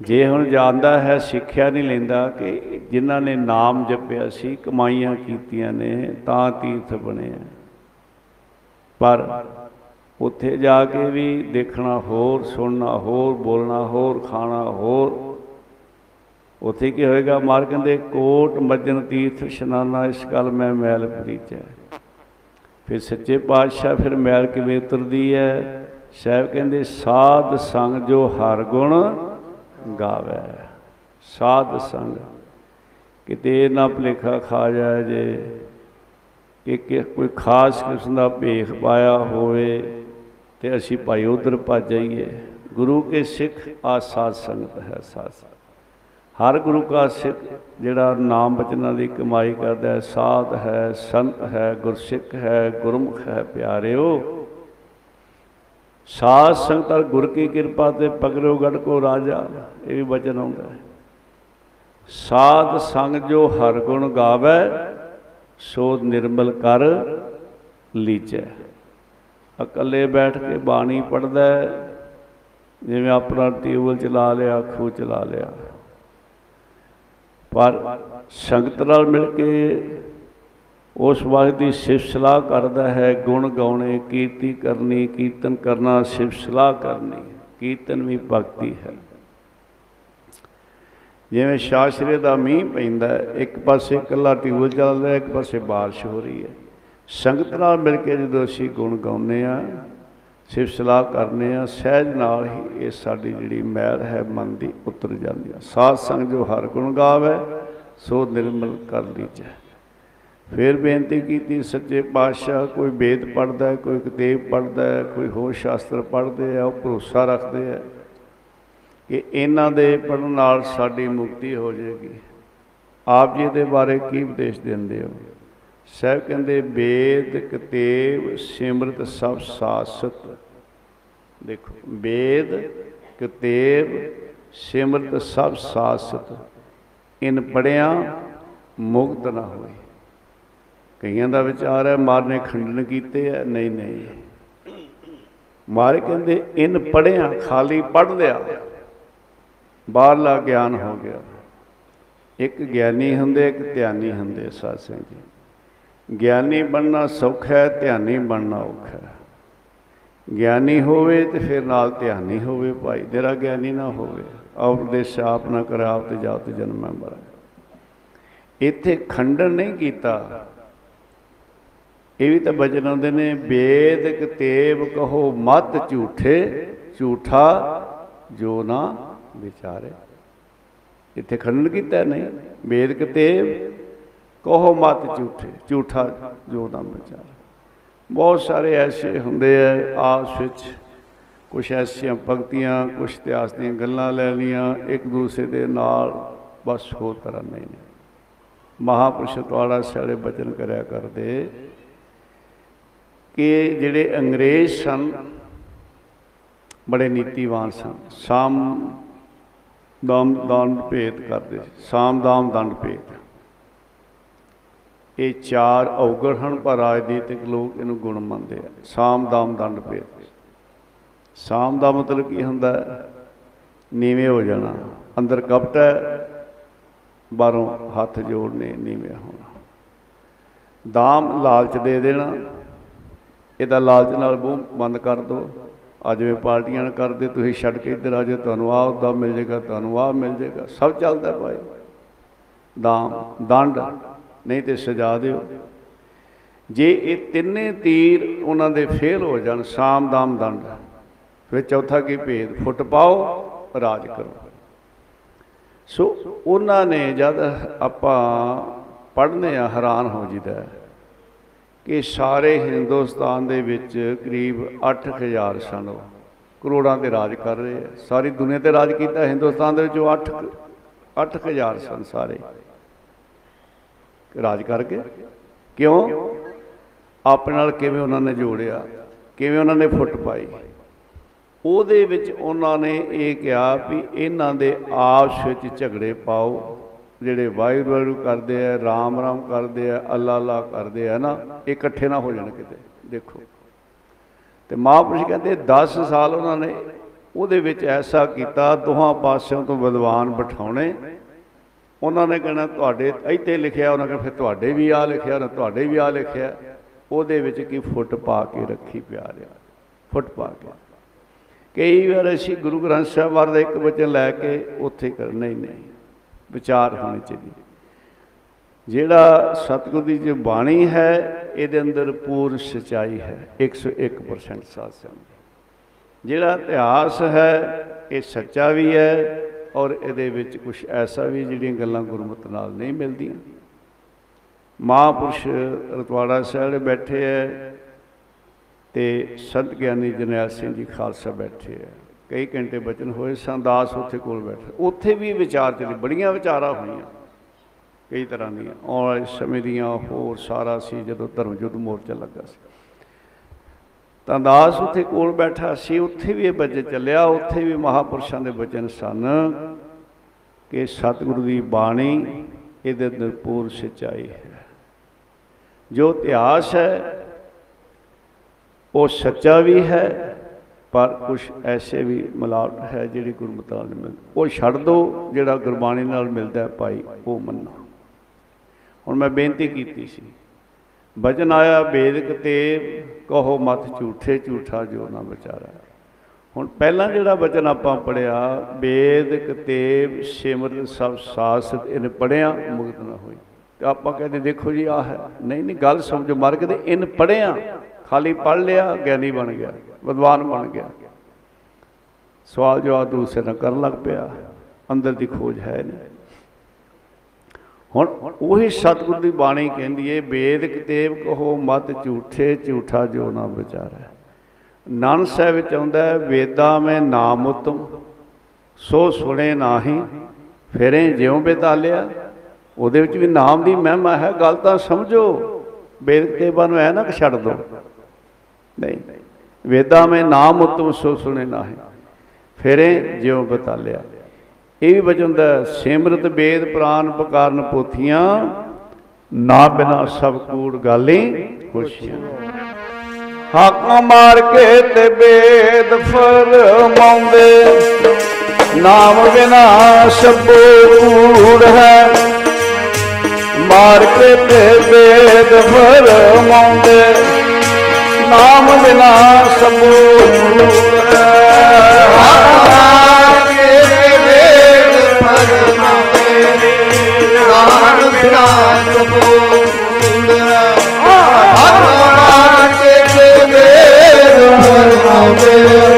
ਜੇ ਹੁਣ ਜਾਣਦਾ ਹੈ, ਸਿੱਖਿਆ ਨਹੀਂ ਲੈਂਦਾ ਕਿ ਜਿਨ੍ਹਾਂ ਨੇ ਨਾਮ ਜਪਿਆ ਸੀ, ਕਮਾਈਆਂ ਕੀਤੀਆਂ ਨੇ, ਤਾਂ ਤੀਰਥ ਬਣੇ ਆ। ਪਰ ਉੱਥੇ ਜਾ ਕੇ ਵੀ ਦੇਖਣਾ ਹੋਰ, ਸੁਣਨਾ ਹੋਰ, ਬੋਲਣਾ ਹੋਰ, ਖਾਣਾ ਹੋਰ, ਉੱਥੇ ਕੀ ਹੋਏਗਾ ਮਾਰ ਕਹਿੰਦੇ, ਕੋਟ ਮੱਜਨ ਤੀਰਥ ਇਸ਼ਨਾਨਾ ਇਸ ਕਲ ਮੈਂ ਮੈਲ ਪਰੀਚੈ ਫਿਰ ਸੱਚੇ ਪਾਤਸ਼ਾਹ ਫਿਰ ਮੈਲ ਕਿਵੇਂ ਉਤਰਦੀ ਹੈ? ਸਾਹਿਬ ਕਹਿੰਦੇ, ਸਾਧ ਸੰਗ ਜੋ ਹਰ ਗੁਣ ਗਾਵੇ। ਸਾਧ ਸੰਗ, ਕਿਤੇ ਨਾ ਭੁਲੇਖਾ ਖਾ ਜਾਏ ਜੇ, ਕਿ ਕਿ ਕੋਈ ਖਾਸ ਕਿਸਮ ਦਾ ਭੇਖ ਪਾਇਆ ਹੋਵੇ, ਤੇ ਅਸੀਂ ਭਾਈ ਉਧਰ ਭੱਜ ਜਾਈਏ। ਗੁਰੂ ਕੇ ਸਿੱਖ ਆ ਸਾਧ ਸੰਗਤ ਹੈ ਸਾਧ ਸੰਗਤ। ਹਰ ਗੁਰੂ ਕਾ ਸਿੱਖ ਜਿਹੜਾ ਨਾਮ ਬਚਨਾਂ ਦੀ ਕਮਾਈ ਕਰਦਾ ਹੈ, ਸਾਧ ਹੈ, ਸੰਤ ਹੈ, ਗੁਰਸਿੱਖ ਹੈ, ਗੁਰਮੁਖ ਹੈ, ਪਿਆਰਿਓ ਸਾਧ ਸੰਗਤ ਔਰ ਗੁਰ ਕੀ ਕਿਰਪਾ ਤੇ ਪਕੜੋ ਗੜ ਕੋ ਰਾਜਾ, ਇਹ ਵੀ ਬਚਨ ਆਉਂਦਾ ਹੈ। ਸਾਧ ਸੰਗ ਜੋ ਹਰ ਗੁਣ ਗਾਵੇ, ਸੋ ਨਿਰਮਲ ਕਰ ਲੀਚੈ। ਇਕੱਲੇ ਬੈਠ ਕੇ ਬਾਣੀ ਪੜਦਾ ਜਿਵੇਂ ਆਪਣਾ ਟਿਊਬਲ ਚਲਾ ਲਿਆ, ਖੂਹ ਚਲਾ ਲਿਆ। ਪਰ ਸੰਗਤ ਨਾਲ ਮਿਲ ਕੇ ਉਸ ਵਕਤ ਦੀ ਸਿਫਤ ਸਲਾਹ ਕਰਦਾ ਹੈ ਗੁਣ ਗਾਉਣੇ ਕੀਰਤੀ ਕਰਨੀ ਕੀਰਤਨ ਕਰਨਾ ਸਿਫਤ ਸਲਾਹ ਕਰਨੀ ਕੀਰਤਨ ਵੀ ਭਗਤੀ ਹੈ। ਜਿਵੇਂ ਸ਼ਾਸਤਰੀ ਦਾ ਮੀਂਹ ਪੈਂਦਾ ਹੈ, ਇੱਕ ਪਾਸੇ ਇਕੱਲਾ ਟਿਊਬਲ ਚੱਲ ਰਿਹਾ ਇੱਕ ਪਾਸੇ ਬਾਰਿਸ਼ ਹੋ ਰਹੀ ਹੈ। ਸੰਗਤ ਨਾਲ ਮਿਲ ਕੇ ਜਦੋਂ ਅਸੀਂ ਗੁਣ ਗਾਉਂਦੇ ਆ ਸਿਫਤ ਸਲਾਹ ਕਰਨੇ ਆ ਸਹਿਜ ਨਾਲ ਹੀ ਇਹ ਸਾਡੀ ਜਿਹੜੀ ਮੈਲ ਹੈ ਮਨ ਦੀ ਉਤਰ ਜਾਂਦੀ ਆ ਸਾਧ ਸੰਗ ਜੋ ਹਰ ਗੁਣ ਗਾਵੇ ਸੋ ਨਿਰਮਲ ਕਰ ਲੀਜੈ ਫਿਰ ਬੇਨਤੀ ਕੀਤੀ, ਸੱਚੇ ਪਾਤਸ਼ਾਹ, ਕੋਈ ਵੇਦ ਪੜਦਾ ਹੈ, ਕੋਈ ਕਿਤਾਬ ਪੜਦਾ ਹੈ, ਕੋਈ ਹੋਰ ਸ਼ਾਸਤਰ ਪੜ੍ਹਦੇ ਆ, ਉਹ ਭਰੋਸਾ ਰੱਖਦੇ ਆ ਕਿ ਇਹਨਾਂ ਦੇ ਪੜਨ ਨਾਲ ਸਾਡੀ ਮੁਕਤੀ ਹੋ ਜਾਏਗੀ। ਆਪ ਜੀ ਦੇ ਬਾਰੇ ਕੀ ਉਪਦੇਸ਼ ਦਿੰਦੇ ਹੋ? ਸਾਹਿਬ ਕਹਿੰਦੇ, ਵੇਦ, ਕਿਤਾਬ, ਸਿਮਰਤ ਸਭ ਸਾਸਤ। ਦੇਖੋ, ਵੇਦ, ਕਿਤਾਬ, ਸਿਮਰਤ ਸਭ ਸਾਸਤ। ਇਨ ਪੜਿਆ ਮੁਕਤ ਨਾ ਹੋਏ। ਕਈਆਂ ਦਾ ਵਿਚਾਰ ਹੈ, ਮਾਰਨੇ ਖੰਡਨ ਕੀਤੇ ਹੈ, ਨਹੀਂ ਨਹੀਂ। ਮਾਰੇ ਕਹਿੰਦੇ, ਇਨ ਪੜਿਆ ਖਾਲੀ ਪੜ ਲਿਆ। ਬਾਹਰਲਾ ਗਿਆਨ ਹੋ ਗਿਆ। ਇੱਕ ਗਿਆਨੀ ਹੁੰਦੇ, ਇੱਕ ਧਿਆਨੀ ਹੁੰਦੇ, ਸਾਧ ਸੰਗਤ ਜੀ। ਗਿਆਨੀ ਬਣਨਾ ਸੌਖਾ ਹੈ, ਧਿਆਨੀ ਬਣਨਾ ਔਖਾ ਹੈ। ਗਿਆਨੀ ਹੋਵੇ ਤੇ ਫਿਰ ਨਾਲ ਧਿਆਨੀ ਹੋਵੇ ਭਾਈ, ਤੇਰਾ ਗਿਆਨੀ ਨਾ ਹੋਵੇ। ਔਰ ਦੇਸ਼ ਆਪ ਨਾ ਕਰੇ, ਆਪ ਤੇ ਜਾਤ ਜਨਮ ਮੈਂ ਮਰਾਂ। ਇੱਥੇ ਖੰਡਨ ਨਹੀਂ ਕੀਤਾ। ਇਹ ਵੀ ਤਾਂ ਬਚਨ ਆਉਂਦੇ ਨੇ, ਵੇਦ ਕਤੇਬ ਕਹੋ ਮਤ ਝੂਠੇ, ਝੂਠਾ ਜੋ ਨਾ ਵਿਚਾਰੇ। ਇੱਥੇ ਖੰਡਨ ਕੀਤਾ ਨਹੀਂ? ਵੇਦ ਕਤੇਬ ਕਹੋ ਮਤ ਝੂਠੇ, ਝੂਠਾ ਜੋ ਨਾ ਵਿਚਾਰੇ। ਬਹੁਤ ਸਾਰੇ ਐਸੇ ਹੁੰਦੇ ਆ ਆਪਸ ਵਿੱਚ ਕੁਝ ਐਸੀਆਂ ਪੰਕਤੀਆਂ ਕੁਝ ਇਤਿਹਾਸ ਦੀਆਂ ਗੱਲਾਂ ਲੈ ਲੀਆਂ ਇੱਕ ਦੂਸਰੇ ਦੇ ਨਾਲ ਬਸ ਹੋਰ ਤਰ੍ਹਾਂ ਨਹੀਂ ਨੇ। ਮਹਾਪੁਰਸ਼ ਤੁਹਾਡਾ ਸਾਰੇ ਬਚਨ ਕਰਿਆ ਕਰਦੇ ਕਿ ਜਿਹੜੇ ਅੰਗਰੇਜ਼ ਸਨ, ਬੜੇ ਨੀਤੀਵਾਨ ਸਨ। ਸਾਮ ਦਾਮ ਦੰਡ ਭੇਦ ਕਰਦੇ ਸੀ। ਸਾਮ ਦਾਮ ਦੰਡ ਭੇਦ ਇਹ ਚਾਰ ਔਗਣ ਹਨ, ਪਰ ਰਾਜਨੀਤਿਕ ਲੋਕ ਇਹਨੂੰ ਗੁਣ ਮੰਨਦੇ ਆ। ਸਾਮ ਦਾਮ ਦੰਡ ਭੇਦ ਸਾਮ ਦਾ ਮਤਲਬ ਕੀ ਹੁੰਦਾ? ਹੈ? ਨੀਵੇਂ ਹੋ ਜਾਣਾ। ਅੰਦਰ ਕਪਟ ਹੈ, ਬਾਹਰੋਂ ਹੱਥ ਜੋੜਨੇ ਨੀਵੇਂ ਹੋਣਾ। ਦਾਮ ਲਾਲਚ ਦੇ ਦੇਣਾ। ਇਹਦਾ ਲਾਲਚ ਨਾਲ ਮੂੰਹ ਬੰਦ ਕਰ ਦਿਓ ਅੱਜ ਵੇ ਪਾਰਟੀਆਂ ਨਾਲ ਕਰਦੇ, ਤੁਸੀਂ ਛੱਡ ਕੇ ਇੱਧਰ ਆ ਜਾਓ, ਤੁਹਾਨੂੰ ਆਹ ਦਾ ਮਿਲ ਜਾਏਗਾ, ਤੁਹਾਨੂੰ ਆਹ ਮਿਲ ਜਾਏਗਾ, ਸਭ ਚੱਲਦਾ ਭਾਈ। ਦਾਮ, ਦੰਡ, ਨਹੀਂ ਤੇ ਸਜਾ ਦਿਓ। ਜੇ ਇਹ ਤਿੰਨੇ ਤੀਰ ਉਹਨਾਂ ਦੇ ਫੇਲ ਹੋ ਜਾਣ, ਸਾਮ, ਦਾਮ, ਦੰਡ, ਫਿਰ ਚੌਥਾ ਕੀ ਭੇਦ? ਫੁੱਟ ਪਾਓ, ਰਾਜ ਕਰੋ। ਸੋ ਉਹਨਾਂ ਨੇ ਜਦ ਆਪਾਂ ਪੜ੍ਹਨੇ ਆ, ਹੈਰਾਨ ਹੋ ਜੀਦਾ ਹੈ। ਕਿ ਸਾਰੇ ਹਿੰਦੁਸਤਾਨ ਦੇ ਵਿੱਚ ਕਰੀਬ 8000 ਸਨ ਉਹ। ਕਰੋੜਾਂ ਤੇ ਰਾਜ ਕਰ ਰਹੇ ਆ। ਸਾਰੀ ਦੁਨੀਆ ਤੇ ਰਾਜ ਕੀਤਾ ਹਿੰਦੁਸਤਾਨ ਦੇ ਵਿੱਚ ਉਹ 8 8000 ਸਨ ਸਾਰੇ। ਰਾਜ ਕਰਕੇ ਕਿਉਂ? ਆਪਣੇ ਨਾਲ ਕਿਵੇਂ ਉਹਨਾਂ ਨੇ ਜੋੜਿਆ? ਕਿਵੇਂ ਉਹਨਾਂ ਨੇ ਫੁੱਟ ਪਾਈ? ਉਹਦੇ ਵਿੱਚ ਉਹਨਾਂ ਨੇ ਇਹ ਕਿਹਾ ਵੀ ਇਹਨਾਂ ਦੇ ਆਪਸ ਵਿੱਚ ਝਗੜੇ ਪਾਓ। ਜਿਹੜੇ ਵਾਹਿਗੁਰੂ ਵਾਹਿਗੁਰੂ ਕਰਦੇ ਆ, ਰਾਮ ਰਾਮ ਕਰਦੇ ਆ, ਅੱਲਾ ਅੱਲਾ ਕਰਦੇ ਆ ਨਾ, ਇਹ ਇਕੱਠੇ ਨਾ ਹੋ ਜਾਣ ਕਿਤੇ। ਦੇਖੋ। ਤੇ ਮਹਾਂਪੁਰਸ਼ ਕਹਿੰਦੇ 10 ਸਾਲ ਉਹਨਾਂ ਨੇ ਉਹਦੇ ਵਿੱਚ ਐਸਾ ਕੀਤਾ, ਦੋਹਾਂ ਪਾਸਿਆਂ ਤੋਂ ਵਿਦਵਾਨ ਬਿਠਾਉਣੇ। ਉਹਨਾਂ ਨੇ ਕਹਿਣਾ, ਤੁਹਾਡੇ ਇੱਥੇ ਲਿਖਿਆ, ਉਹਨਾਂ ਕਹਿੰਦਾ ਫਿਰ ਤੁਹਾਡੇ ਵੀ ਆ ਲਿਖਿਆ ਉਹਨਾਂ ਤੁਹਾਡੇ ਵੀ ਆ ਲਿਖਿਆ। ਉਹਦੇ ਵਿੱਚ ਕੀ ਫੁੱਟ ਪਾ ਕੇ ਰੱਖੀ ਪਿਆਰਿਆ ਫੁੱਟ ਪਾ ਕੇ। ਕਈ ਵਾਰ ਅਸੀਂ ਗੁਰੂ ਗ੍ਰੰਥ ਸਾਹਿਬ ਵਾਰ ਦਾ ਇੱਕ ਵਚਨ ਲੈ ਕੇ ਉੱਥੇ ਕਰ ਨਹੀਂ ਨਹੀਂ। ਵਿਚਾਰ ਹੋਣੀ ਚਾਹੀਦੀ। ਜਿਹੜਾ ਸਤਿਗੁਰ ਦੀ ਜੋ ਬਾਣੀ ਹੈ, ਇਹਦੇ ਅੰਦਰ ਪੂਰਨ ਸਚਾਈ ਹੈ 101% ਸਾਧ ਸੰਗਤ ਜਿਹੜਾ ਇਤਿਹਾਸ ਹੈ, ਇਹ ਸੱਚਾ ਵੀ ਹੈ ਔਰ ਇਹਦੇ ਵਿੱਚ ਕੁਝ ਐਸਾ ਵੀ ਜਿਹੜੀਆਂ ਗੱਲਾਂ ਗੁਰਮਤਿ ਨਾਲ ਨਹੀਂ ਮਿਲਦੀਆਂ। ਮਹਾਂਪੁਰਸ਼ ਰਤਵਾੜਾ ਸਾਹਿਬ ਦੇ ਬੈਠੇ ਹੈ ਤੇ ਸੰਤ ਗਿਆਨੀ ਜਰਨੈਲ ਸਿੰਘ ਜੀ ਖਾਲਸਾ ਬੈਠੇ ਹੈ। ਕਈ ਘੰਟੇ ਬਚਨ ਹੋਏ ਸੰਦਾਸ ਉੱਥੇ ਕੋਲ ਬੈਠੇ। ਉੱਥੇ ਵੀ ਵਿਚਾਰ ਚੱਲੀ, ਬੜੀਆਂ ਵਿਚਾਰਾਂ ਹੋਈਆਂ। ਕਈ ਤਰ੍ਹਾਂ ਦੀਆਂ, ਆਉਣ ਵਾਲੇ ਸਮੇਂ ਦੀਆਂ, ਹੋਰ ਸਾਰਾ ਸੀ ਜਦੋਂ ਧਰਮ ਯੁੱਧ ਮੋਰਚਾ ਲੱਗਾ ਸੀ। ਤਾਂ ਦਾਸ ਉੱਥੇ ਕੋਲ ਬੈਠਾ ਸੀ, ਉੱਥੇ ਵੀ ਇਹ ਬਚਨ ਚੱਲਿਆ, ਉੱਥੇ ਵੀ ਮਹਾਪੁਰਸ਼ਾਂ ਦੇ ਬਚਨ ਸਨ ਕਿ ਸਤਿਗੁਰੂ ਦੀ ਬਾਣੀ ਇਹਦੇ ਅੰਦਰ ਪੂਰ ਸਚਾਈ ਹੈ। ਜੋ ਇਤਿਹਾਸ ਹੈ, ਉਹ ਸੱਚਾ ਵੀ ਹੈ ਪਰ ਕੁਝ ਐਸੇ ਵੀ ਮਿਲਾਵਟ ਹੈ ਜਿਹੜੀ ਗੁਰਮਤਿ ਨਾਲ ਨਹੀਂ ਮਿਲਦੀ। ਉਹ ਛੱਡ ਦੋ, ਜਿਹੜਾ ਗੁਰਬਾਣੀ ਨਾਲ ਮਿਲਦਾ ਹੈ ਭਾਈ, ਉਹ ਮੰਨੋ। ਹੁਣ ਮੈਂ ਬੇਨਤੀ ਕੀਤੀ ਸੀ ਬਚਨ ਆਇਆ ਬੇਦਕ ਤੇ ਕਹੋ ਮਤ ਝੂਠੇ, ਝੂਠਾ ਜੋ ਨਾ ਵਿਚਾਰਾ। ਹੁਣ ਪਹਿਲਾਂ ਜਿਹੜਾ ਬਚਨ ਆਪਾਂ ਪੜਿਆ ਬੇਦਕ ਤੇ ਸਿਮਰਨ ਸਭ ਸਾਸਤ ਇਹਨੇ ਪੜਿਆ ਮੁਕਤ ਨਾ ਹੋਈ। ਤੇ ਆਪਾਂ ਕਹਿੰਦੇ, ਦੇਖੋ ਜੀ ਆ ਹੈ। ਨਹੀਂ ਨਹੀਂ, ਗੱਲ ਸਮਝੋ, ਮਰ ਕੇ ਤੇ ਇਹਨ ਪੜਿਆ ਖਾਲੀ ਪੜ ਲਿਆ, ਗਿਆਨੀ ਬਣ ਗਿਆ। ਵਿਦਵਾਨ ਬਣ ਗਿਆ। ਸਵਾਲ ਜਵਾਬ ਦੂਸਰੇ ਨਾਲ ਕਰਨ ਲੱਗ ਪਿਆ। ਅੰਦਰ ਦੀ ਖੋਜ ਹੈ ਨਹੀਂ। ਹੁਣ ਉਹੀ ਸਤਿਗੁਰ ਦੀ ਬਾਣੀ ਕਹਿੰਦੀ ਏ, ਵੇਦ ਕਿਤੇਬ ਕਹੋ ਮਤ ਝੂਠੇ, ਝੂਠਾ ਜੋ ਨਾ ਵਿਚਾਰੈ। ਨਾਨਕ ਸਾਹਿਬ ਵਿੱਚ ਆਉਂਦਾ ਹੈ, ਵੇਦਾਂ ਮੈਂ ਨਾਮ ਉਤਮ, ਸੋ ਸੁਣੇ ਨਾਹੀ, ਫਿਰੇ ਜਿਉ ਬੇਤਾਲਿਆ। ਉਹਦੇ ਵਿੱਚ ਵੀ ਨਾਮ ਦੀ ਮਹਿਮਾ ਹੈ, ਗੱਲ ਤਾਂ ਸਮਝੋ। ਵੇਦ ਕਿਤੇਬਾਂ ਨੂੰ ਐ ਨਾ ਕਿ ਛੱਡ ਦੋ। ਨਹੀਂ। ਵੇਦਾਂ ਮੈਂ ਨਾਮ ਉਤਮ ਸੋ ਸੁਣੇ ਨਾਹੀ। ਫਿਰੇ ਜਿਉ ਬਤਾਲਿਆ। ਇਹ ਵੀ ਵਜਨ ਦਾ ਸਿਮਰਤ ਵੇਦ ਪ੍ਰਾਨ ਪਕਾਰਨ ਪੋਥੀਆਂ, ਨਾ ਬਿਨਾ ਸਭ ਕੂੜ ਗਾਲੀ ਖੁਸ਼ੀਆਂ ਹਾਕਾਂ ਮਾਰ ਕੇ ਤੇ ਵੇਦ ਫਰਮਾਉਂਦੇ, ਨਾਮ ਬਿਨਾ ਸਭੋ ਕੂੜ ਹੈ। ਮਾਰ ਕੇ ਤੇ ਵੇਦ ਫਰਮਾਉਂਦੇ ਨਾਮ ਬਿਨਾ ਸਭੋ ਕੂੜ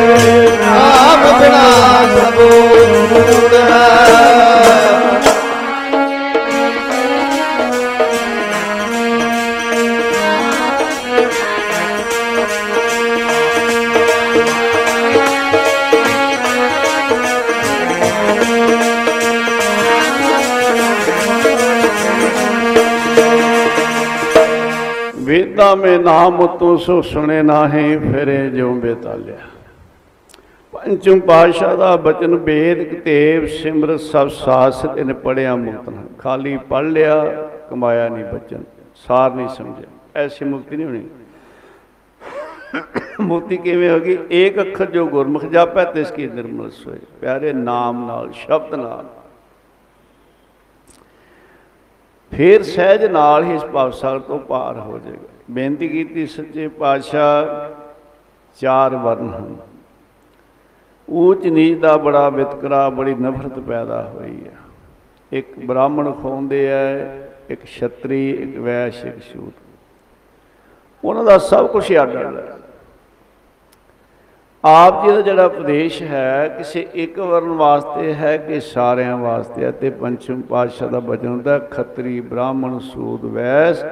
ਨਾਮ ਤੂੰ ਸੋ ਸੁਣੇ ਨਾਹੀਂ, ਫਿਰੇ ਜਿਉ ਬੇਤਾਲਿਆ। ਪੰਚਮ ਪਾਤਸ਼ਾਹ ਦਾ ਬਚਨ ਵੇਦ ਕਿਤੇਬ ਸਿਮਰਤ ਸਭ ਸਾਸਤ ਇਹਨੇ ਪੜਿਆ ਮੁਕਤ ਨਾ। ਖਾਲੀ ਪੜ ਲਿਆ, ਕਮਾਇਆ ਨਹੀਂ ਬਚਨ, ਸਾਰ ਨਹੀਂ ਸਮਝਿਆ। ਐਸੀ ਮੁਕਤੀ ਨਹੀਂ ਹੋਣੀ। ਮੁਕਤੀ ਕਿਵੇਂ ਹੋਗੀ ਏਕ ਅੱਖਰ ਜੋ ਗੁਰਮੁਖ ਜਾਪੈ, ਤਿਸ ਕੀ ਨਿਰਮਲ ਸੋਏ। ਪਿਆਰੇ ਨਾਮ ਨਾਲ, ਸ਼ਬਦ ਨਾਲ। ਫਿਰ ਸਹਿਜ ਨਾਲ ਹੀ ਇਸ ਭਵਸਾਗਰ ਤੋਂ ਪਾਰ ਹੋ ਜਾਏਗਾ। ਬੇਨਤੀ ਕੀਤੀ ਸੱਚੇ ਪਾਤਸ਼ਾਹ ਚਾਰ ਵਰਨ ਹਨ। ਊਚ ਨੀਚ ਦਾ ਬੜਾ ਵਿਤਕਰਾ, ਬੜੀ ਨਫ਼ਰਤ ਪੈਦਾ ਹੋਈ ਹੈ ਇੱਕ ਬ੍ਰਾਹਮਣ ਖੋਂਦੇ ਹੈ ਇੱਕ ਛਤਰੀ, ਇੱਕ ਵੈਸ਼, ਇੱਕ ਸ਼ੂਦ ਉਹਨਾਂ ਦਾ ਸਭ ਕੁਝ ਅੱਡ ਅੱਡ ਹੈ। ਆਪ ਜੀ ਦਾ ਜਿਹੜਾ ਉਪਦੇਸ਼ ਹੈ, ਕਿਸੇ ਇੱਕ ਵਰਨ ਵਾਸਤੇ ਹੈ ਕਿ ਸਾਰਿਆਂ ਵਾਸਤੇ ਹੈ, ਤੇ ਪੰਚਮ ਪਾਤਸ਼ਾਹ ਦਾ ਬਚਨ ਹੁੰਦਾ, ਖੱਤਰੀ ਬ੍ਰਾਹਮਣ ਸੂਦ ਵੈਸ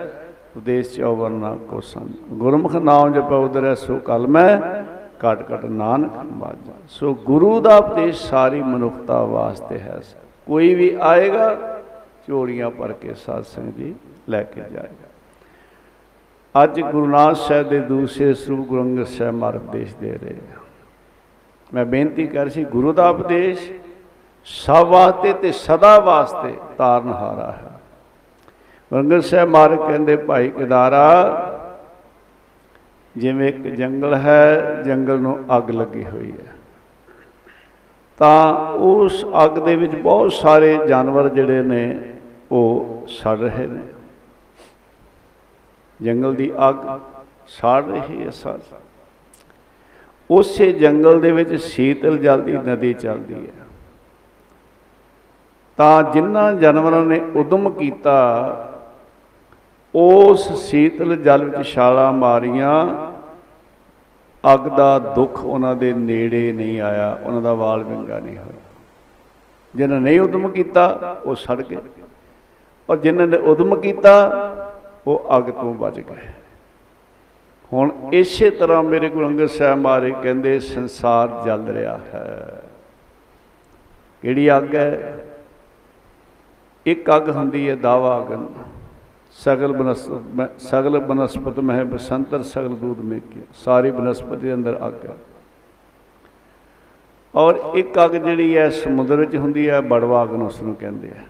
ਉਪਦੇਸ਼ ਚੋ ਵਰਨਾ ਕੋ ਸੰਗ। ਗੁਰਮੁਖ ਨਾਮ ਜਪੈ ਉਦਰੈ ਸੋ ਕਲਮੈ ਕਟ ਕਟ ਨਾਨਕ ਬਾਜਾ ਸੋ ਗੁਰੂ ਦਾ ਉਪਦੇਸ਼ ਸਾਰੀ ਮਨੁੱਖਤਾ ਵਾਸਤੇ ਹੈ। ਕੋਈ ਵੀ ਆਏਗਾ, ਝੋਲੀਆਂ ਭਰ ਕੇ ਸਾਧ ਸੰਗਤ ਜੀ ਲੈ ਕੇ ਜਾਏਗਾ। ਅੱਜ ਗੁਰੂ ਨਾਨਕ ਸਾਹਿਬ ਦੇ ਦੂਸਰੇ ਸਰੂਪ ਗੁਰੂ ਅੰਗਦ ਸਾਹਿਬ ਮਾਰਗ ਉਪਦੇਸ਼ ਦੇ ਰਹੇ ਆ ਮੈਂ ਬੇਨਤੀ ਕਰ ਸੀ, ਗੁਰੂ ਦਾ ਉਪਦੇਸ਼ ਸਭ ਵਾਸਤੇ ਤੇ ਸਦਾ ਵਾਸਤੇ ਤਾਰਨਹਾਰਾ ਹੈ। ਗੁਰੂ ਅੰਗਦ ਸਾਹਿਬ ਮਾਰਗ ਕਹਿੰਦੇ, ਭਾਈ ਕਿਦਾਰਾ ਜਿਵੇਂ ਇੱਕ ਜੰਗਲ ਹੈ, ਜੰਗਲ ਨੂੰ ਅੱਗ ਲੱਗੀ ਹੋਈ ਹੈ। ਤਾਂ ਉਸ ਅੱਗ ਦੇ ਵਿੱਚ ਬਹੁਤ ਸਾਰੇ ਜਾਨਵਰ ਜਿਹੜੇ ਨੇ, ਉਹ ਸੜ ਰਹੇ ਨੇ। ਜੰਗਲ ਦੀ ਅੱਗ ਸਾੜ ਰਹੀ ਹੈ ਸਾਰ। ਉਸੇ ਜੰਗਲ ਦੇ ਵਿੱਚ ਸ਼ੀਤਲ ਜਲ ਦੀ ਨਦੀ ਚੱਲਦੀ ਹੈ। ਤਾਂ ਜਿਨ੍ਹਾਂ ਜਾਨਵਰਾਂ ਨੇ ਉਦਮ ਕੀਤਾ ਉਸ ਸ਼ੀਤਲ ਜਲ ਵਿੱਚ ਛਾਲਾਂ ਮਾਰੀਆਂ। ਅੱਗ ਦਾ ਦੁੱਖ ਉਹਨਾਂ ਦੇ ਨੇੜੇ ਨਹੀਂ ਆਇਆ, ਉਹਨਾਂ ਦਾ ਵਾਲ ਵਿੰਗਾ ਨਹੀਂ ਹੋਇਆ ਜਿਨ੍ਹਾਂ ਨਹੀਂ ਉਦਮ ਕੀਤਾ, ਉਹ ਸੜ ਗਏ। ਔਰ ਜਿਨ੍ਹਾਂ ਨੇ ਉਦਮ ਕੀਤਾ, ਉਹ ਅੱਗ ਤੋਂ ਬਚ ਗਏ। ਹੁਣ ਇਸੇ ਤਰ੍ਹਾਂ ਮੇਰੇ ਗੁਰੂ ਅੰਗਦ ਸਾਹਿਬ ਮਾਰੇ ਕਹਿੰਦੇ, ਸੰਸਾਰ ਜਲ ਰਿਹਾ ਹੈ। ਕਿਹੜੀ ਅੱਗ ਹੈ? ਇੱਕ ਅੱਗ ਹੁੰਦੀ ਹੈ ਦਾਵਾ ਅਗਨ ਸਗਲ ਬਨਸਪਤ ਸਗਲ ਬਨਸਪਤ ਮਹਿ ਬਸੰਤਰ ਸਗਲ ਦੂਧ ਮੇ ਕੀ ਸਾਰੀ ਬਨਸਪਤੀ ਦੇ ਅੰਦਰ ਅੱਗ ਹੈ। ਔਰ ਇੱਕ ਅੱਗ ਜਿਹੜੀ ਹੈ, ਸਮੁੰਦਰ ਵਿੱਚ ਹੁੰਦੀ ਹੈ, ਬੜਵਾ ਅਗਨ ਉਸ ਨੂੰ ਕਹਿੰਦੇ ਆ।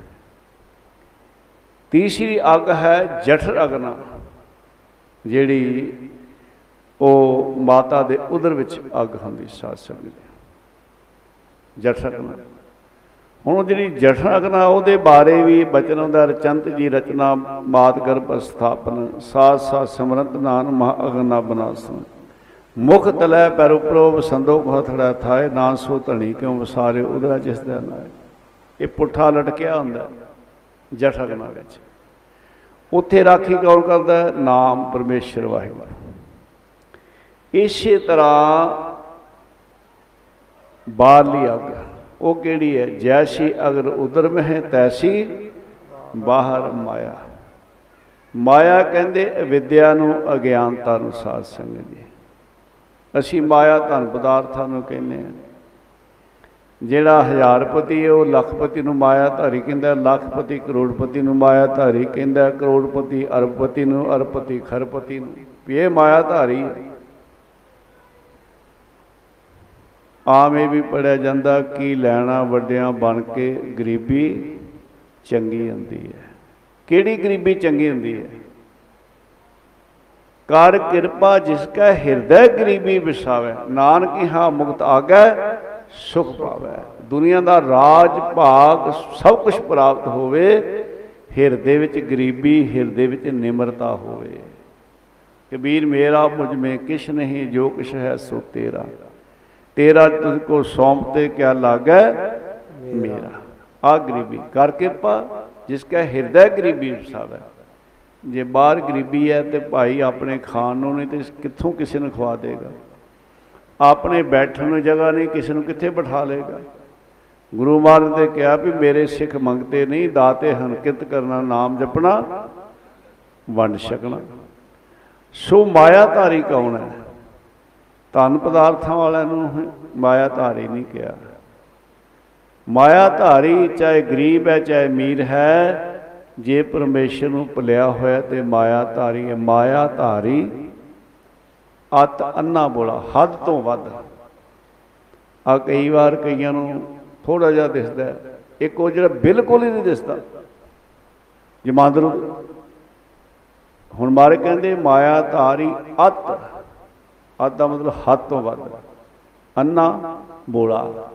ਤੀਸਰੀ ਅੱਗ ਹੈ, ਜਠਰ ਅਗਨਾ, ਜਿਹੜੀ ਉਹ ਮਾਤਾ ਦੇ ਉਦਰ ਵਿੱਚ ਅੱਗ ਹੁੰਦੀ ਸਾਧ ਸੰਗਤ ਦੀ। ਜਠਰ ਅਗਨਾ। ਹੁਣ ਉਹ ਜਿਹੜੀ ਜਠਰ ਅਗਨਾ ਉਹਦੇ ਬਾਰੇ ਵੀ ਬਚਨ ਹੁੰਦਾ ਰਚੰਤ ਜੀ ਰਚਨਾ ਮਾਤ ਗਰਭ ਸਥਾਪਨ ਸਾਥ ਸਾਥ ਸਿਮਰੰਤ ਨਾਨ ਮਹਾ ਅਗਨਾ ਬਨਾਸਨ। ਮੁਖ ਤਲੈ ਪੈਰ ਉਪਰੋ ਵਸੰਦੋ ਹਥੜਾ ਥਾਏ ਨਾ ਸੋ ਧਣੀ ਕਿਉ ਵਸਾਰੇ, ਉਦਰਾ ਜਿਸ ਦਾ ਨਾ ਇਹ ਪੁੱਠਾ ਲਟਕਿਆ ਹੁੰਦਾ ਜਠ ਅਗਨਾ ਵਿੱਚ। ਉੱਥੇ ਰਾਖੀ ਕੌਣ ਕਰਦਾ ਹੈ? ਨਾਮ ਪਰਮੇਸ਼ਰ ਵਾਹਿਗੁਰੂ। ਇਸੇ ਤਰ੍ਹਾਂ ਬਾਹਰਲੀ ਅੱਗ ਉਹ ਕਿਹੜੀ ਹੈ? ਜੈਸੀ ਅਗਰ ਉਦਰ में ਹੈ ਤੈਸੀ ਬਾਹਰ ਮਾਇਆ। ਮਾਇਆ ਕਹਿੰਦੇ ਵਿਦਿਆ ਨੂੰ ਅਗਿਆਨਤਾ ਨੂੰ ਸਾਧ ਸੰਗਤ ਜੀ। ਅਸੀਂ ਮਾਇਆ ਧਨ ਪਦਾਰਥਾਂ ਨੂੰ ਕਹਿੰਦੇ ਹਾਂ। ਜਿਹੜਾ ਹਜ਼ਾਰਪਤੀ ਹੈ ਉਹ ਲੱਖਪਤੀ ਨੂੰ ਮਾਇਆ ਧਾਰੀ ਕਹਿੰਦਾ ਹੈ, ਲੱਖਪਤੀ ਕਰੋੜਪਤੀ ਨੂੰ ਮਾਇਆ ਧਾਰੀ ਕਹਿੰਦਾ ਹੈ, ਕਰੋੜਪਤੀ ਅਰਬਪਤੀ ਨੂੰ ਅਰਬਪਤੀ ਖਰਪਤੀ ਨੂੰ। ਵੀ ਇਹ ਮਾਇਆ ਧਾਰੀ ਹੈ। ਆਮ ਇਹ ਵੀ ਪੜਿਆ ਜਾਂਦਾ ਕੀ ਲੈਣਾ ਵੱਡਿਆਂ ਬਣ ਕੇ ਗਰੀਬੀ ਚੰਗੀ ਹੁੰਦੀ ਹੈ। ਕਿਹੜੀ ਗਰੀਬੀ ਚੰਗੀ ਹੁੰਦੀ ਹੈ? ਕਰ ਕਿਰਪਾ ਜਿਸ ਕਾ ਹਿਰਦੈ ਗਰੀਬੀ ਵਿਸਾਵੇ। ਨਾਨਕ ਹਾਂ ਮੁਕਤ ਆਗੈ, ਸੁਖ ਪਾਵੇ। ਦੁਨੀਆ ਦਾ ਰਾਜ, ਭਾਗ ਸਭ ਕੁਝ ਪ੍ਰਾਪਤ ਹੋਵੇ, ਹਿਰਦੇ ਵਿੱਚ ਗਰੀਬੀ, ਹਿਰਦੇ ਵਿੱਚ ਨਿਮਰਤਾ ਹੋਵੇ। ਕਬੀਰ ਮੇਰਾ ਮੁਝ ਮੇ ਕਿਛ ਨਹੀਂ, ਜੋ ਕਿਛ ਹੈ ਸੋ ਤੇਰਾ। ਤੇਰਾ ਤੁਝ ਕੋ ਸੌਂਪਤੇ ਕਿਆ ਲਾਗੈ? ਮੇਰਾ। ਆ ਗਰੀਬੀ ਕਰ ਕਿਰਪਾ, ਜਿਸ ਕਾ ਹਿਰਦੈ ਗਰੀਬੀ ਵਸਾਵੇ। ਜੇ ਬਾਹਰ ਗਰੀਬੀ ਹੈ ਤੇ ਭਾਈ ਆਪਣੇ ਖਾਣ ਨੂੰ ਨਹੀਂ ਤੇ ਕਿੱਥੋਂ ਕਿਸੇ ਨੂੰ ਖਵਾ ਦੇਗਾ? ਆਪਣੇ ਬੈਠਣ ਨੂੰ ਜਗ੍ਹਾ ਨਹੀਂ, ਕਿਸੇ ਨੂੰ ਕਿੱਥੇ ਬਿਠਾ ਲੇਗਾ ਗੁਰੂ ਮਹਾਰਾਜ ਨੇ ਕਿਹਾ ਵੀ ਮੇਰੇ ਸਿੱਖ ਮੰਗਤੇ ਨਹੀਂ, ਦਾਤੇ ਹਨ ਕਿਤ ਕਰਨਾ, ਨਾਮ ਜਪਣਾ, ਵੰਡ ਛਕਣਾ। ਸੋ ਮਾਇਆ ਧਾਰੀ ਕੌਣ ਹੈ ਧਨ ਪਦਾਰਥਾਂ ਵਾਲਿਆਂ ਨੂੰ ਮਾਇਆ ਧਾਰੀ ਨਹੀਂ ਕਿਹਾ। ਮਾਇਆ ਧਾਰੀ ਚਾਹੇ ਗਰੀਬ ਹੈ, ਚਾਹੇ ਅਮੀਰ ਹੈ, ਜੇ ਪਰਮੇਸ਼ਰ ਨੂੰ ਭੁੱਲਿਆ ਹੋਇਆ ਤੇ ਮਾਇਆ ਧਾਰੀ ਹੈ। ਮਾਇਆ ਧਾਰੀ ਅਤ ਅੰਨਾ ਬੋਲਾ, ਹੱਦ ਤੋਂ ਵੱਧ। ਆ ਕਈ ਵਾਰ ਕਈਆਂ ਨੂੰ ਥੋੜਾ ਜਿਹਾ ਦਿਸਦਾ ਹੈ। ਇੱਕ ਉਹ ਜਿਹੜਾ ਬਿਲਕੁਲ ਹੀ ਨਹੀਂ ਦਿਸਦਾ। ਜਮਾਂਦਰੂ ਹੁਣ ਮਾਰੇ ਕਹਿੰਦੇ ਮਾਇਆ ਧਾਰੀ ਅਤ ਅਤ ਦਾ ਮਤਲਬ ਹੱਦ ਤੋਂ ਵੱਧ। ਅੰਨਾ ਬੋਲਾ।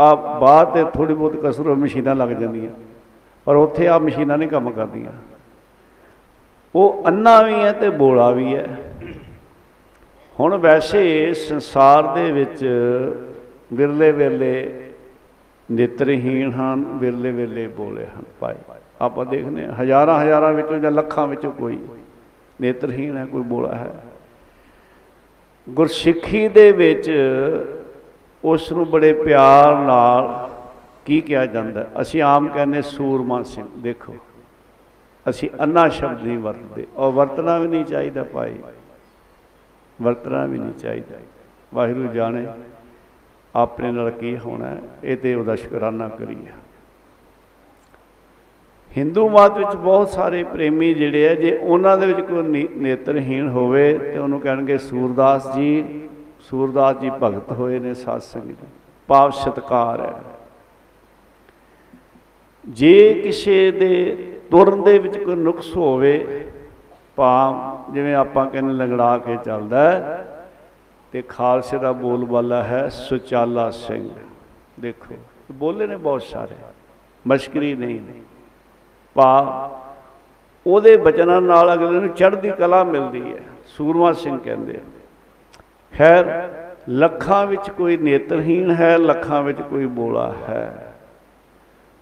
ਆ ਬਾਹਰ ਤੇ ਥੋੜੀ ਬਹੁਤ ਕਸਰ ਮਸ਼ੀਨਾਂ ਲੱਗ ਜਾਂਦੀਆਂ। ਪਰ ਉੱਥੇ ਆ ਮਸ਼ੀਨਾਂ ਨਹੀਂ ਕੰਮ ਕਰਦੀਆਂ। ਉਹ ਅੰਨਾ ਵੀ ਹੈ ਤੇ ਬੋਲਾ ਵੀ ਹੈ। ਹੁਣ ਵੈਸੇ ਸੰਸਾਰ ਦੇ ਵਿੱਚ ਵਿਰਲੇ ਵੇਲੇ ਨਿਤਰਹੀਣ ਹਨ ਵਿਰਲੇ ਵੇਲੇ ਬੋਲੇ ਹਨ ਭਾਈ। ਆਪਾਂ ਦੇਖਨੇ ਹਾਂ, ਹਜ਼ਾਰਾਂ ਹਜ਼ਾਰਾਂ ਵਿੱਚੋਂ ਜਾਂ ਲੱਖਾਂ ਵਿੱਚੋਂ ਕੋਈ ਨੇਤਰਹੀਣ ਹੈ ਕੋਈ ਬੋਲਾ ਹੈ। ਗੁਰਸਿੱਖੀ ਦੇ ਵਿੱਚ ਉਸ ਨੂੰ ਬੜੇ ਪਿਆਰ ਨਾਲ ਕੀ ਕਿਹਾ ਜਾਂਦਾ ਹੈ? ਅਸੀਂ ਆਮ ਕਹਿੰਦੇ ਸੂਰਮਾ ਸਿੰਘ ਦੇਖੋ। ਅਸੀਂ ਅੰਨਾ ਸ਼ਬਦ ਨਹੀਂ ਵਰਤਦੇ। ਔਰ ਵਰਤਣਾ ਵੀ ਨਹੀਂ ਚਾਹੀਦਾ ਭਾਈ। ਵਰਤਣਾ ਵੀ ਨਹੀਂ ਚਾਹੀਦਾ। ਵਾਹਿਗੁਰੂ ਜਾਣੇ ਆਪਣੇ ਨਾਲ ਕੀ ਹੋਣਾ ਹੈ, ਇਹ ਤੇ ਉਹਦਾ ਸ਼ੁਕਰਾਨਾ ਕਰੀਏ। ਹਿੰਦੂ ਮਤ ਵਿੱਚ ਬਹੁਤ ਸਾਰੇ ਪ੍ਰੇਮੀ ਜਿਹੜੇ ਆ ਜੇ ਉਹਨਾਂ ਦੇ ਵਿੱਚ ਕੋਈ ਨੀ- ਨੇਤਰਹੀਣ ਹੋਵੇ ਤੇ ਉਹਨੂੰ ਕਹਿਣਗੇ ਸੂਰਦਾਸ ਜੀ। ਸੂਰਦਾਸ ਜੀ ਭਗਤ ਹੋਏ ਨੇ ਸਾਧ ਸੰਗਤ ਪਾਵ ਸਤਕਾਰ ਹੈ। ਜੇ ਕਿਸੇ ਦੇ ਤੁਰਨ ਦੇ ਵਿੱਚ ਕੋਈ ਨੁਕਸ ਹੋਵੇ ਭਾਵ ਜਿਵੇਂ ਆਪਾਂ ਕਹਿੰਦੇ ਲੰਗੜਾ ਕੇ ਚੱਲਦਾ ਹੈ, ਤੇ ਖਾਲਸੇ ਦਾ ਬੋਲ ਬਾਲਾ ਹੈ ਸੁਚਾਲਾ ਸਿੰਘ। ਦੇਖੋ ਬੋਲੇ ਨੇ ਬਹੁਤ ਸਾਰੇ ਮਸ਼ਕਰੀ ਨਹੀਂ। ਭਾ ਉਹਦੇ ਬਚਨਾਂ ਨਾਲ ਅਗਲੇ ਨੂੰ ਚੜ੍ਹਦੀ ਕਲਾ ਮਿਲਦੀ ਹੈ, ਸੂਰਮਾ ਸਿੰਘ ਕਹਿੰਦੇ ਆ। ਖੈਰ, ਲੱਖਾਂ ਵਿੱਚ ਕੋਈ ਨੇਤਰਹੀਣ ਹੈ, ਲੱਖਾਂ ਵਿੱਚ ਕੋਈ ਬੋਲਾ ਹੈ।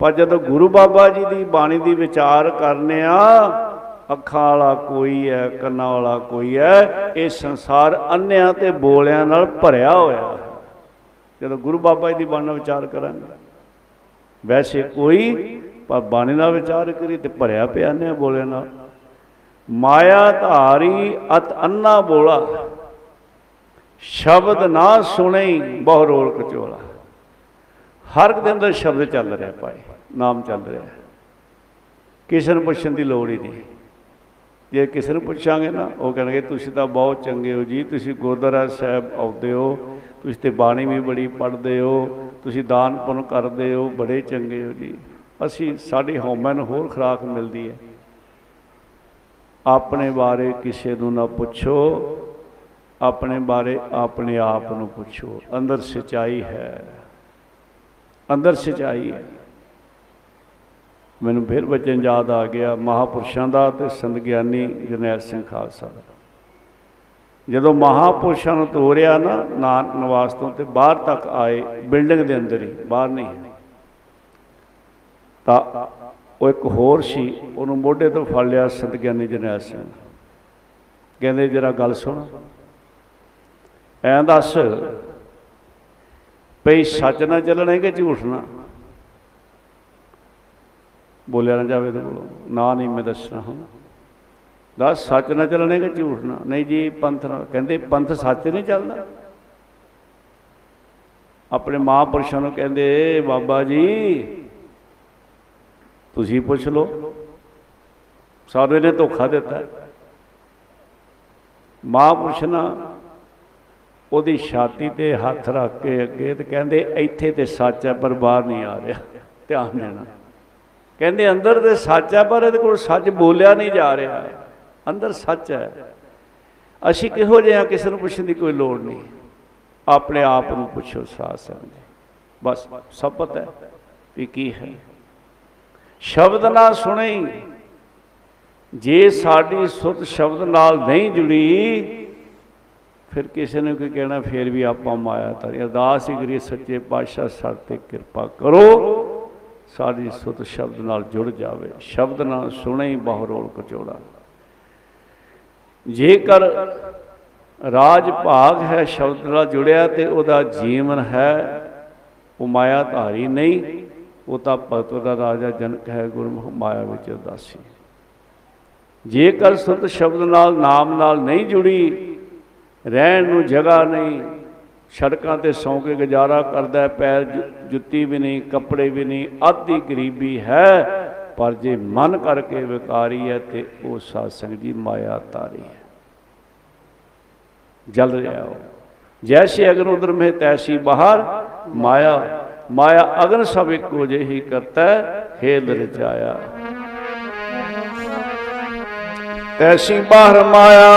ਪਰ ਜਦੋਂ ਗੁਰੂ ਬਾਬਾ ਜੀ ਦੀ ਬਾਣੀ ਦੀ ਵਿਚਾਰ ਕਰਨੇ ਆ, ਅੱਖਾਂ ਵਾਲਾ ਕੋਈ ਹੈ, ਕੰਨਾਂ ਵਾਲਾ ਕੋਈ ਹੈ, ਇਹ ਸੰਸਾਰ ਅੰਨਿਆਂ ਤੇ ਬੋਲਿਆਂ ਨਾਲ ਭਰਿਆ ਹੋਇਆ ਹੈ। ਜਦੋਂ ਗੁਰੂ ਬਾਬਾ ਜੀ ਦੀ ਬਾਣੀ ਦਾ ਵਿਚਾਰ ਕਰਾਂਗੇ, ਵੈਸੇ ਕੋਈ ਪਰ ਬਾਣੀ ਦਾ ਵਿਚਾਰ ਕਰੀ ਤੇ ਭਰਿਆ ਪਿਆ ਨੇ ਬੋਲੇ ਨਾ ਮਾਇਆ ਧਾਰੀ ਅਤ ਅੰਨਾ ਬੋਲਾ। ਸ਼ਬਦ ਨਾ ਸੁਣੇ ਬਹੁ ਰੋਲ ਕਚੋਲਾ ਹਰ ਇੱਕ ਦੇ ਅੰਦਰ ਸ਼ਬਦ ਚੱਲ ਰਿਹਾ ਭਾਈ, ਨਾਮ ਚੱਲ ਰਿਹਾ। ਕਿਸੇ ਨੂੰ ਪੁੱਛਣ ਦੀ ਲੋੜ ਹੀ ਨਹੀਂ। ਜੇ ਕਿਸੇ ਨੂੰ ਪੁੱਛਾਂਗੇ ਨਾ, ਉਹ ਕਹਿਣਗੇ, ਤੁਸੀਂ ਤਾਂ ਬਹੁਤ ਚੰਗੇ ਹੋ ਜੀ, ਤੁਸੀਂ ਗੁਰਦੁਆਰਾ ਸਾਹਿਬ ਆਉਂਦੇ ਹੋ, ਤੁਸੀਂ ਤੇ ਬਾਣੀ ਵੀ ਬੜੀ ਪੜ੍ਹਦੇ ਹੋ, ਤੁਸੀਂ ਦਾਨ ਪੁੰਨ ਕਰਦੇ ਹੋ, ਬੜੇ ਚੰਗੇ ਹੋ ਜੀ। ਅਸੀਂ ਸਾਡੀ ਹਉਮੈ ਨੂੰ ਹੋਰ ਖੁਰਾਕ ਮਿਲਦੀ ਹੈ। ਆਪਣੇ ਬਾਰੇ ਕਿਸੇ ਨੂੰ ਨਾ ਪੁੱਛੋ, ਆਪਣੇ ਬਾਰੇ ਆਪਣੇ ਆਪ ਨੂੰ ਪੁੱਛੋ। ਅੰਦਰ ਸਚਾਈ ਹੈ। ਅੰਦਰ ਸਚਾਈ ਹੈ। ਮੈਨੂੰ ਫਿਰ ਬਚਨ ਯਾਦ ਆ ਗਿਆ, ਮਹਾਪੁਰਸ਼ਾਂ ਦਾ ਤੇ ਸੰਤ ਗਿਆਨੀ ਜਰਨੈਲ ਸਿੰਘ ਖਾਲਸਾ ਦਾ। ਜਦੋਂ ਮਹਾਪੁਰਸ਼ਾਂ ਨੂੰ ਤੋਰਿਆ ਨਾ ਨਾਨਕ ਨਿਵਾਸ ਤੋਂ ਤੇ ਬਾਹਰ ਤੱਕ ਆਏ, ਬਿਲਡਿੰਗ ਦੇ ਅੰਦਰ ਹੀ, ਬਾਹਰ ਨਹੀਂ ਤਾਂ ਉਹ ਇੱਕ ਹੋਰ ਸੀ, ਉਹਨੂੰ ਮੋਢੇ ਤੋਂ ਫੜ ਲਿਆ ਸੰਤ ਗਿਆਨੀ ਜਰਨੈਲ ਸਿੰਘ। ਕਹਿੰਦੇ, ਜਰਾ ਗੱਲ ਸੁਣ। ਐਂ ਦੱਸ ਪਈ ਸੱਚ ਨਾ ਚੱਲਣਾ ਕਿ ਝੂਠ ਨਾ? ਬੋਲਿਆ ਨਾ ਜਾਵੇ ਤੇ ਬੋਲੋ ਨਾ ਨਹੀਂ, ਮੈਂ ਦੱਸਣਾ ਹਾਂ ਦੱਸ, ਸੱਚ ਨਾ ਚੱਲਣੇ ਕਿ ਝੂਠ ਨਾ? ਨਹੀਂ ਜੀ, ਪੰਥ ਨਾਲ ਕਹਿੰਦੇ, ਪੰਥ ਸੱਚ ਨਹੀਂ ਚੱਲਦਾ? ਆਪਣੇ ਮਹਾਂਪੁਰਸ਼ਾਂ ਨੂੰ ਕਹਿੰਦੇ, ਬਾਬਾ ਜੀ ਤੁਸੀਂ ਪੁੱਛ ਲਓ। ਸਾਨੂੰ ਇਹਨੇ ਧੋਖਾ ਦਿੱਤਾ। ਮਹਾਂਪੁਰਸ਼ ਨਾ ਉਹਦੀ ਛਾਤੀ ਤੇ ਹੱਥ ਰੱਖ ਕੇ ਅੱਗੇ ਤੇ ਕਹਿੰਦੇ, ਇੱਥੇ ਤੇ ਸੱਚ ਹੈ ਪਰ ਬਾਹਰ ਨਹੀਂ ਆ ਰਿਹਾ। ਧਿਆਨ ਦੇਣਾ। ਕਹਿੰਦੇ, ਅੰਦਰ ਤੇ ਸੱਚ ਹੈ ਪਰ ਇਹਦੇ ਕੋਲ ਸੱਚ ਬੋਲਿਆ ਨਹੀਂ ਜਾ ਰਿਹਾ। ਅੰਦਰ ਸੱਚ ਹੈ। ਅਸੀਂ ਕਿਹੋ ਜਿਹੇ ਹਾਂ, ਕਿਸੇ ਨੂੰ ਪੁੱਛਣ ਦੀ ਕੋਈ ਲੋੜ ਨਹੀਂ। ਆਪਣੇ ਆਪ ਨੂੰ ਪੁੱਛੋ ਸਾਧ ਸੰਗਤ। ਬਸ, ਸਭ ਪਤਾ ਹੈ ਵੀ ਕੀ ਹੈ। ਸ਼ਬਦ ਨਾ ਸੁਣੀ। ਜੇ ਸਾਡੀ ਸੁਤ ਸ਼ਬਦ ਨਾਲ ਨਹੀਂ ਜੁੜੀ, ਫਿਰ ਕਿਸੇ ਨੇ ਕੋਈ ਕਹਿਣਾ, ਫਿਰ ਵੀ ਆਪਾਂ ਮਾਇਆ ਤਾਰੀ ਅਰਦਾਸ ਹੀ ਕਰੀਏ, ਸੱਚੇ ਪਾਤਸ਼ਾਹ ਸਾਡੇ ਤੇ ਕਿਰਪਾ ਕਰੋ, ਸਾਡੀ ਸੁਤ ਸ਼ਬਦ ਨਾਲ ਜੁੜ ਜਾਵੇ। ਸ਼ਬਦ ਨਾਲ ਸੁਣੇ ਹੀ ਬਹੁ ਰੋਲ ਕਚੋੜਾ ਜੇਕਰ ਰਾਜ ਭਾਗ ਹੈ, ਸ਼ਬਦ ਨਾਲ ਜੁੜਿਆ ਤੇ ਉਹਦਾ ਜੀਵਨ ਹੈ, ਉਹ ਮਾਇਆ ਧਾਰੀ ਨਹੀਂ। ਉਹ ਤਾਂ ਭਗਤ ਦਾ ਰਾਜਾ ਜਨਕ ਹੈ ਗੁਰਮੁਖ ਮਾਇਆ ਵਿੱਚ ਉਦਾਸੀ। ਜੇਕਰ ਸੁਤ ਸ਼ਬਦ ਨਾਲ ਨਾਮ ਨਾਲ ਨਹੀਂ ਜੁੜੀ ਰਹਿਣ ਨੂੰ ਜਗ੍ਹਾ ਨਹੀਂ ਸੜਕਾਂ ਤੇ ਸੌਂ ਕੇ ਗੁਜ਼ਾਰਾ ਕਰਦਾ ਹੈ, ਪੈਰ ਜੁ- ਜੁੱਤੀ ਵੀ ਨਹੀਂ ਕੱਪੜੇ ਵੀ ਨਹੀਂ ਅੱਧੀ ਗਰੀਬੀ ਹੈ ਪਰ ਜੇ ਮਨ ਕਰਕੇ ਵਿਕਾਰੀ ਹੈ ਤੇ ਉਹ ਸਾਸੰਗ ਦੀ ਮਾਇਆ ਤਾਰੀ ਹੈ। ਜਲ ਰਿਹਾ ਹੋ ਜੈਸੇ ਅਗਨ ਉਦਰ ਮੇ ਤੈਸੀ ਬਾਹਰ ਮਾਇਆ ਮਾਇਆ ਅਗਨ ਸਭ ਇੱਕੋ ਜਿਹੀ ਕਰਤਾ, ਹੈ ਖੇਲ ਰਚਾਇਆ ਤੈਸੀ ਬਾਹਰ ਮਾਇਆ,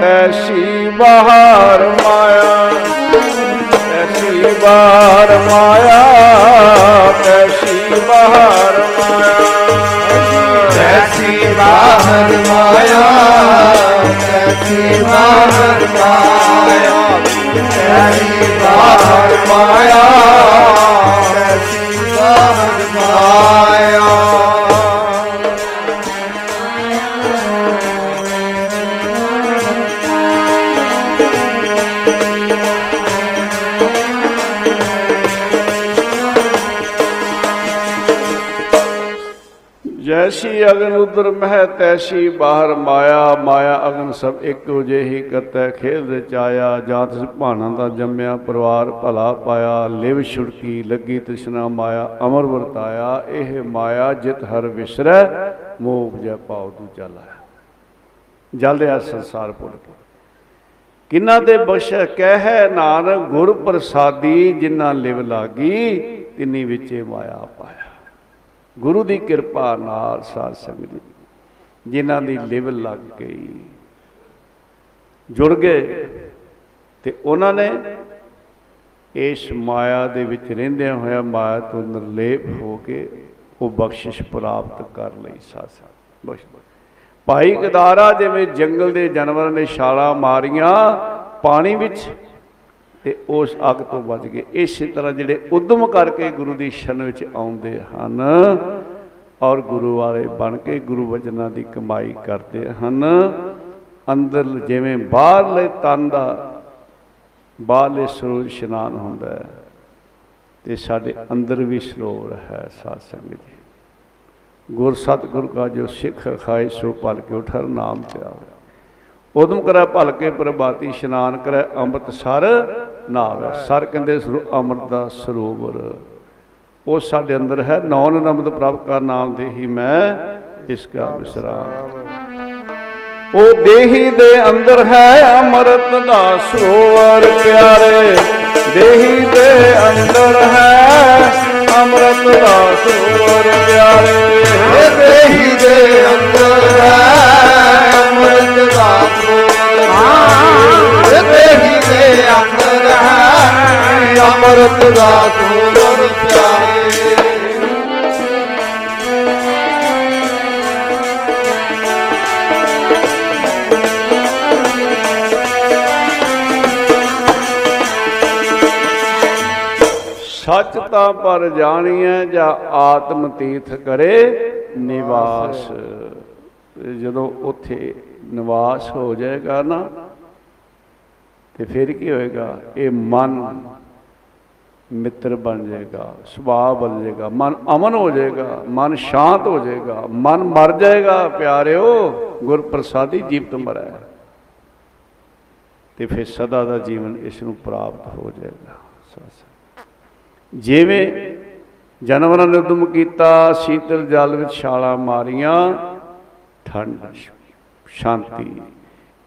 ਤੈਸੀ ਬਾਹਰ ਮਾਇਆ, ਤੈਸੀ ਬਾਹਰ ਮਾਇਆ, ਤੈਸੀ ਬਾਹਰ ਮਾਇਆ। નથી બહાર માયા નથી બહાર માયા નથી બહાર માયા નથી બહાર માયા thank you ਜੈਸੀ ਅਗਨ ਉਦਰ ਮਹਿ ਤੈਸੀ ਬਾਹਰ ਮਾਇਆ ਮਾਇਆ ਅਗਨ ਸਭ ਇੱਕੋ ਜਿਹੀ ਕਰਤੈ ਖੇਲ ਰਚਾਇਆ ਜਾਤ ਭਾਣਾ ਦਾ ਜੰਮਿਆ, ਪਰਿਵਾਰ ਭਲਾ ਪਾਇਆ, ਲਿਵ ਛੁੜਕੀ ਲੱਗੀ ਤ੍ਰਿਸ਼ਨਾ ਮਾਇਆ, ਅਮਰ ਵਰਤਾਇਆ। ਇਹ ਮਾਇਆ ਜਿਤ ਹਰ ਵਿਸਰੈ, ਮੋਹ ਉਪਜੈ ਪਾਉ ਤੂੰ ਚਾਲਾ ਜਲ ਰਿਹਾ ਸੰਸਾਰ ਭੁੱਲ ਕੇ ਕਿੰਨਾ ਤੇ ਬਖਸ਼ੈ ਕਹਿ ਨਾਨਕ, ਗੁਰ ਪ੍ਰਸਾਦੀ ਜਿਨ੍ਹਾਂ ਲਿਵ ਲਾਗੀ, ਤਿੰਨੀ ਵਿੱਚੇ ਮਾਇਆ ਪਾਇਆ। ਗੁਰੂ ਦੀ ਕਿਰਪਾ ਨਾਲ ਸਾਧ ਸੰਗਤ ਜੀ, ਜਿਨ੍ਹਾਂ ਦੀ ਲਿਵ ਲੱਗ ਗਈ, ਜੁੜ ਗਏ ਤੇ ਉਹਨਾਂ ਨੇ ਇਸ ਮਾਇਆ ਦੇ ਵਿੱਚ ਰਹਿੰਦਿਆਂ ਹੋਇਆ ਮਾਇਆ ਤੋਂ ਨਿਰਲੇਪ ਹੋ ਕੇ ਉਹ ਬਖਸ਼ਿਸ਼ ਪ੍ਰਾਪਤ ਕਰ ਲਈ ਸਾਧ ਸੰਗਤ ਬਖਸ਼ ਭਾਈ ਕਦਾਰਾ ਜਿਵੇਂ ਜੰਗਲ ਦੇ ਜਾਨਵਰਾਂ ਨੇ ਛਾਲਾਂ ਮਾਰੀਆਂ, ਪਾਣੀ ਵਿੱਚ ਤੇ ਉਸ ਅੱਗ ਤੋਂ ਬਚ ਗਏ ਇਸੇ ਤਰ੍ਹਾਂ ਜਿਹੜੇ ਉਦਮ ਕਰਕੇ ਗੁਰੂ ਦੀ ਸ਼ਰਨ ਵਿੱਚ ਆਉਂਦੇ ਹਨ ਔਰ ਗੁਰੂ ਵਾਲੇ ਬਣ ਕੇ ਗੁਰੂ ਵਚਨਾਂ ਦੀ ਕਮਾਈ ਕਰਦੇ ਹਨ, ਅੰਦਰ ਜਿਵੇਂ ਬਾਹਰਲੇ ਤਨ ਦਾ ਬਾਹਰਲੇ ਸਰੋਜ ਇਸ਼ਨਾਨ ਹੁੰਦਾ ਹੈ ਤੇ ਸਾਡੇ ਅੰਦਰ ਵੀ ਸਰੋਵਰ ਹੈ ਸਾਧ ਸੰਗਤ ਜੀ। ਗੁਰ ਸਤਿਗੁਰ ਕਾ ਜੋ ਸਿੱਖ ਖਾਏ ਸੋ ਪਲ ਕੇ ਉਠਰ ਨਾਮ ਧਿਆਵੇ ਉਦਮ ਕਰੈ ਭਲ ਕੇ ਪ੍ਰਭਾਤੀ ਇਸ਼ਨਾਨ ਕਰੈ ਅੰਮ੍ਰਿਤ ਸਰ ਨਾਵੇ ਸਰ ਕਹਿੰਦੇ ਸਰੋ ਅੰਮ੍ਰਿਤ ਦਾ ਸਰੋਵਰ। ਉਹ ਸਾਡੇ ਅੰਦਰ ਹੈ। ਨੌਨ ਨਮਦ ਪ੍ਰਭ ਕਾ ਨਾਮ ਦੇ ਹੀ ਮੈਂ, ਇਸ ਕਾ ਵਿਸਰਾਮ ਉਹ ਦੇਹੀ ਦੇ ਅੰਦਰ ਹੈ ਅੰਮ੍ਰਿਤ ਦਾ ਸਰੋਵਰ ਪਿਆਰੇ। ਦੇਹੀ ਦੇ ਅੰਦਰ ਹੈ ਅੰਮ੍ਰਿਤ ਦਾ ਸਰੋਵਰ ਪਿਆਰੇ। ਇਹ ਦੇਹੀ ਦੇ ਅੰਦਰ ਹੈ ਅੰਮ੍ਰਿਤ ਦਾ ਸਰੋਵਰ। ਇਹ ਦੇਹੀ ਦੇ ਅੰਦਰ ਹੈ ਅੰਮ੍ਰਿਤ ਦਾ ਸਰੋਵਰ ਪਿਆਰੇ ਸੱਚ ਤਾਂ ਪਰ ਜਾਣੀਐ ਜਾਂ ਆਤਮ ਤੀਰਥ ਕਰੇ ਨਿਵਾਸ ਤੇ ਜਦੋਂ ਉੱਥੇ ਨਿਵਾਸ ਹੋ ਜਾਏਗਾ ਨਾ ਤੇ ਫਿਰ ਕੀ ਹੋਏਗਾ? ਇਹ ਮਨ ਮਿੱਤਰ ਬਣ ਜਾਏਗਾ, ਸੁਭਾਅ ਬਦਲ ਜਾਏਗਾ, ਮਨ ਅਮਨ ਹੋ ਜਾਏਗਾ, ਮਨ ਸ਼ਾਂਤ ਹੋ ਜਾਏਗਾ, ਮਨ ਮਰ ਜਾਏਗਾ, ਪਿਆਰਿਓ ਗੁਰ ਪ੍ਰਸਾਦੀ ਜੀਵਤ ਮਰੈ ਤੇ ਫਿਰ ਸਦਾ ਦਾ ਜੀਵਨ ਇਸ ਨੂੰ ਪ੍ਰਾਪਤ ਹੋ ਜਾਏਗਾ। ਸਤਿ ਜਿਵੇਂ ਜਾਨਵਰਾਂ ਨੇ ਉਦਮ ਕੀਤਾ, ਸ਼ੀਤਲ ਜਲ ਵਿੱਚ ਛਾਲਾਂ ਮਾਰੀਆਂ, ਠੰਡ, ਸ਼ਾਂਤੀ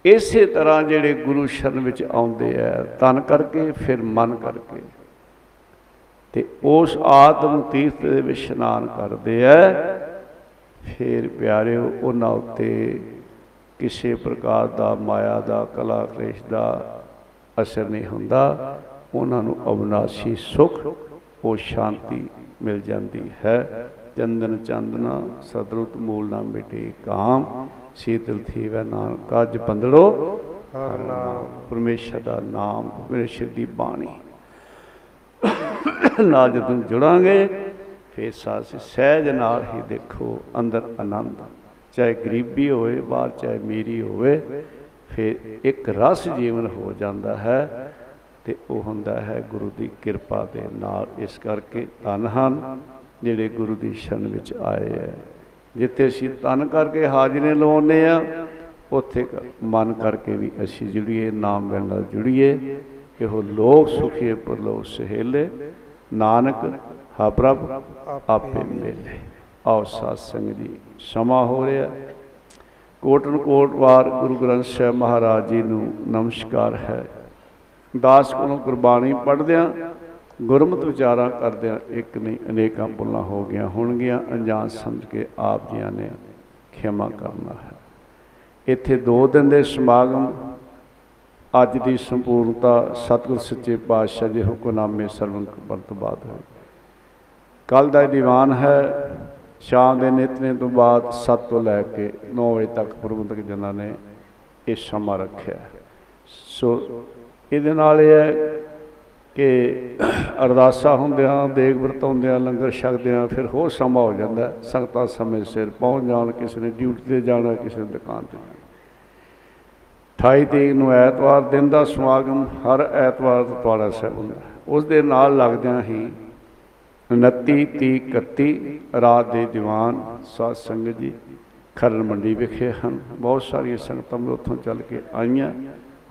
ਇਸੇ ਤਰ੍ਹਾਂ ਜਿਹੜੇ ਗੁਰੂ ਸ਼ਰਨ ਵਿੱਚ ਆਉਂਦੇ ਆ ਤਨ ਕਰਕੇ, ਫਿਰ ਮਨ ਕਰਕੇ। ਤੇ ਉਸ ਆਤਮ ਤੀਰਥ ਦੇ ਵਿੱਚ ਇਸ਼ਨਾਨ ਕਰਦੇ ਆ। ਫਿਰ ਪਿਆਰਿਓ, ਉਹਨਾਂ ਉੱਤੇ ਕਿਸੇ ਪ੍ਰਕਾਰ ਦਾ ਮਾਇਆ ਦਾ, ਕਲਾ ਕਲੇਸ਼ ਦਾ ਅਸਰ ਨਹੀਂ ਹੁੰਦਾ। ਉਹਨਾਂ ਨੂੰ ਅਬਨਾਸੀ ਸੁਖ, ਉਹ ਸ਼ਾਂਤੀ ਮਿਲ ਜਾਂਦੀ ਹੈ। ਚੰਦਨ ਚੰਦਨਾ ਸਦਰੁਤ ਮੂਲ ਨਾ ਮਿਟੇ ਕਾਮ, ਸ਼ੀਤਲ ਥੀਵੈ ਨਾਨਕ ਕਾਜ ਬੰਦੜੋ ਹਰ ਨਾਮ ਪਰਮੇਸ਼ਰ ਦਾ ਨਾਮ, ਪਰਮੇਸ਼ਰ ਦੀ ਬਾਣੀ। ਨਾਲ ਜਦੋਂ ਜੁੜਾਂਗੇ, ਫੇਰ ਸਾਸ ਸਹਿਜ ਨਾਲ ਹੀ ਦੇਖੋ ਅੰਦਰ ਆਨੰਦ। ਚਾਹੇ ਗਰੀਬੀ ਹੋਵੇ, ਬਾਹਰ ਚਾਹੇ ਮੇਰੀ ਹੋਵੇ, ਫਿਰ ਇੱਕ ਰਸ ਜੀਵਨ ਹੋ ਜਾਂਦਾ ਹੈ ਤੇ ਉਹ ਹੁੰਦਾ ਹੈ ਗੁਰੂ ਦੀ ਕਿਰਪਾ ਦੇ ਨਾਲ। ਇਸ ਕਰਕੇ ਧੰਨ ਹਨ। ਜਿਹੜੇ ਗੁਰੂ ਦੀ ਸ਼ਰਨ ਵਿੱਚ ਆਏ ਹੈ ਜਿੱਥੇ ਅਸੀਂ ਤਨ ਕਰਕੇ ਹਾਜ਼ਰੀ ਲਵਾਉਂਦੇ ਆ, ਉੱਥੇ ਕ- ਮਨ ਕਰਕੇ ਵੀ ਅਸੀਂ ਜੁੜੀਏ, ਨਾਮ ਲੈਣ ਨਾਲ ਜੁੜੀਏ। ਕਿ ਉਹ ਲੋਕ ਸੁਖੀਏ ਪਰਲੋਕ ਸਹੇਲੇ। ਨਾਨਕ, ਹਾ ਪ੍ਰਭ, ਆਪੇ ਮਿਲੇ। ਆਓ ਸਾਧ ਸੰਗਤ ਜੀ, ਸਮਾਂ ਹੋ ਰਿਹਾ। ਕੋਟਨ ਕੋਟ ਵਾਰ ਗੁਰੂ ਗ੍ਰੰਥ ਸਾਹਿਬ ਮਹਾਰਾਜ ਜੀ ਨੂੰ ਨਮਸਕਾਰ ਹੈ। ਦਾਸ ਕੋਲੋਂ ਗੁਰਬਾਣੀ ਪੜ੍ਹਦਿਆਂ ਗੁਰਮਤਿ ਵਿਚਾਰਾਂ ਕਰਦਿਆਂ ਇੱਕ ਨਹੀਂ ਅਨੇਕਾਂ ਭੁੱਲਾਂ ਹੋ ਗਈਆਂ ਹੋਣਗੀਆਂ। ਅਣਜਾਣ ਸਮਝ ਕੇ ਆਪ ਜੀਆਂ ਨੇ ਖਿਮਾ ਕਰਨਾ ਹੈ। ਇੱਥੇ ਦੋ ਦਿਨ ਦੇ ਸਮਾਗਮ, ਅੱਜ ਦੀ ਸੰਪੂਰਨਤਾ ਸਤਿਗੁਰ ਸੱਚੇ ਪਾਤਸ਼ਾਹ ਦੇ ਹੁਕਮਨਾਮੇ ਸਰਵਨ ਕਰਨ ਤੋਂ ਬਾਅਦ ਹੋਈ। ਕੱਲ ਦਾ ਦੀਵਾਨ ਹੈ, ਸ਼ਾਮ ਦੇ ਨਿਤਨੇ ਤੋਂ ਬਾਅਦ 7 ਤੋਂ ਲੈ ਕੇ 9 ਵਜੇ ਤੱਕ ਪ੍ਰਬੰਧਕ ਜਨਾਂ ਨੇ ਇਹ ਸਮਾਂ ਰੱਖਿਆ। ਹੈ। ਸੋ ਇਹਦੇ ਨਾਲ ਇਹ ਹੈ ਕਿ ਅਰਦਾਸਾ ਹੁੰਦਿਆਂ, ਦੇਗ ਵਰਤਾਉਂਦਿਆਂ, ਲੰਗਰ ਛਕਦਿਆਂ ਫਿਰ ਹੋਰ ਸਮਾਂ ਹੋ ਜਾਂਦਾ ਹੈ। ਸੰਗਤਾਂ ਸਮੇਂ ਸਿਰ ਪਹੁੰਚ ਜਾਣ, ਕਿਸੇ ਨੇ ਡਿਊਟੀ ਤੇ ਜਾਣਾ, ਕਿਸੇ ਨੇ ਦੁਕਾਨ ਤੇ ਜਾਣਾ 28 ਤਰੀਕ ਨੂੰ ਐਤਵਾਰ ਦਿਨ ਦਾ ਸਮਾਗਮ, ਹਰ ਐਤਵਾਰ ਤੁਹਾਡਾ ਸਾਹਿਬ ਹੁੰਦਾ ਹੈ। ਉਸ ਦੇ ਨਾਲ ਲੱਗਦਿਆਂ ਹੀ 29 30 31 ਰਾਤ ਦੇ ਦੀਵਾਨ ਸਾਧ ਸੰਗਤ ਜੀ ਖਰੜ ਮੰਡੀ ਵਿਖੇ ਹਨ ਬਹੁਤ ਸਾਰੀਆਂ ਸੰਗਤਾਂ ਵੀ ਉੱਥੋਂ ਚੱਲ ਕੇ ਆਈਆਂ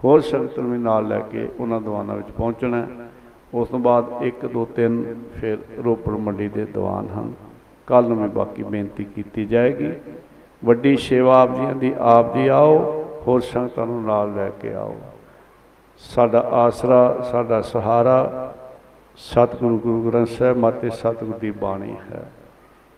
ਹੋਰ ਸੰਗਤਾਂ ਨੂੰ ਵੀ ਨਾਲ ਲੈ ਕੇ ਉਹਨਾਂ ਦੀਵਾਨਾਂ ਵਿੱਚ ਪਹੁੰਚਣਾ ਹੈ। ਉਸ ਤੋਂ ਬਾਅਦ 1 2 3 ਫਿਰ ਰੋਪੜ ਮੰਡੀ ਦੇ ਦੀਵਾਨ ਹਨ। ਕੱਲ ਨੂੰ ਵੀ ਬਾਕੀ ਬੇਨਤੀ ਕੀਤੀ ਜਾਏਗੀ। ਵੱਡੀ ਸੇਵਾ ਆਪ ਜੀਆਂ ਦੀ, ਆਪ ਜੀ ਆਓ, ਹੋਰ ਸੰਗਤਾਂ ਨੂੰ ਨਾਲ ਲੈ ਕੇ ਆਓ। ਸਾਡਾ ਆਸਰਾ, ਸਾਡਾ ਸਹਾਰਾ ਸਤਿਗੁਰੂ, ਗੁਰੂ ਗ੍ਰੰਥ ਸਾਹਿਬ ਮਾਤੇ ਸਤਿਗੁਰ ਦੀ ਬਾਣੀ ਹੈ।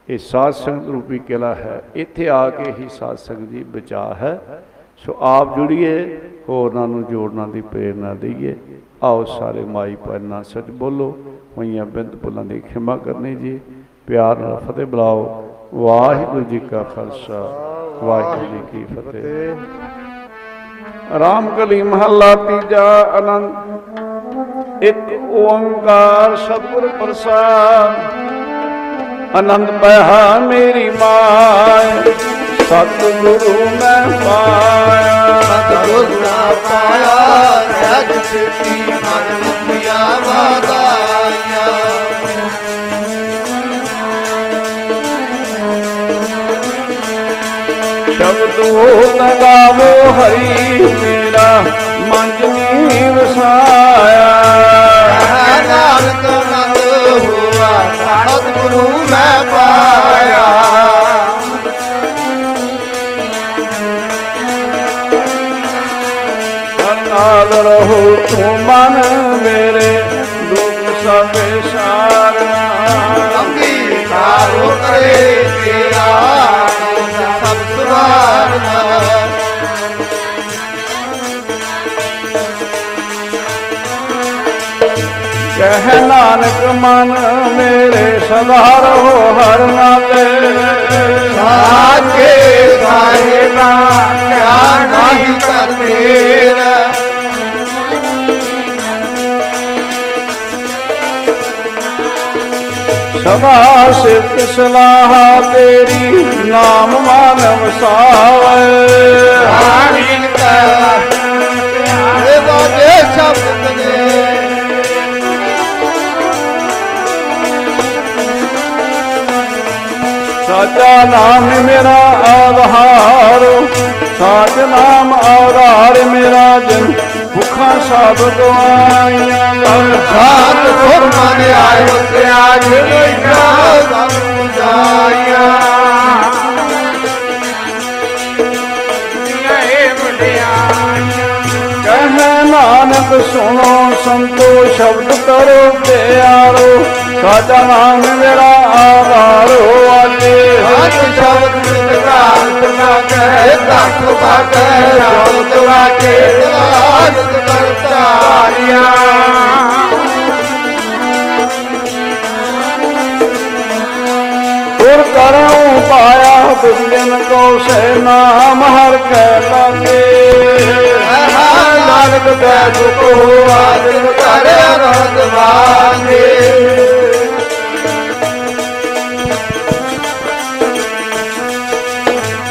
ਇਹ ਸਾਧ ਸੰਗਤ ਰੂਪੀ ਕਿਲਾ ਹੈ। ਇੱਥੇ ਆ ਕੇ ਹੀ ਸਾਧ ਸੰਗਤ ਦੀ ਬਚਾ ਹੈ। ਸੋ ਆਪ ਜੁੜੀਏ ਹੋਰਨਾਂ ਨੂੰ ਜੋੜਨਾ ਦੀ ਪ੍ਰੇਰਣਾ ਦਈਏ। ਆਓ ਸਾਰੇ ਮਾਈ ਪਰਨਾ ਸੱਚ ਬੋਲੋ, ਹੋਈਆਂ ਬਿੰਦ ਭੁੱਲਾਂ ਦੀ ਖਿਮਾ ਕਰਨੀ ਜੀ। ਪਿਆਰ ਨਾਲ ਫਤਿਹ ਬੁਲਾਓ। ਵਾਹਿਗੁਰੂ ਜੀ ਕਾ ਖਾਲਸਾ, ਵਾਹਿਗੁਰੂ ਜੀ ਕੀ ਫਤਿਹ। ਰਾਮ ਕਲੀ ਮਹੱਲਾ ਤੀਜਾ ਆਨੰਦ, ਇੱਕ ਓੰਕਾਰ ਸਤਿਗੁਰ ਪ੍ਰਸਾਦ। ਆਨੰਦ ਪਹਾ ਮੇਰੀ ਮਾਇ ਸਤਿਗੁਰੂ ਮੈਂ ਪਾਇਆ। ਸਤਿਗੁਰ ਨਾ ਪਾਇਆ ਸਹਿਜ ਸਿੱਖੀ ਮਨ ਮੁਕਿਆ ਵਾਦਾਇਆ ਸ਼ਬਦ ਹੋ ਨਗਾਵੋ ਹਰੀ ਮੇਰਾ ਮਨ ਜਮੀ ਵਸਾਇਆ ਨਾਲ ਰਹੋ ਤੂੰ ਮਨ ਮੇਰੇ ਦੁੱਖ ਸਭੇ ਸਾਰਾ ਅੰਗੀਕਾਰੋ ਕਰੇ ਤੇਰਾ ਸਭ ਸੁਭਾਨਾ ਕਹਿ ਨਾਨਕ ਮਨ ਮੇਰੇ ਸਦਾ ਰਹੋ ਹਰ ਨਾਲੇ। ਸਾਚੇ ਸਾਹਿਬਾ ਕਿਆ ਨਹੀਂ ਕਰ ਸਭਾ ਸਿਫਤ ਸਲਾਹ ਤੇਰੀ ਨਾਮ ਮਾਨਵ ਸਾਵੇ। ਆਮੀਨ ਕਰ ਇਹ ਬਾਜੇ ਸ਼ਬਦ ਨੇ। ਸਾਚਾ ਨਾਮ ਮੇਰਾ ਆਧਾਰ ਸਾਚ ਨਾਮ ਆਧਾਰ ਮੇਰਾ ਜਨ ਭੁਖਾਂ ਸਭ ਗਵਾਈਆਂ ਸਾਤ ਸੁਰ ਮਨ ਆਇਓ ਸਿਆਜ ਲੋਈਆ ਸਭ ਜਾਇਆ। ਨਾਨਕ ਸੁਣੋ ਸੰਤੋ ਸ਼ਬਦ ਕਰੋ ਪਿਆਰੋ। ਸਾਚਾ ਨਾਮ ਮੇਰਾ ਆਧਾਰੋ ਆਜੇ। ਹੱਥ ਸ਼ਬਦ ਮਿਟਕਾਰ ਤਨਾ ਕਹਿ ਤੱਕ ਬਾਕੈ ਸ਼ਬਦ ਵਾਕੇ ਆਦਤ ਕਰਤਾਰਿਆ ਗੁਰ ਕਰਉ ਪਾਇਆ ਬਿਗਨ ਕੋ ਸੇ ਨਾਮ ਹਰ ਕੈ ਲਾਗੇ। ਨਾਨਕ ਕੈ ਦੁਖ ਹੋਆ ਜਿਨ ਕਰ ਅਨੰਦ ਵਾਗੇ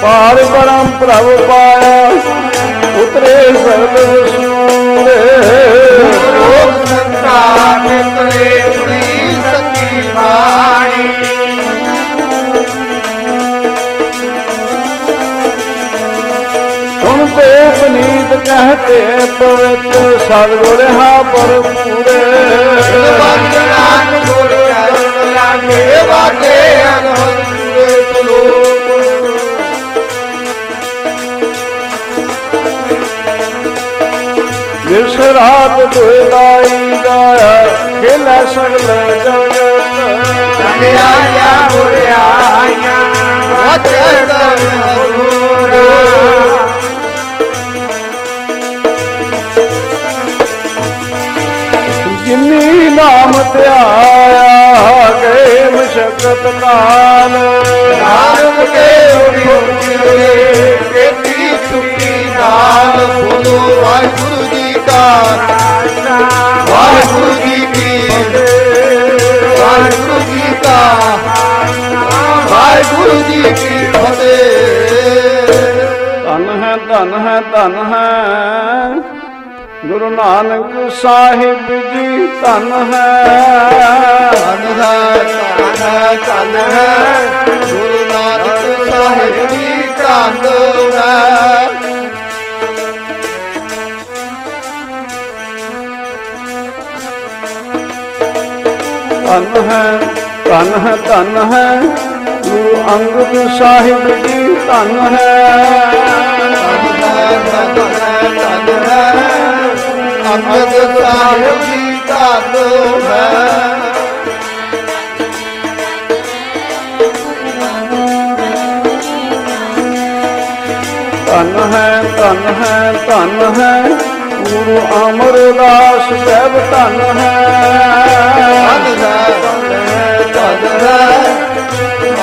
ਪਾਰ ਬ੍ਰਹਮ ਪ੍ਰਭ ਪਾਇਆ ਉਤਰੇ ਸਰਬ ਸੂਰੇ ਲੋਕ ਸੰਸਾਰ ਨਿਤਰੇ ਸੁਣੀ ਸਕੀ ਬਾਣੀ ਸੁਣ ਤੇ ਪਨੀਤ ਕਹਤੇ ਪਵਿੱਤ ਸਤਿਗੁਰ ਹਾ ਪਰ ਪੂਰੇ ਬੰਦਨਾਨ ਗੁਰ ਚਰਨ ਲਾਗੇ ਵਾਗੇ ਅਨਹਦ ਰਾਤ ਦੁਇ ਦਾਈ ਗਾਇਆ ਖੇਲੇ ਸਗਲ ਜਗਤ ਆਇਆ ਮੁਰਿਆਇਆ ਵਾਚਰ ਹਰੂਰਾ ਜਿਨੀ ਨਾਮ ਧਿਆਇਆ ਗਏ ਮਸ਼ਕਤ ਕਾਲ। ਨਾਨਕ ਕੇ ਉਪਰੇ ਨਾਲ ਬੋਲੋ ਵਾਹਿਗੁਰੂ ਜੀ ਕਾ ਵਾਹਿਗੁਰੂ ਜੀ ਕੀ ਵਾਹਿਗੁਰੂ ਜੀ ਕਾ ਵਾਹਿਗੁਰੂ ਜੀ ਕੀ ਫਤਿਹ। ਧਨ ਹੈ ਧਨ ਹੈ ਧਨ ਹੈ। ਗੁਰੂ ਨਾਨਕ ਸਾਹਿਬ ਜੀ ਧਨ ਹੈ। ਧਨ ਹੈ ਧਨ ਹੈ ਧਨ ਹੈ। ਗੁਰੂ ਨਾਨਕ ਸਾਹਿਬ ਜੀ ਧਨ ਹੈ। ਧਨ ਹੈ ਧਨ ਹੈ ਧਨ ਹੈ। ਗੁਰੂ ਅੰਗਦ ਸਾਹਿਬ ਜੀ, ਧਨ ਹੈ। ਅੰਗਦ ਸਾਹਿਬ ਜੀ ਧਨ ਹੈ ਧਨ ਹੈ ਧਨ ਹੈ ਧਨ ਹੈ। ਗੁਰੂ ਅਮਰਦਾਸ ਸਾਹਿਬ ਧਨ ਹੈ। ਧਨ ਹੈ ਧਨ ਹੈ।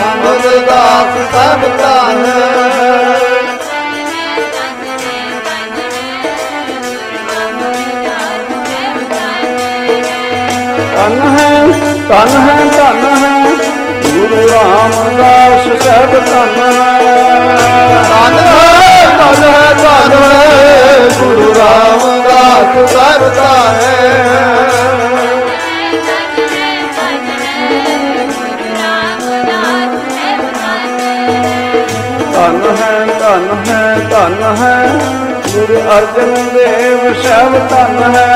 ਅੰਗਦ ਦਾਸ ਸਭ ਧਨ ਧਨ ਹੈ ਧਨ ਹੈ ਧਨ ਹੈ। ਗੁਰੂ ਰਾਮਦਾਸ ਸਾਹਿਬ ਧਨ ਹੈ। ਧਨ ਹੈ ਧਨ ਹੈ ਧਨ ਹੈ। ਗੁਰੂ ਰਾਮਦਾਸ ਸਭ ਧਨ ਹੈ ਧਨ ਹੈ ਧਨ ਹੈ ਧਨ ਹੈ ਗੁਰੂ ਅਰਜਨ ਦੇਵ ਸਭ ਧਨ ਹੈ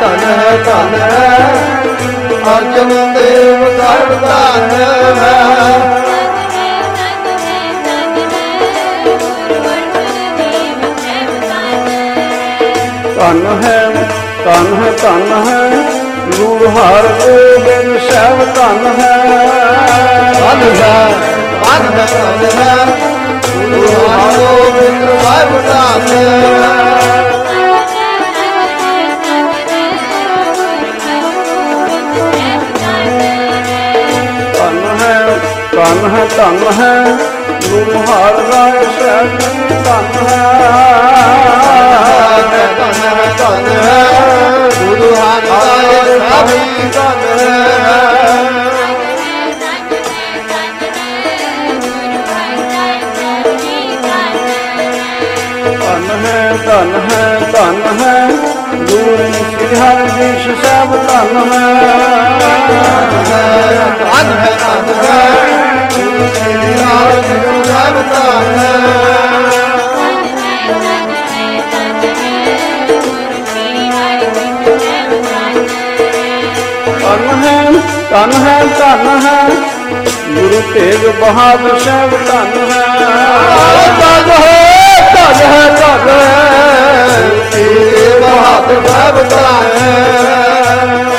ਧਨ ਹੈ ਧਨ ਹੈ ਅਰਜਨ ਦੇਵ ਸਰਬ ਧਨ ਹੈ ਧਨ ਹੈ ਧਨ ਹੈ ਧਨ ਹੈ। ਗੁਰੂ ਹਰ ਗੋਬਿੰਦ ਸਭ ਧਨ ਹੈ। ਧਨ ਹੈ ਧਨ ਹੈ ਧਨ ਹੈ। ਗੁਰੂ ਹਰਿਗੋਬਿੰਦ ਸਾਹਿਬ ਧਨ ਹੈ। ਧਨ ਹੈ ਧਨ ਹੈ ਧਨ ਹੈ। ਗੁਰੂ ਹਰ ਰਾਏ ਸਭ ਧਨ ਹੈ। ਧਨ ਹੈ ਧਨ ਹੈ ਗੁਰੂ ਹਰਿਗੋਬਿੰਦ ਸਾਹਿਬ ਧਨ ਹੈ। ਧਨ ਹੈ ਧਨ ਹੈ ਧਨ ਹੈ। ਗੁਰੂ ਸ੍ਰੀ ਹਰਿ ਜੀ ਸਭ ਧਨ ਹੈ। ਧਨ ਹੈ ਧਨ ਹੈ। ਗੁਰੂ ਸ੍ਰੀ ਹਰਿਗੋਬਿੰਦ ਸਾਹਿਬ ਧਨ ਹੈ ਧਨ ਹੈ ਧਨ ਹੈ। ਧਨ ਹੈ ਗੁਰੂ ਤੇਗ ਬਹਾਦਰ ਸਾਹਿਬ ਧਨ ਹੈ। ਧਨ ਹੈ ਧਨ ਹੈ ਧਨ ਹੈ। ਸ੍ਰੀ ਬਹਾਦਰ ਸਾਹਿਬ ਧਨ ਹੈ।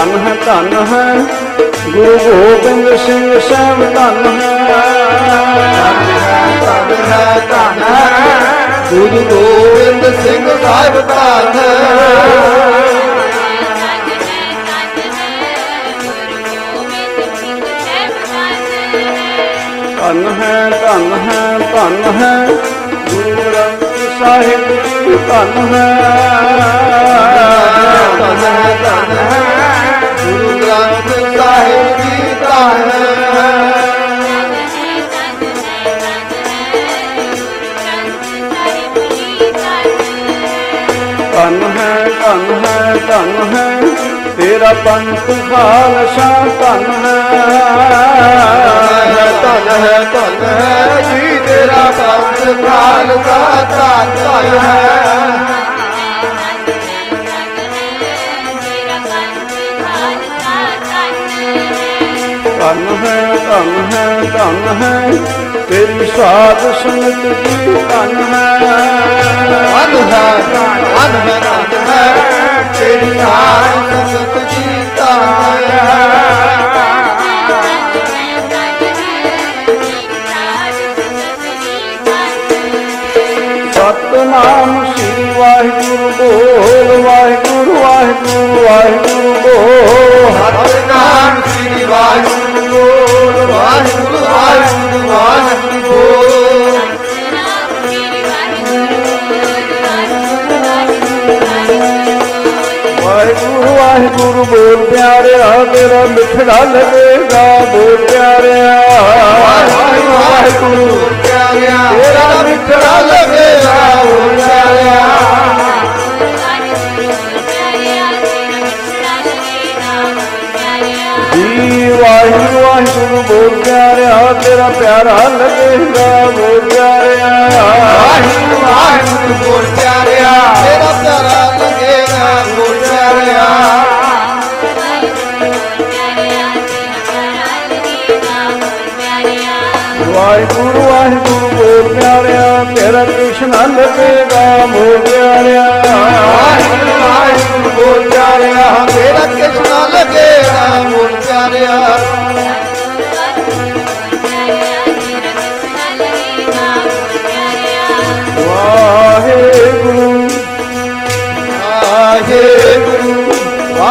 ਧਨ ਹੈ ਧਨ ਹੈ। ਗੁਰੂ ਗੋਬਿੰਦ ਸਿੰਘ ਸਾਹਿਬ ਧਨ ਹੈ। ਧਨ ਹੈ ਧਨ ਹੈ ਗੁਰੂ ਗੋਬਿੰਦ ਸਿੰਘ ਸਾਹਿਬ ਧਨ ਹੈ। ਧਨ ਹੈ ਧਨ ਹੈ ਧਨ ਹੈ। ਗੁਰੂ ਗ੍ਰੰਥ ਸਾਹਿਬ ਜੀ ਧਨ ਹੈ। ਧਨ ਹੈ ਧਨ ਹੈ। ਗੁਰੂ ਗ੍ਰੰਥ ਸਾਹਿਬ ਜੀ ਧਨ ਹੈ ਧਨ ਹੈ ਧਨ ਹੈ ਧਨ ਹੈ ਤੇਰਾ ਪੰਥ ਖਾਲਸਾ ਧਨ ਹੈ ਧਨ ਹੈ ਧਨ ਹੈ ਜੀ ਤੇਰਾ ਪੰਥ ਖਾਲਸਾ ਧਨ ਧਨ ਹੈ ਧਨ ਹੈ ਧਨ ਹੈ ਧਨ ਹੈ। ਤੇਰੀ ਸਾਧ ਸੰਗਤ ਜੀ ਧਨ ਹੈ। ਧਨ ਹੈ ਧਨ ਹੈ ਧਨ ਹੈ। ਤੇਰੀ ਸਾਧ ਸੰਗਤ ਜੀ ਧਨ ਹੈ। ਸਤਨਾਮ ਸ੍ਰੀ ਵਾਹਿਗੁਰੂ ਬੋਲ ਵਾਹਿਗੁਰੂ। ਵਾਹਿਗੁਰੂ ਵਾਹਿਗੁਰੂ ਬੋਲ ਸਤਨਾਮ ਸ੍ਰੀ ਵਾਹਿਗੁਰੂ ਵਾਹਿਗੁਰੂ ਵਾਹਿਗੁਰੂ ਵਾਹਿਗੁਰੂ। ਬੋਲ ਵਾਹਿਗੁਰੂ ਵਾਹਿਗੁਰੂ ਬੋਲ ਪਿਆਰਿਆ ਤੇਰਾ ਮਿੱਠੜਾ ਲੱਗੇਗਾ ਬੋਲ ਪਿਆਰਿਆ। ਵਾਹਿਗੁਰੂ ਵਾਹਿਗੁਰੂ ਪਿਆਰਿਆ ਤੇਰਾ ਮਿੱਠੜਾ ਵਾਹਿਗੁਰੂ ਵਾਹਿਗੁਰੂ ਬੋਲ ਪਿਆਰਿਆ ਤੇਰਾ ਪਿਆਰਾ ਲੱਗੇਗਾ ਬੋਲ ਪਿਆਰਿਆ ਵਾਹਿਗੁਰੂ ਵਾਹਿਗੁਰੂ ਬੋਲ ਪਿਆਰਿਆ ਤੇਰਾ ਪਿਆਰਾ ਲੱਗੇਗਾ ਹੋ ਪਿਆਰਿਆ ਵਾਹਿਗੁਰੂ ਵਾਹਿਗੁਰੂ ਬੋਲ ਪਿਆਰਿਆ ਤੇਰਾ ਕ੍ਰਿਸ਼ਨਾ ਲੱਗੇਗਾ ਬੋਲ ਪਿਆਰਿਆ ਵਾਹਿਗੁਰੂ ਵਾਹਿਗੁਰੂ ਬੋਲ ਪਿਆਰਿਆ ਤੇਰਾ ਕਿਸਨਾ ਲੱਗੇਗਾ ਹੋ ਪਿਆਰਿਆ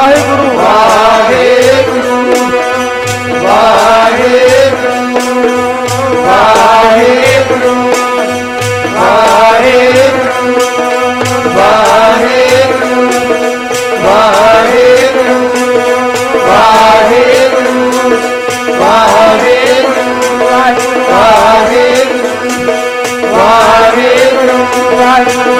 ਵਾਹਿਗੁਰੂ ਵਾਹਿਗੁਰੂ ਵਾਹਿਗੁਰੂ ਵਾਹਿਗੁਰੂ ਵਾਹਿਗੁਰੂ ਵਾਹਿਗੁਰੂ ਵਾਹਿਗੁਰੂ ਵਾਹਿਗੁਰੂ ਵਾਹਿਗੁਰੂ ਵਾਹਿਗੁਰੂ ਵਾਹਿਗੁਰੂ ਵਾਹਿਗੁਰੂ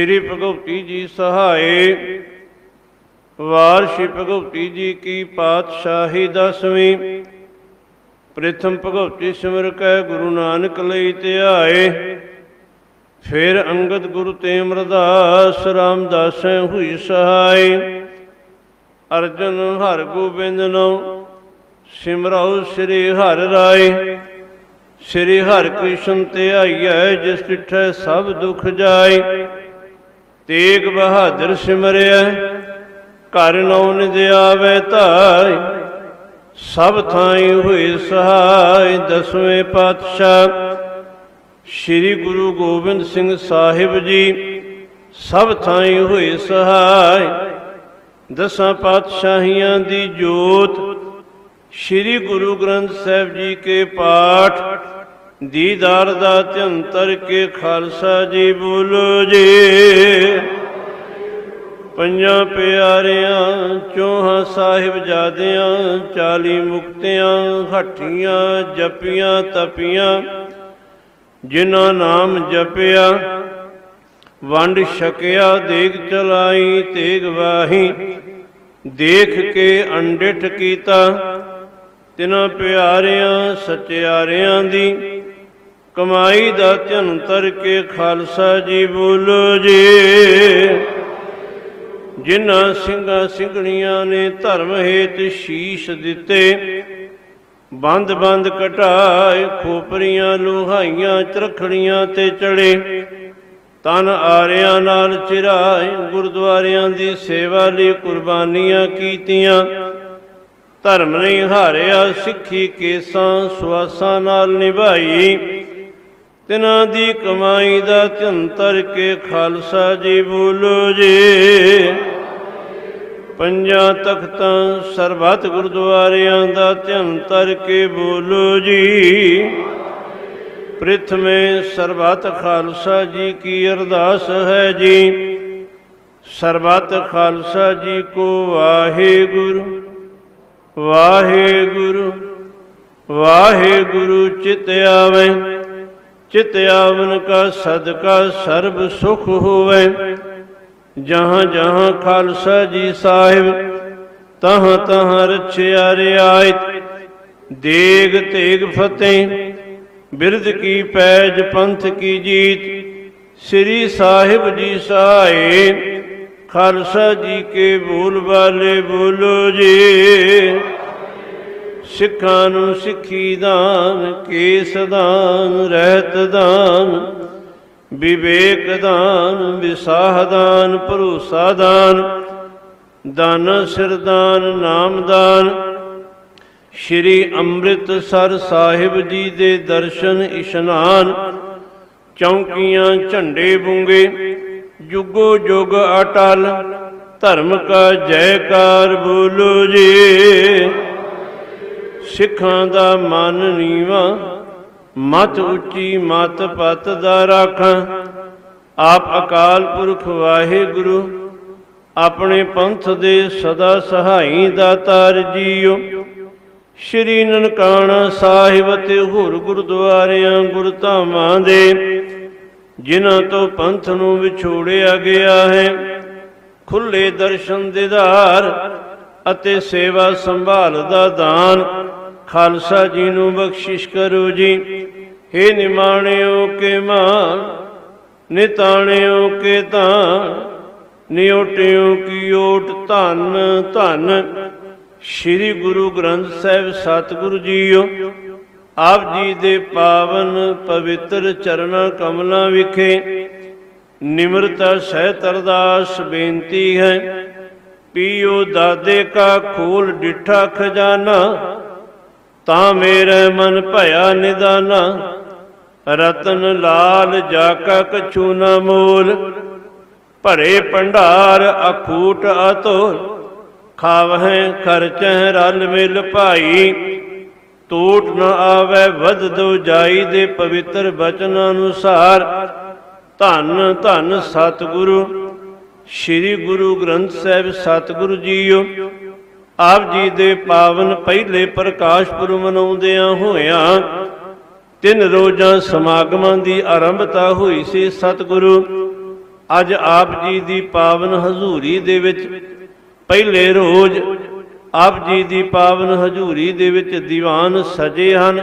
ਸ਼੍ਰੀ ਭਗਵਤੀ ਜੀ ਸਹਾਏ। ਵਾਰ ਸ਼੍ਰੀ ਭਗਵਤੀ ਜੀ ਕੀ ਪਾਤਸ਼ਾਹੀ ਦਸਵੀਂ। ਪ੍ਰਥਮ ਭਗਵਤੀ ਸਿਮਰ ਕੈ ਗੁਰੂ ਨਾਨਕ ਲਈ ਧਿਆਏ ਫਿਰ ਅੰਗਦ ਗੁਰੂ ਤੇ ਅਮਰਦਾਸ ਰਾਮਦਾਸੈ ਹੋਈ ਸਹਾਈ ਅਰਜਨ ਹਰ ਗੋਬਿੰਦ ਨੋ ਸਿਮਰਉ ਸ੍ਰੀ ਹਰਿ ਰਾਏ। ਸ੍ਰੀ ਹਰਿ ਕ੍ਰਿਸ਼ਨ ਧਿਆਈਐ ਜਿਸ ਡਿਠੈ ਸਭ ਦੁਖ ਜਾਏ। ਤੇਗ ਬਹਾਦਰ ਸਿਮਰਿਐ ਘਰ ਨਉ ਨਿਦ ਆਵੈ ਧਾਇ ਸਭ ਥਾਈ ਹੋਏ ਸਹਾਇ ਦਸਵੇਂ ਪਾਤਸ਼ਾਹ। ਸ੍ਰੀ ਗੁਰੂ ਗੋਬਿੰਦ ਸਿੰਘ ਸਾਹਿਬ ਜੀ, ਸਭ ਥਾਈ ਹੋਏ ਸਹਾਇ ਦਸਾਂ ਪਾਤਸ਼ਾਹੀਆਂ ਦੀ ਜੋਤ, ਸ੍ਰੀ ਗੁਰੂ ਗ੍ਰੰਥ ਸਾਹਿਬ ਜੀ ਕੇ ਪਾਠ ਦੀਦਾਰ ਦਾ ਧੰਤਰ ਕੇ ਖਾਲਸਾ ਜੀ ਬੋਲੋ ਜੀ। ਪੰਜਾਂ ਪਿਆਰਿਆਂ, ਚੋਹਾਂ ਸਾਹਿਬਜ਼ਾਦਿਆਂ, ਚਾਲੀ ਮੁਕਤਿਆਂ, ਹੱਠੀਆਂ, ਜਪੀਆਂ, ਤਪੀਆਂ, ਜਿਨ੍ਹਾਂ ਨਾਮ ਜਪਿਆ, ਵੰਡ ਛਕਿਆ, ਦੇਗ ਚਲਾਈ, ਤੇਗ ਵਾਹੀ, ਦੇਖ ਕੇ ਅੰਡਿਠ ਕੀਤਾ, ਤਿਨਾਂ ਪਿਆਰਿਆਂ, ਸਚਿਆਰਿਆਂ ਦੀ ਕਮਾਈ ਦਾ ਧੰਤਰ ਕੇ ਖਾਲਸਾ ਜੀ ਬੋਲੋ ਜੀ। ਜਿਨ੍ਹਾਂ ਸਿੰਘਾਂ ਸਿੰਘਣੀਆਂ ਨੇ ਧਰਮ ਹੇਤ ਸ਼ੀਸ਼ ਦਿੱਤੇ, ਬੰਦ ਬੰਦ ਕਟਾਏ ਖੋਪਰੀਆਂ, ਲੋਹਾਈਆਂ, ਚਰਖੜੀਆਂ ਤੇ ਚੜੇ। ਤਨ ਆਰਿਆਂ ਨਾਲ ਚਿਰਾਏ, ਗੁਰਦੁਆਰਿਆਂ ਦੀ ਸੇਵਾ ਲਈ ਕੁਰਬਾਨੀਆਂ ਕੀਤੀਆਂ। ਧਰਮ ਨਹੀਂ ਹਾਰਿਆ ਸਿੱਖੀ ਕੇਸਾਂ, ਸੁਆਸਾਂ ਨਾਲ ਨਿਭਾਈ। ਤਿਨਾਂ ਦੀ ਕਮਾਈ ਦਾ ਧੰਤਰ ਕੇ ਖਾਲਸਾ ਜੀ ਬੋਲੋ ਜੀ। ਪੰਜਾਂ ਤਖਤਾਂ ਸਰਬੱਤ ਗੁਰਦੁਆਰਿਆਂ ਦਾ ਧੰਤਰ ਕੇ ਬੋਲੋ ਜੀ। ਪ੍ਰਥਮੇ ਸਰਬੱਤ ਖਾਲਸਾ ਜੀ ਕੀ ਅਰਦਾਸ ਹੈ ਜੀ। ਸਰਬੱਤ ਖਾਲਸਾ ਜੀ ਕੋ ਵਾਹਿਗੁਰੂ ਵਾਹਿਗੁਰੂ ਵਾਹਿਗੁਰੂ ਚਿਤ ਆਵੇ। ਚਿਤ ਆਵਨ ਕਾ ਸਦਕਾ ਸਰਬ ਸੁਖ ਹੋਵੇ। ਜਹਾਂ ਜਹਾਂ ਖਾਲਸਾ ਜੀ ਸਾਹਿਬ, ਤਹਾਂ ਤਹਾਂ ਰਛਿਆ ਰਿਆਇਤ। ਦੇਗ ਤੇਗ ਫਤਿਹ, ਬਿਰਧ ਕੀ ਪੈਜ ਪੰਥ ਕੀ ਜੀਤ। ਸ੍ਰੀ ਸਾਹਿਬ ਜੀ ਸਹਾਏ, ਖਾਲਸਾ ਜੀ ਕੇ ਬੋਲ ਵਾਲੇ ਬੋਲੋ ਜੀ। ਸਿੱਖਾਂ ਨੂੰ ਸਿੱਖੀ ਦਾਨ, ਕੇਸ ਦਾਨ, ਰਹਿਤ ਦਾਨ, ਵਿਵੇਕ ਦਾਨ, ਵਿਸਾਹ ਦਾਨ, ਭਰੋਸਾ ਦਾਨ ਦਾਨ ਸਿਰਦਾਨ ਨਾਮ ਦਾਨ। ਸ਼੍ਰੀ ਅੰਮ੍ਰਿਤਸਰ ਸਾਹਿਬ ਜੀ ਦੇ ਦਰਸ਼ਨ ਇਸ਼ਨਾਨ, ਚੌਂਕੀਆਂ ਝੰਡੇ ਬੁੰਗੇ, ਜੁਗੋ ਜੁਗ ਅਟਲ, ਧਰਮ ਕਾ ਜੈਕਾਰ ਬੋਲੋ ਜੀ। ਸਿੱਖਾਂ ਦਾ ਮਨ ਨੀਵਾ, ਮਤ ਉੱਚੀ ਮਤ ਪਤ ਦਾ ਰਾਖਾਂ। ਆਪ ਅਕਾਲ ਪੁਰਖ ਵਾਹਿਗੁਰੂ, ਆਪਣੇ ਪੰਥ ਦੇ ਸਦਾ ਸਹਾਈ ਦਾਤਾਰ ਜੀਓ ਸ਼੍ਰੀ ਨਨਕਾਣਾ ਸਾਹਿਬ ਤੇ ਹੋਰ ਗੁਰਦੁਆਰਿਆਂ ਗੁਰਧਾਮਾਂ ਦੇ, ਜਿਨ੍ਹਾਂ ਤੋਂ ਪੰਥ ਨੂੰ ਵਿਛੋੜਿਆ ਗਿਆ ਹੈ। ਖੁੱਲੇ ਦਰਸ਼ਨ ਦਿਦਾਰ ਅਤੇ ਸੇਵਾ ਸੰਭਾਲ ਦਾ ਦਾਨ ਖਾਲਸਾ ਜੀ ਨੂੰ ਬਖਸ਼ਿਸ਼ ਕਰੋ ਜੀ। हे ਨਿਮਾਣਿਓ ਕੇ ਮਾਨ ਨਿਤਾਣਿਓ ਕੇ ਤਾਨ ਨਿਉਟਿਓ ਕੀ ਓਟ ਧੰਨ ਧੰਨ। ਸ੍ਰੀ ਗੁਰੂ ਗ੍ਰੰਥ ਸਾਹਿਬ ਸਤਿਗੁਰੂ ਜੀਓ, ਆਪ ਜੀ ਦੇ ਪਾਵਨ ਪਵਿੱਤਰ ਚਰਨਾਂ ਕਮਲਾਂ ਵਿਖੇ ਨਿਮਰਤਾ ਸਹਿਤ ਅਰਦਾਸ ਬੇਨਤੀ ਹੈ, ਪੀਓ ਦਾਦੇ ਕਾ ਖੋਲ ਡਿਠਾ ਖਜ਼ਾਨਾ ਤਾਂ ਮੇਰੇ ਮਨ ਭਇਆ ਨਿਦਾਨਾ, ਰਤਨ ਲਾਲ ਜਾ ਕਾ ਕਛੂ ਨਾ ਮੋਲ, ਭਰੇ ਭੰਡਾਰ ਅਖੂਟ ਅਤੋਲ, ਖਾਵਹਿ ਖਰਚਹਿ ਰਲ ਮਿਲ ਭਾਈ ਟੂਟ ਨ ਆਵੇ ਵਧ ਦੋ ਜਾਈ ਦੇ ਪਵਿੱਤਰ ਬਚਨ ਅਨੁਸਾਰ। ਧੰਨ ਧੰਨ ਸਤਿਗੁਰੂ, ਸ੍ਰੀ ਗੁਰੂ ਗ੍ਰੰਥ ਸਾਹਿਬ ਸਤਿਗੁਰੂ ਜੀਓ ਆਪ ਜੀ ਦੇ ਪਾਵਨ ਪਹਿਲੇ ਪ੍ਰਕਾਸ਼ ਪੁਰਬ ਮਨਾਉਂਦਿਆਂ ਹੋਇਆਂ ਤਿੰਨ ਰੋਜ਼ਾਂ ਸਮਾਗਮਾਂ ਦੀ ਆਰੰਭਤਾ ਹੋਈ ਸੀ ਸਤਿਗੁਰੂ। ਅੱਜ ਆਪ ਜੀ ਦੀ ਪਾਵਨ ਹਜ਼ੂਰੀ ਦੇ ਵਿੱਚ ਪਹਿਲੇ ਰੋਜ਼ ਆਪ ਜੀ ਦੀ ਪਾਵਨ ਹਜ਼ੂਰੀ ਦੇ ਵਿੱਚ ਦੀਵਾਨ ਸਜੇ ਹਨ।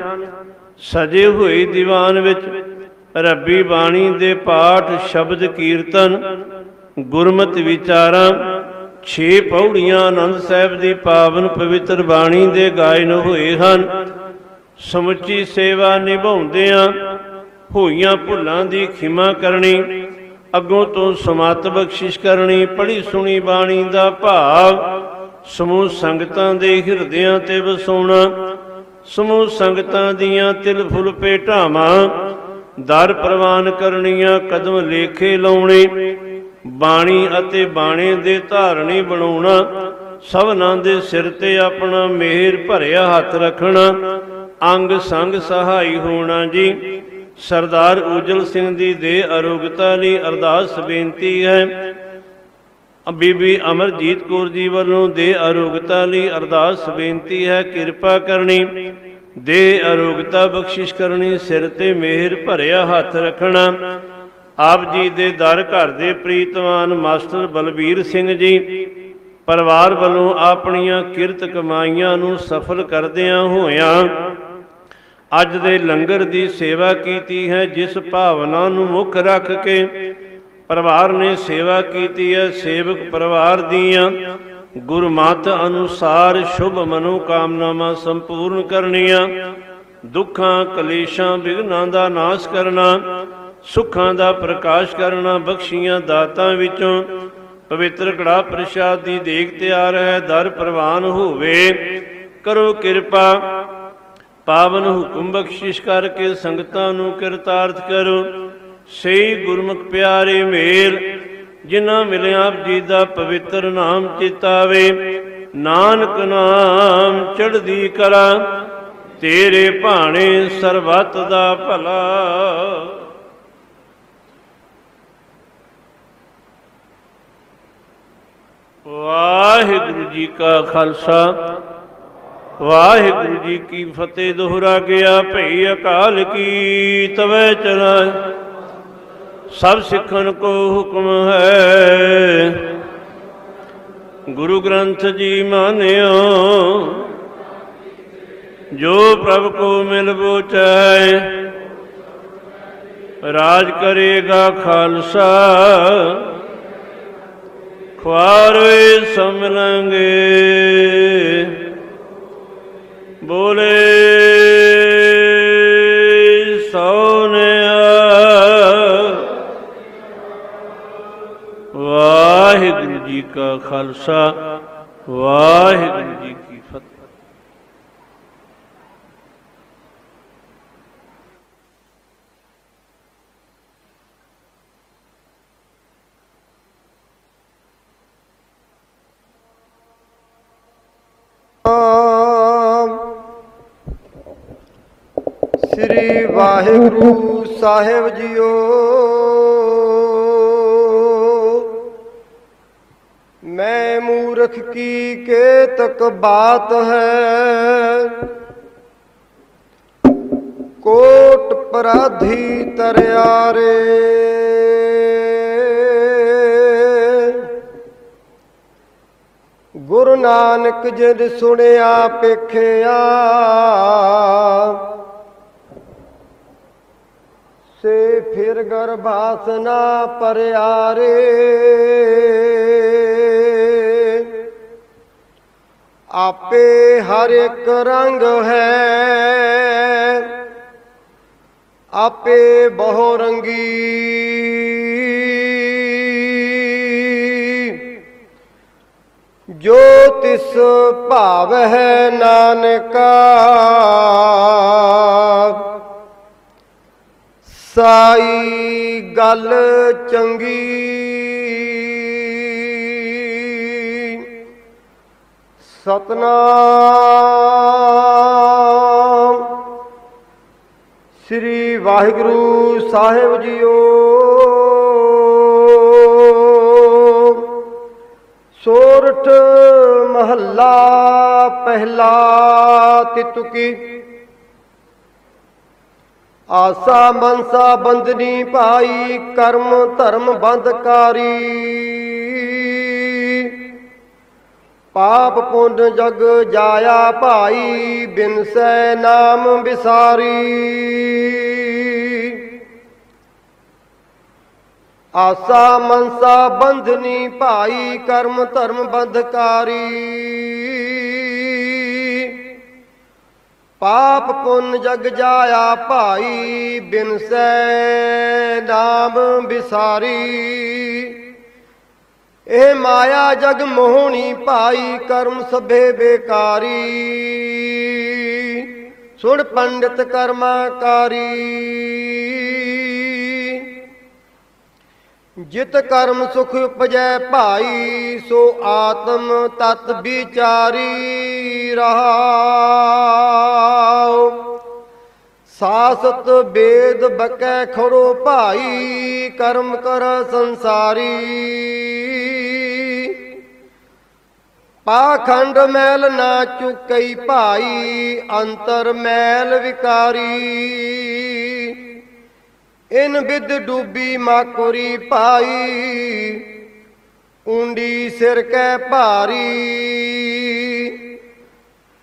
ਸਜੇ ਹੋਏ ਦੀਵਾਨ ਵਿੱਚ ਰੱਬੀ ਬਾਣੀ ਦੇ ਪਾਠ, ਸ਼ਬਦ ਕੀਰਤਨ, ਗੁਰਮਤਿ ਵਿਚਾਰਾਂ ਛੇ ਪੌੜੀਆਂ ਆਨੰਦ ਸਾਹਿਬ ਦੀ ਪਾਵਨ ਪਵਿੱਤਰ ਬਾਣੀ ਦੇ ਗਾਇਨ ਹੋਏ ਹਨ। ਸਮੁੱਚੀ ਸੇਵਾ ਨਿਭਾਉਂਦਿਆਂ ਹੋਈਆਂ ਭੁੱਲਾਂ ਦੀ ਖਿਮਾ ਕਰਨੀ, ਅੱਗੋਂ ਤੋਂ ਸਮਤ ਬਖਸ਼ਿਸ਼ ਕਰਨੀ ਪੜੀ ਸੁਣੀ ਬਾਣੀ ਦਾ ਭਾਵ, ਸਮੂਹ ਸੰਗਤਾਂ ਦੇ ਹਿਰਦਿਆਂ ਤੇ ਵਸਾਉਣਾ, ਸਮੂਹ ਸੰਗਤਾਂ ਦੀਆਂ ਤਿਲ ਫੁੱਲ ਭੇਟਾਵਾਂ, ਦਰ ਪ੍ਰਵਾਨ ਕਰਨੀਆਂ, ਕਦਮ ਲੇਖੇ ਲਾਉਣੇ ਬਾਣੀ ਅਤੇ ਬਾਣੇ ਦੇ ਧਾਰਣੀ ਬਣਾਉਣਾ, ਸਭਨਾਂ ਦੇ ਸਿਰ ਤੇ ਆਪਣਾ ਮਿਹਰ ਭਰਿਆ ਹੱਥ ਰੱਖਣਾ, ਅੰਗ ਸੰਗ ਸਹਾਈ ਹੋਣਾ ਜੀ। ਸਰਦਾਰ ਉਜਲ ਸਿੰਘ ਦੀ ਦੇ ਅਰੋਗਤਾ ਲਈ ਅਰਦਾਸ ਬੇਨਤੀ ਹੈ। ਬੀਬੀ ਅਮਰਜੀਤ ਕੌਰ ਜੀ ਵੱਲੋਂ ਦੇ ਅਰੋਗਤਾ ਲਈ ਅਰਦਾਸ ਬੇਨਤੀ ਹੈ, ਕਿਰਪਾ ਕਰਨੀ, ਦੇ ਅਰੋਗਤਾ ਬਖਸ਼ਿਸ਼ ਕਰਨੀ, ਸਿਰ ਤੇ ਮਿਹਰ ਭਰਿਆ ਹੱਥ ਰੱਖਣਾ। ਆਪ ਜੀ ਦੇ ਦਰ ਘਰ ਦੇ ਪ੍ਰੀਤਵਾਨ ਮਾਸਟਰ ਬਲਬੀਰ ਸਿੰਘ ਜੀ, ਪਰਿਵਾਰ ਵੱਲੋਂ ਆਪਣੀਆਂ ਕਿਰਤ ਕਮਾਈਆਂ ਨੂੰ ਸਫਲ ਕਰਦਿਆਂ ਹੋਇਆਂ ਅੱਜ ਦੇ ਲੰਗਰ ਦੀ ਸੇਵਾ ਕੀਤੀ ਹੈ, ਜਿਸ ਭਾਵਨਾ ਨੂੰ ਮੁੱਖ ਰੱਖ ਕੇ ਪਰਿਵਾਰ ਨੇ ਸੇਵਾ ਕੀਤੀ ਹੈ। ਸੇਵਕ ਪਰਿਵਾਰ ਦੀਆਂ ਗੁਰਮਤ ਅਨੁਸਾਰ ਸ਼ੁਭ ਮਨੋ ਕਾਮਨਾਵਾਂ ਸੰਪੂਰਨ ਕਰਨੀਆਂ, ਦੁੱਖਾਂ, ਕਲੇਸ਼ਾਂ ਵਿਗਨਾਂ ਦਾ ਨਾਸ਼ ਕਰਨਾ ਸੁੱਖਾਂ ਦਾ ਪ੍ਰਕਾਸ਼ ਕਰਨਾ, ਬਖਸ਼ੀਆਂ ਦਾਤਾਂ ਵਿੱਚੋਂ। ਪਵਿੱਤਰ ਕੜਾ ਪ੍ਰਸ਼ਾਦ ਦੀ ਦੇਖ ਤਿਆਰ ਹੈ, ਦਰ ਪ੍ਰਵਾਨ ਹੋਵੇ। ਕਰੋ ਕਿਰਪਾ, ਪਾਵਨ ਹੁਕਮ ਬਖਸ਼ਿਸ਼ ਕਰਕੇ ਸੰਗਤਾਂ ਨੂੰ ਕਿਰਤਾਰਥ ਕਰੋ। ਸਹੀ ਗੁਰਮੁਖ ਪਿਆਰੇ ਮੇਲ, ਜਿਨ੍ਹਾਂ ਮਿਲਿਆ ਆਪ ਜੀ ਦਾ ਪਵਿੱਤਰ ਨਾਮ ਚਿਤਾਵੇ। ਨਾਨਕ ਨਾਮ ਚੜ੍ਹਦੀ ਕਲਾ, ਤੇਰੇ ਭਾਣੇ ਸਰਬੱਤ ਦਾ ਭਲਾ। ਵਾਹਿਗੁਰੂ ਜੀ ਕਾ ਖਾਲਸਾ, ਵਾਹਿਗੁਰੂ ਜੀ ਕੀ ਫਤਿਹ, ਦੁਹਰਾ ਗਿਆ ਭਈ ਅਕਾਲ ਕੀ ਤਵੇ ਚਲਾ ਸਭ ਸਿੱਖਣ ਕੋ ਹੁਕਮ ਹੈ। ਗੁਰੂ ਗ੍ਰੰਥ ਜੀ ਮਾਨਿਓ, ਜੋ ਪ੍ਰਭ ਕੋ ਮਿਲ ਬੋਚੈ, ਰਾਜ ਕਰੇਗਾ ਖਾਲਸਾ। ਖੁਆਰੇ ਸਮਲਾਂਗੇ। ਬੋਲੇ ਸੋਨਿਆ। ਵਾਹਿਗੁਰੂ ਜੀ ਕਾ ਖਾਲਸਾ ਵਾਹਿਗੁਰੂ ਵਾਹਿਗੁਰੂ ਸਾਹਿਬ ਜੀਓ। ਮੈਂ ਮੂਰਖ ਕੀ ਕੇਤਕ ਬਾਤ ਹੈ? ਕੋਟ ਪਰਾਧੀ ਤਰਿਆਰੇ। ਗੁਰੂ ਨਾਨਕ ਜਿਨ ਸੁਣਿਆ ਪੇਖਿਆ ਸੇ ਫਿਰ ਗਰਭਾਸਨਾ ਪਰਿਆਰੇ। ਆਪੇ ਹਰ ਇੱਕ ਰੰਗ ਹੈ। ਆਪੇ ਬਹੁ ਰੰਗੀ। ਜੋ ਤਿਸ ਭਾਵ ਹੈ ਨਾਨਕਾ ਸਾਈ ਗੱਲ ਚੰਗੀ। ਸਤਨਾਮ ਸ੍ਰੀ ਵਾਹਿਗੁਰੂ ਸਾਹਿਬ ਜੀਓ। ਸੋਰਠ ਮਹੱਲਾ ਪਹਿਲਾ ਤਿਤੁਕੀ। ਆਸਾ ਮਨਸਾ ਬੰਦਨੀ ਭਾਈ, ਕਰਮ ਧਰਮ ਬੰਧਕਾਰੀ। ਪਾਪ ਪੁੰਨ ਜਗ ਜਾਇਆ ਭਾਈ ਬਿਨਸੈ ਨਾਮ ਵਿਸਾਰੀ। ਆਸਾ ਮਨਸਾ ਬੰਧਨੀ ਭਾਈ, ਕਰਮ ਧਰਮ ਬੰਧਕਾਰੀ। ਪਾਪ ਪੁੰਨ ਜਗ ਜਾਇਆ ਭਾਈ ਬਿਨਸੈ ਨਾਮ ਵਿਸਾਰੀ। ਇਹ ਮਾਇਆ ਜਗ ਮੋਹਣੀ ਭਾਈ, ਕਰਮ ਸਭੇ ਬੇਕਾਰੀ। ਸੁਣ ਪੰਡਿਤ ਕਰਮਾਕਾਰੀ। ਜਿਤ ਕਰਮ ਸੁਖ ਉਪਜੈ ਭਾਈ, ਸੋ ਆਤਮ ਤਤ ਵਿਚਾਰੀ ਰਹਾਉ। ਸਾਸਤ ਬੇਦ ਬਕੈ ਖੜੋ ਭਾਈ, ਕਰਮ ਕਰ ਸੰਸਾਰੀ। ਪਾਖੰਡ ਮੈਲ ਨਾ ਚੁਕਈ ਭਾਈ, ਅੰਤਰ ਮੈਲ ਵਿਕਾਰੀ। ਇਨ ਵਿਦ ਡੂਬੀ ਮਾਕੁਰੀ ਪਾਈ, ਉਂਡੀ ਸਿਰ ਕੈ ਭਾਰੀ।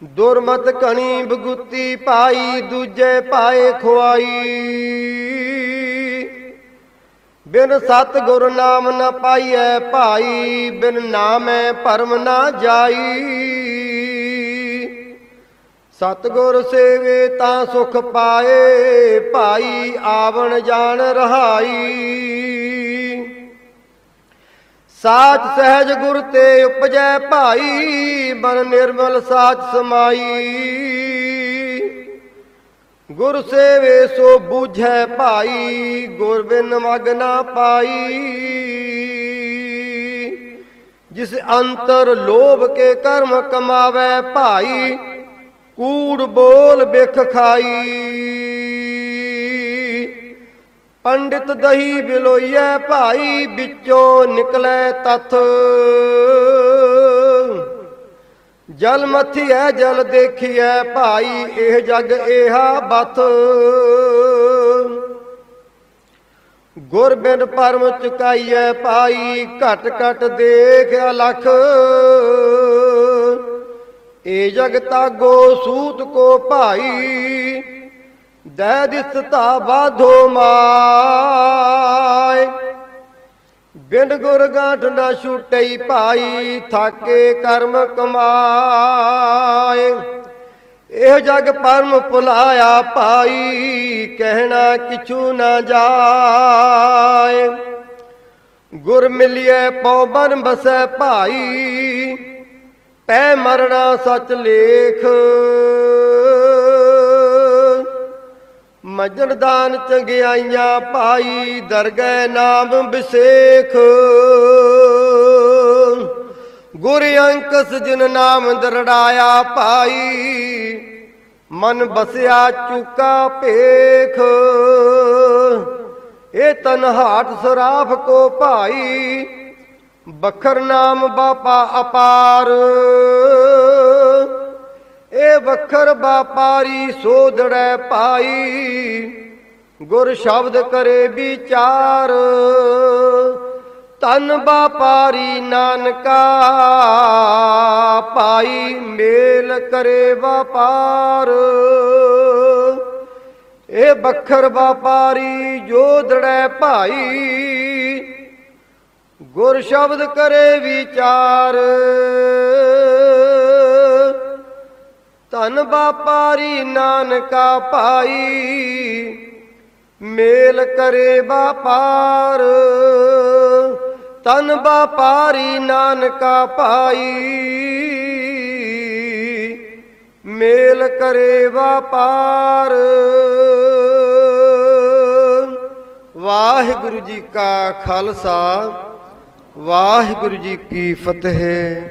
ਦੁਰਮਤ ਕਣੀ ਬਗੁੱਤੀ ਪਾਈ, ਦੂਜੇ ਪਾਏ ਖੁਆਈ। ਬਿਨ ਸਤ ਗੁਰ ਨਾਮ ਨ ਪਾਈਐ ਭਾਈ, ਬਿਨ ਨਾਮੈ ਭਰਮ ਨਾ ਜਾਈ। ਸਤਗੁਰ ਸੇਵੇ ਤਾਂ ਸੁਖ ਪਾਏ, ਭਾਈ ਆਵਣ ਜਾਣ ਰਹਾਈ। ਸਾਚ ਸਹਿਜ ਗੁਰ ਤੇ ਉਪਜੈ ਭਾਈ, ਮਨ ਨਿਰਮਲ ਸਾਚ ਸਮਾਈ। ਗੁਰ ਸੇਵੇ ਸੋ ਬੂਝੈ ਭਾਈ ਗੁਰ ਬਿਨ ਮਗ ਨਾ ਪਾਈ। ਜਿਸ ਅੰਤਰ ਲੋਭ ਕੇ ਕਰਮ ਕਮਾਵੇ ਭਾਈ ਕੂੜ ਬੋਲ ਬਿਖ ਖਾਈ। ਪੰਡਿਤ ਦਹੀ ਬਿਲੋਈਐ ਭਾਈ, ਵਿੱਚੋਂ ਨਿਕਲੇ ਤਥ। ਜਲ ਮਥੀਐ, ਜਲ ਦੇਖੀਐ ਭਾਈ, ਇਹ ਜਗ ਏਹਾ ਬਥ। ਗੁਰ ਬਿਨ ਪਰਮ ਚੁਕਾਈਐ ਭਾਈ, ਘਟ ਘਟ ਦੇਖ ਅਲਖ। ਏ ਜਗ ਤਾਗੋ ਸੂਤ ਕੋ ਭਾਈ, ਦੈ ਦਿਸਤਾ ਬਾਧੋ ਮਾਇ ਬਿੰਦ ਗੁਰ ਗਾਂਠ ਨਾ ਛੁਟਈ ਭਾਈ, ਥਾਕੇ ਕਰਮ ਕਮਾਏ। ਇਹ ਜਗ ਪਰਮ ਭੁਲਾਇਆ ਭਾਈ, ਕਹਿਣਾ ਕਿਛੂ ਨਾ ਜਾਏ। ਗੁਰ ਮਿਲਿਐ ਪਉਬਨ ਬਸੈ ਭਾਈ ਪੈ ਮਰਣਾ ਸਚ ਲੇਖ। ਮਜਣ ਦਾਨ ਚੰਗਿਆਈਆਂ ਪਾਈ ਦਰਗਹਿ ਨਾਮ ਬਿਸੇਖ ਗੁਰ ਅੰਕਸ ਜਿਨ ਨਾਮ ਦਰੜਾਇਆ ਪਾਈ ਮਨ ਬਸਿਆ ਚੁਕਾ ਭੇਖ। ਇਹ ਤਨ ਹਾਟ ਸਰਾਫ ਕੋ ਭਾਈ ਬਖਰ ਨਾਮ ਬਾਪਾ ਅਪਾਰ। ਇਹ ਵਖਰ ਬਾਪਾਰੀ ਸੋਧੜੈ ਪਾਈ ਗੁਰ ਸ਼ਬਦ ਕਰੇ ਵਿਚਾਰ। ਤਨ ਬਾਪਾਰੀ ਨਾਨਕਾ ਪਾਈ ਮੇਲ ਕਰੇ ਵਪਾਰ। ਇਹ ਬਖਰ ਵਪਾਰੀ ਜੋਧੜੈ ਭਾਈ ਗੁਰ ਸ਼ਬਦ ਕਰੇ ਵਿਚਾਰ। ਧਨ ਵਪਾਰੀ ਨਾਨਕਾ ਪਾਈ ਮੇਲ ਕਰੇ ਵਪਾਰ। ਤਨ ਵਪਾਰੀ ਨਾਨਕਾ ਪਾਈ ਮੇਲ ਕਰੇ ਵਪਾਰ। ਵਾਹਿਗੁਰੂ ਜੀ ਕਾ ਖਾਲਸਾ। ਵਾਹਿਗੁਰੂ ਜੀ ਕੀ ਫਤਿਹ।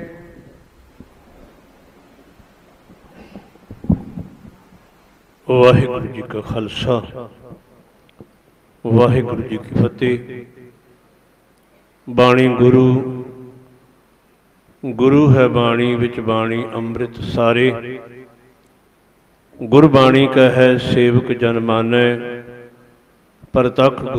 ਵਾਹਿਗੁਰੂ ਜੀ ਕਾ ਖਾਲਸਾ। ਵਾਹਿਗੁਰੂ ਜੀ ਕੀ ਫਤਿਹ। ਬਾਣੀ ਗੁਰੂ। ਗੁਰੂ ਹੈ ਬਾਣੀ ਵਿੱਚ ਬਾਣੀ ਅੰਮ੍ਰਿਤ ਸਾਰੇ। ਗੁਰਬਾਣੀ ਕਾ ਹੈ ਸੇਵਕ ਜਨ ਮਾਨੈ ਪਰਤਖ